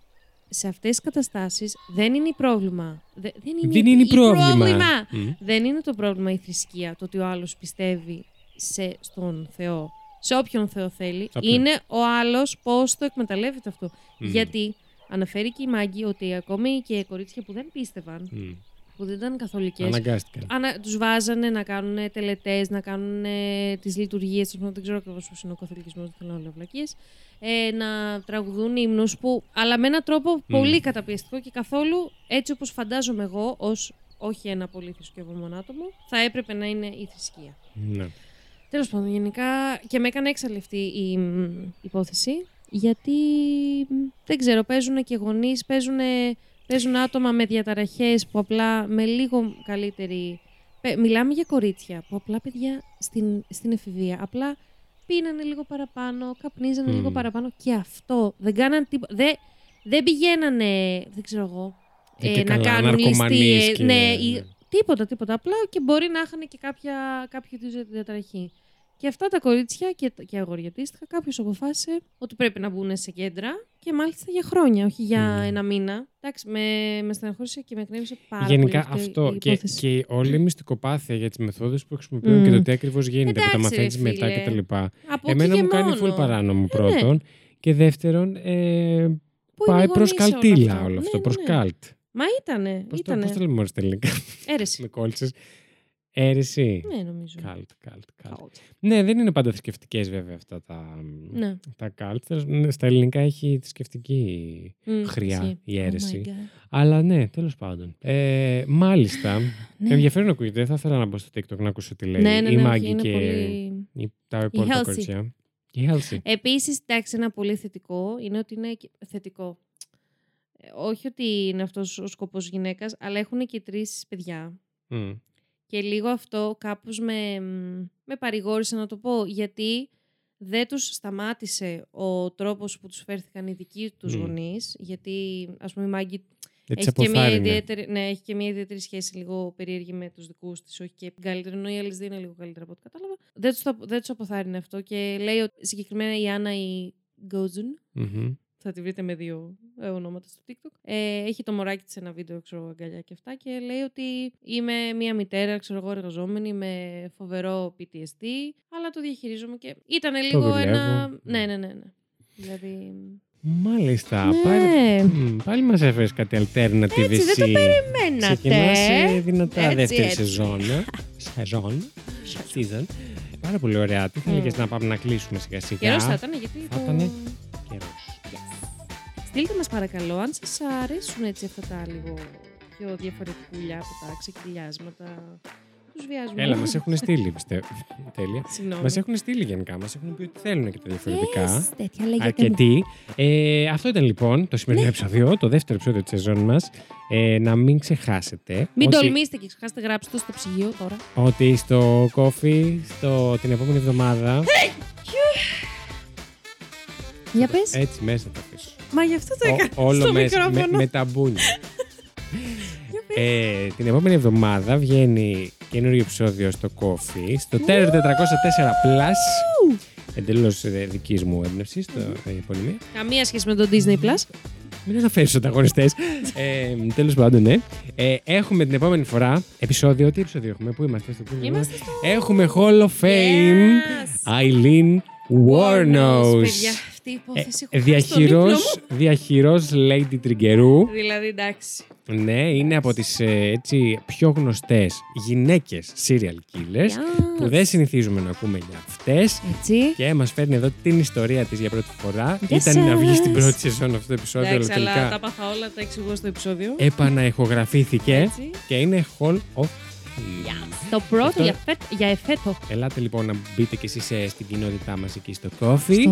σε αυτές τις καταστάσεις δεν είναι η πρόβλημα. Δε- δεν είναι,
Δεν είναι
η
πρόβλημα. Μμ.
Δεν είναι το πρόβλημα η θρησκεία, το ότι ο άλλος πιστεύει σε, στον Θεό, σε όποιον Θεό θέλει.
Σε όποιον.
Είναι ο άλλος πώς το εκμεταλλεύεται αυτό.
Μμ.
Γιατί αναφέρει και η Μάγκη ότι ακόμη και κορίτσια που δεν πίστευαν,
Μμ.
που δεν ήταν καθολικές,
Αναγκάστηκαν.
ανα, τους βάζανε να κάνουν τελετές, να κάνουν ε, τις λειτουργίες, τους, δεν ξέρω ακριβώς πώς είναι ο καθολικισμός, δεν θέλω όλα βλακίες, ε, να τραγουδούν ύμνους που, αλλά με έναν τρόπο πολύ καταπιεστικό και καθόλου έτσι όπως φαντάζομαι εγώ ως όχι ένα πολύ θρησκευόμενο άτομο, θα έπρεπε να είναι η θρησκεία.
Ναι.
Τέλος πάντων, γενικά και με έκανε έξαλλη αυτή η μ, υπόθεση, γιατί μ, δεν ξέρω, παίζουν και γονείς, παίζουν, παίζουν άτομα με διαταραχές που απλά με λίγο καλύτερη. πε- Μιλάμε για κορίτσια που απλά παιδιά στην, στην εφηβεία απλά πίνανε λίγο παραπάνω, καπνίζανε
Μμ.
λίγο παραπάνω και αυτό δεν κάναν τίποτα. Δεν, δεν πηγαίνανε, δεν ξέρω εγώ,
Ε,
ε,
και
να
καλά,
κάνουν
ναρκωμανείς
ληστείες.
και-
Ναι, ή-
ναι.
τίποτα, τίποτα. Απλά και μπορεί να είχαν και κάποια, κάποιο είδους διαταραχή. Και αυτά τα κορίτσια και, και αγόρια αντίστοιχα, κάποιος αποφάσισε ότι πρέπει να μπουν σε κέντρα και μάλιστα για χρόνια, όχι για
Ναι.
ένα μήνα. Εντάξει, με, με στεναχώρησε και με εκνεύρισε πάρα
Γενικά
πολύ. αυτή
αυτό
η
και,
υπόθεση.
και όλη η μυστικοπάθεια για τις μεθόδους που χρησιμοποιούν
Μμ.
και το τι ακριβώς γίνεται, που τα
Εντάξει, ρε
μαθαίνεις μετά
φίλε.
κτλ.
Από
Εμένα
εκεί
μου
και
κάνει
μόνο.
full παράνομο
ναι.
πρώτον. Και δεύτερον, ε,
Πού
πάει
είναι οι
προς
γονείς σε όλα
καλτήλα
αυτά.
όλο αυτό.
Ναι,
Προς
ναι.
καλτ.
Μα ήτανε.
Πώς το,
ήτανε.
πώς το λέμε μόνο στα ελληνικά.
Αίρεση. [laughs]
Με κόλλησες. Αίρεση.
Ναι, νομίζω.
Καλτ, καλτ, καλτ.
Cult.
Ναι, δεν είναι πάντα θρησκευτικές βέβαια αυτά τα,
Ναι.
τα καλτ. Στα ελληνικά έχει θρησκευτική
Μμ,
χρειά
ισχύει.
η αίρεση.
Oh my God.
Αλλά ναι, τέλος πάντων. Ε, μάλιστα. [gasps]
Ναι.
Ενδιαφέρον ακούγεται. Θα ήθελα να μπω στο TikTok να ακούσω τι λέει.
Ναι, ναι,
η
ναι,
Μάγκη
είναι
και
πολύ...
η- τα υπόλοιπα
Halsey.
κοριτσιά. Η Halsey.
Επίσης, εντάξει, ένα πολύ θετικό είναι ότι είναι και- θετικό. Ε, Όχι ότι είναι αυτός ο σκοπός γυναίκας, αλλά έχουν και τρεις παιδιά.
Μμ.
Και λίγο αυτό κάπως με, μ, με παρηγόρησε να το πω, γιατί δεν τους σταμάτησε ο τρόπος που τους φέρθηκαν οι δικοί τους
Μμ.
γονείς, γιατί ας πούμε η Μάγκη
Δεν τις
έχει και, μια
αποθάρρυνε.
ιδιαίτερη, ναι, έχει και μια ιδιαίτερη σχέση λίγο περίεργη με τους δικούς της, όχι και καλύτερη, ενώ οι άλλες δύο είναι λίγο καλύτερα από ό,τι κατάλαβα. Δεν τους, το- δεν τους αποθάρρυνε αυτό και λέει ότι συγκεκριμένα η Άννα η Γκότζουν,
Μμμ.
Θα τη βρείτε με δύο ε, ονόματα στο TikTok. Ε, έχει το μωράκι της ένα βίντεο, ξέρω, αγκαλιά και αυτά και λέει ότι είμαι μια μητέρα, ξέρω εγώ, εργαζόμενη με φοβερό PTSD, αλλά το διαχειρίζομαι και ήταν λίγο
δουλεύω.
ένα... Ναι, ναι, ναι, ναι. Δηλαδή...
Μάλιστα.
Ναι.
Πάλι, μ, πάλι μας έφερες κάτι alternative
Έτσι, δεν το
εσύ.
περιμένατε.
Ξεκινάς ε, δυνατά
Έτσι,
δεύτερη
έτσι.
σεζόν. ε. Σεζόν. Season. Πάρα πολύ ωραία. Τι θα
Μμ.
έλεγες να πάμε να κλείσουμε σιγά σιγά.
Καιρός θα ήταν, γιατί
Θα
το...
ήτανε. Καιρός.
Στείλτε μας παρακαλώ αν σας αρέσουν έτσι αυτά τα λίγο πιο διαφορετικούλια από τα ξεκυλιάσματα. Τους βιάζουμε.
Έλα, μας [laughs] έχουν στείλει, πιστεύω. Τέλεια.
Συγγνώμη.
Μας έχουν στείλει γενικά. Μας έχουν πει ότι θέλουν και τα διαφορετικά.
Yes, τέτοια λέγεται.
Αρκετοί. Ε, αυτό ήταν λοιπόν το σημερινό επεισόδιο, το δεύτερο επεισόδιο της σεζόν μας. Ε, να μην ξεχάσετε
Μην
ότι,
τολμήσετε και ξεχάσετε γράψτε το στο ψυγείο τώρα.
ότι στο κόφι στο, την επόμενη εβδομάδα
Για πες.
έτσι μέσα θα το αφήσω.
Μα γι' αυτό το
Ο-
έκανα
όλο
στο
μέσα, με,
μικρόφωνο.
με τα μπούνια. [laughs]
Για πες.
ε, την επόμενη εβδομάδα βγαίνει καινούριο επεισόδιο στο Coffee, στο Terror 404 Plus. Εντελώς δικής μου έμπνευσης, το η επωνυμία.
Καμία σχέση με το Disney Plus.
Μην αναφέρεις του ανταγωνιστές. [laughs] ε, Τέλος πάντων, ναι. Ε, έχουμε την επόμενη φορά επεισόδιο. Τι επεισόδιο έχουμε, πού είμαστε, στο πού
Είμαστε στο...
Έχουμε Hall of Fame.
Yes.
Eileen Warnos.
Παιδιά, αυτή η υπόθεση
Ε,
έχω χάσει τον ύπνο
διαχειρός,
μου.
διαχειρός Lady Τριγκερού.
Δηλαδή, εντάξει.
Ναι, είναι από τις ε, έτσι, πιο γνωστές γυναίκες serial killers
Yes.
που δεν συνηθίζουμε να ακούμε για αυτές
Έτσι.
και μας φέρνει εδώ την ιστορία της για πρώτη φορά.
Γεια
Ήταν να βγεις στην
σας.
πρώτη σεζόν αυτό το επεισόδιο, αλλά
Εντάξει, αλλά
τελικά
τα πάθα όλα, τα εξηγώ στο επεισόδιο.
επαναεχογραφήθηκε
Έτσι.
και είναι Hall of Fame.
Το πρώτο
Αυτό-
για, φέτο, για εφέτο.
Ελάτε λοιπόν να μπείτε κι εσείς ε, στην κοινότητά μας εκεί στο Coffee.
Στο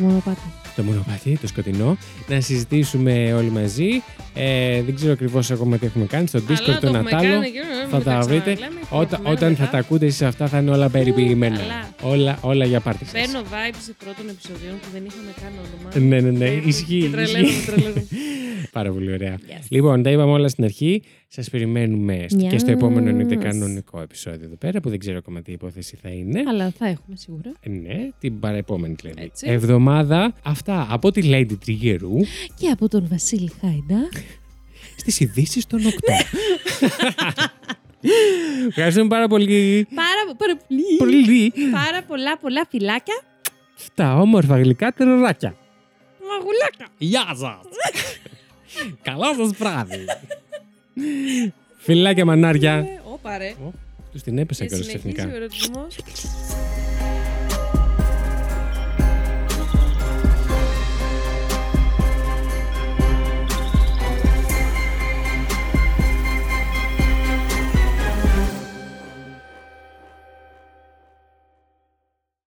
μονοπάτι.
το μονοπάτι, το σκοτεινό, να συζητήσουμε όλοι μαζί. Ε, δεν ξέρω ακριβώς ακόμα τι έχουμε κάνει στο Discord,
Αλλά
το
έχουμε
Νατάλο.
κάνει και, ε,
Θα
μην
τα βρείτε.
ξαναλέμε,
Όταν,
προχωράμε
όταν θα
μετά.
τα ακούτε εσείς αυτά θα είναι όλα περιποιημένα.
καλά.
Όλα, όλα για πάρτι σας.
Παίρνω vibes πρώτων επεισοδίων που δεν είχαμε καν όνομα.
Ναι, ναι, ναι,
Ε,
ισχύει.
Και τρελαίνομαι,
ισχύει.
τρελαίνομαι. [laughs]
Πάρα πολύ ωραία.
Yes.
Λοιπόν, τα είπαμε όλα στην αρχή. Σας περιμένουμε στο- και στο επόμενο εννοείται
Yes.
κανονικό επεισόδιο εδώ πέρα που δεν ξέρω ακόμα τι υπόθεση θα είναι.
Αλλά θα έχουμε σίγουρα.
Ναι, την παραεπόμενη δηλαδή.
Έτσι.
Εβδομάδα. Αυτά από τη Lady Τριγερού
Και από τον Βασίλη Χάιντα. [laughs]
στις ειδήσεις των 8. [laughs] Ευχαριστούμε πάρα πολύ.
Πάρα, πάρα πολύ.
Πολύ.
Πάρα πολλά πολλά φυλάκια.
Στα όμορφα γλυκά τεροράκια.
Μαγουλάκια.
Γεια σας. [laughs] Καλό σας βράδυ. Φιλάκια μανάρια.
Ε, Ω, πάρε.
Τους την έπεσα
Και
κιόλας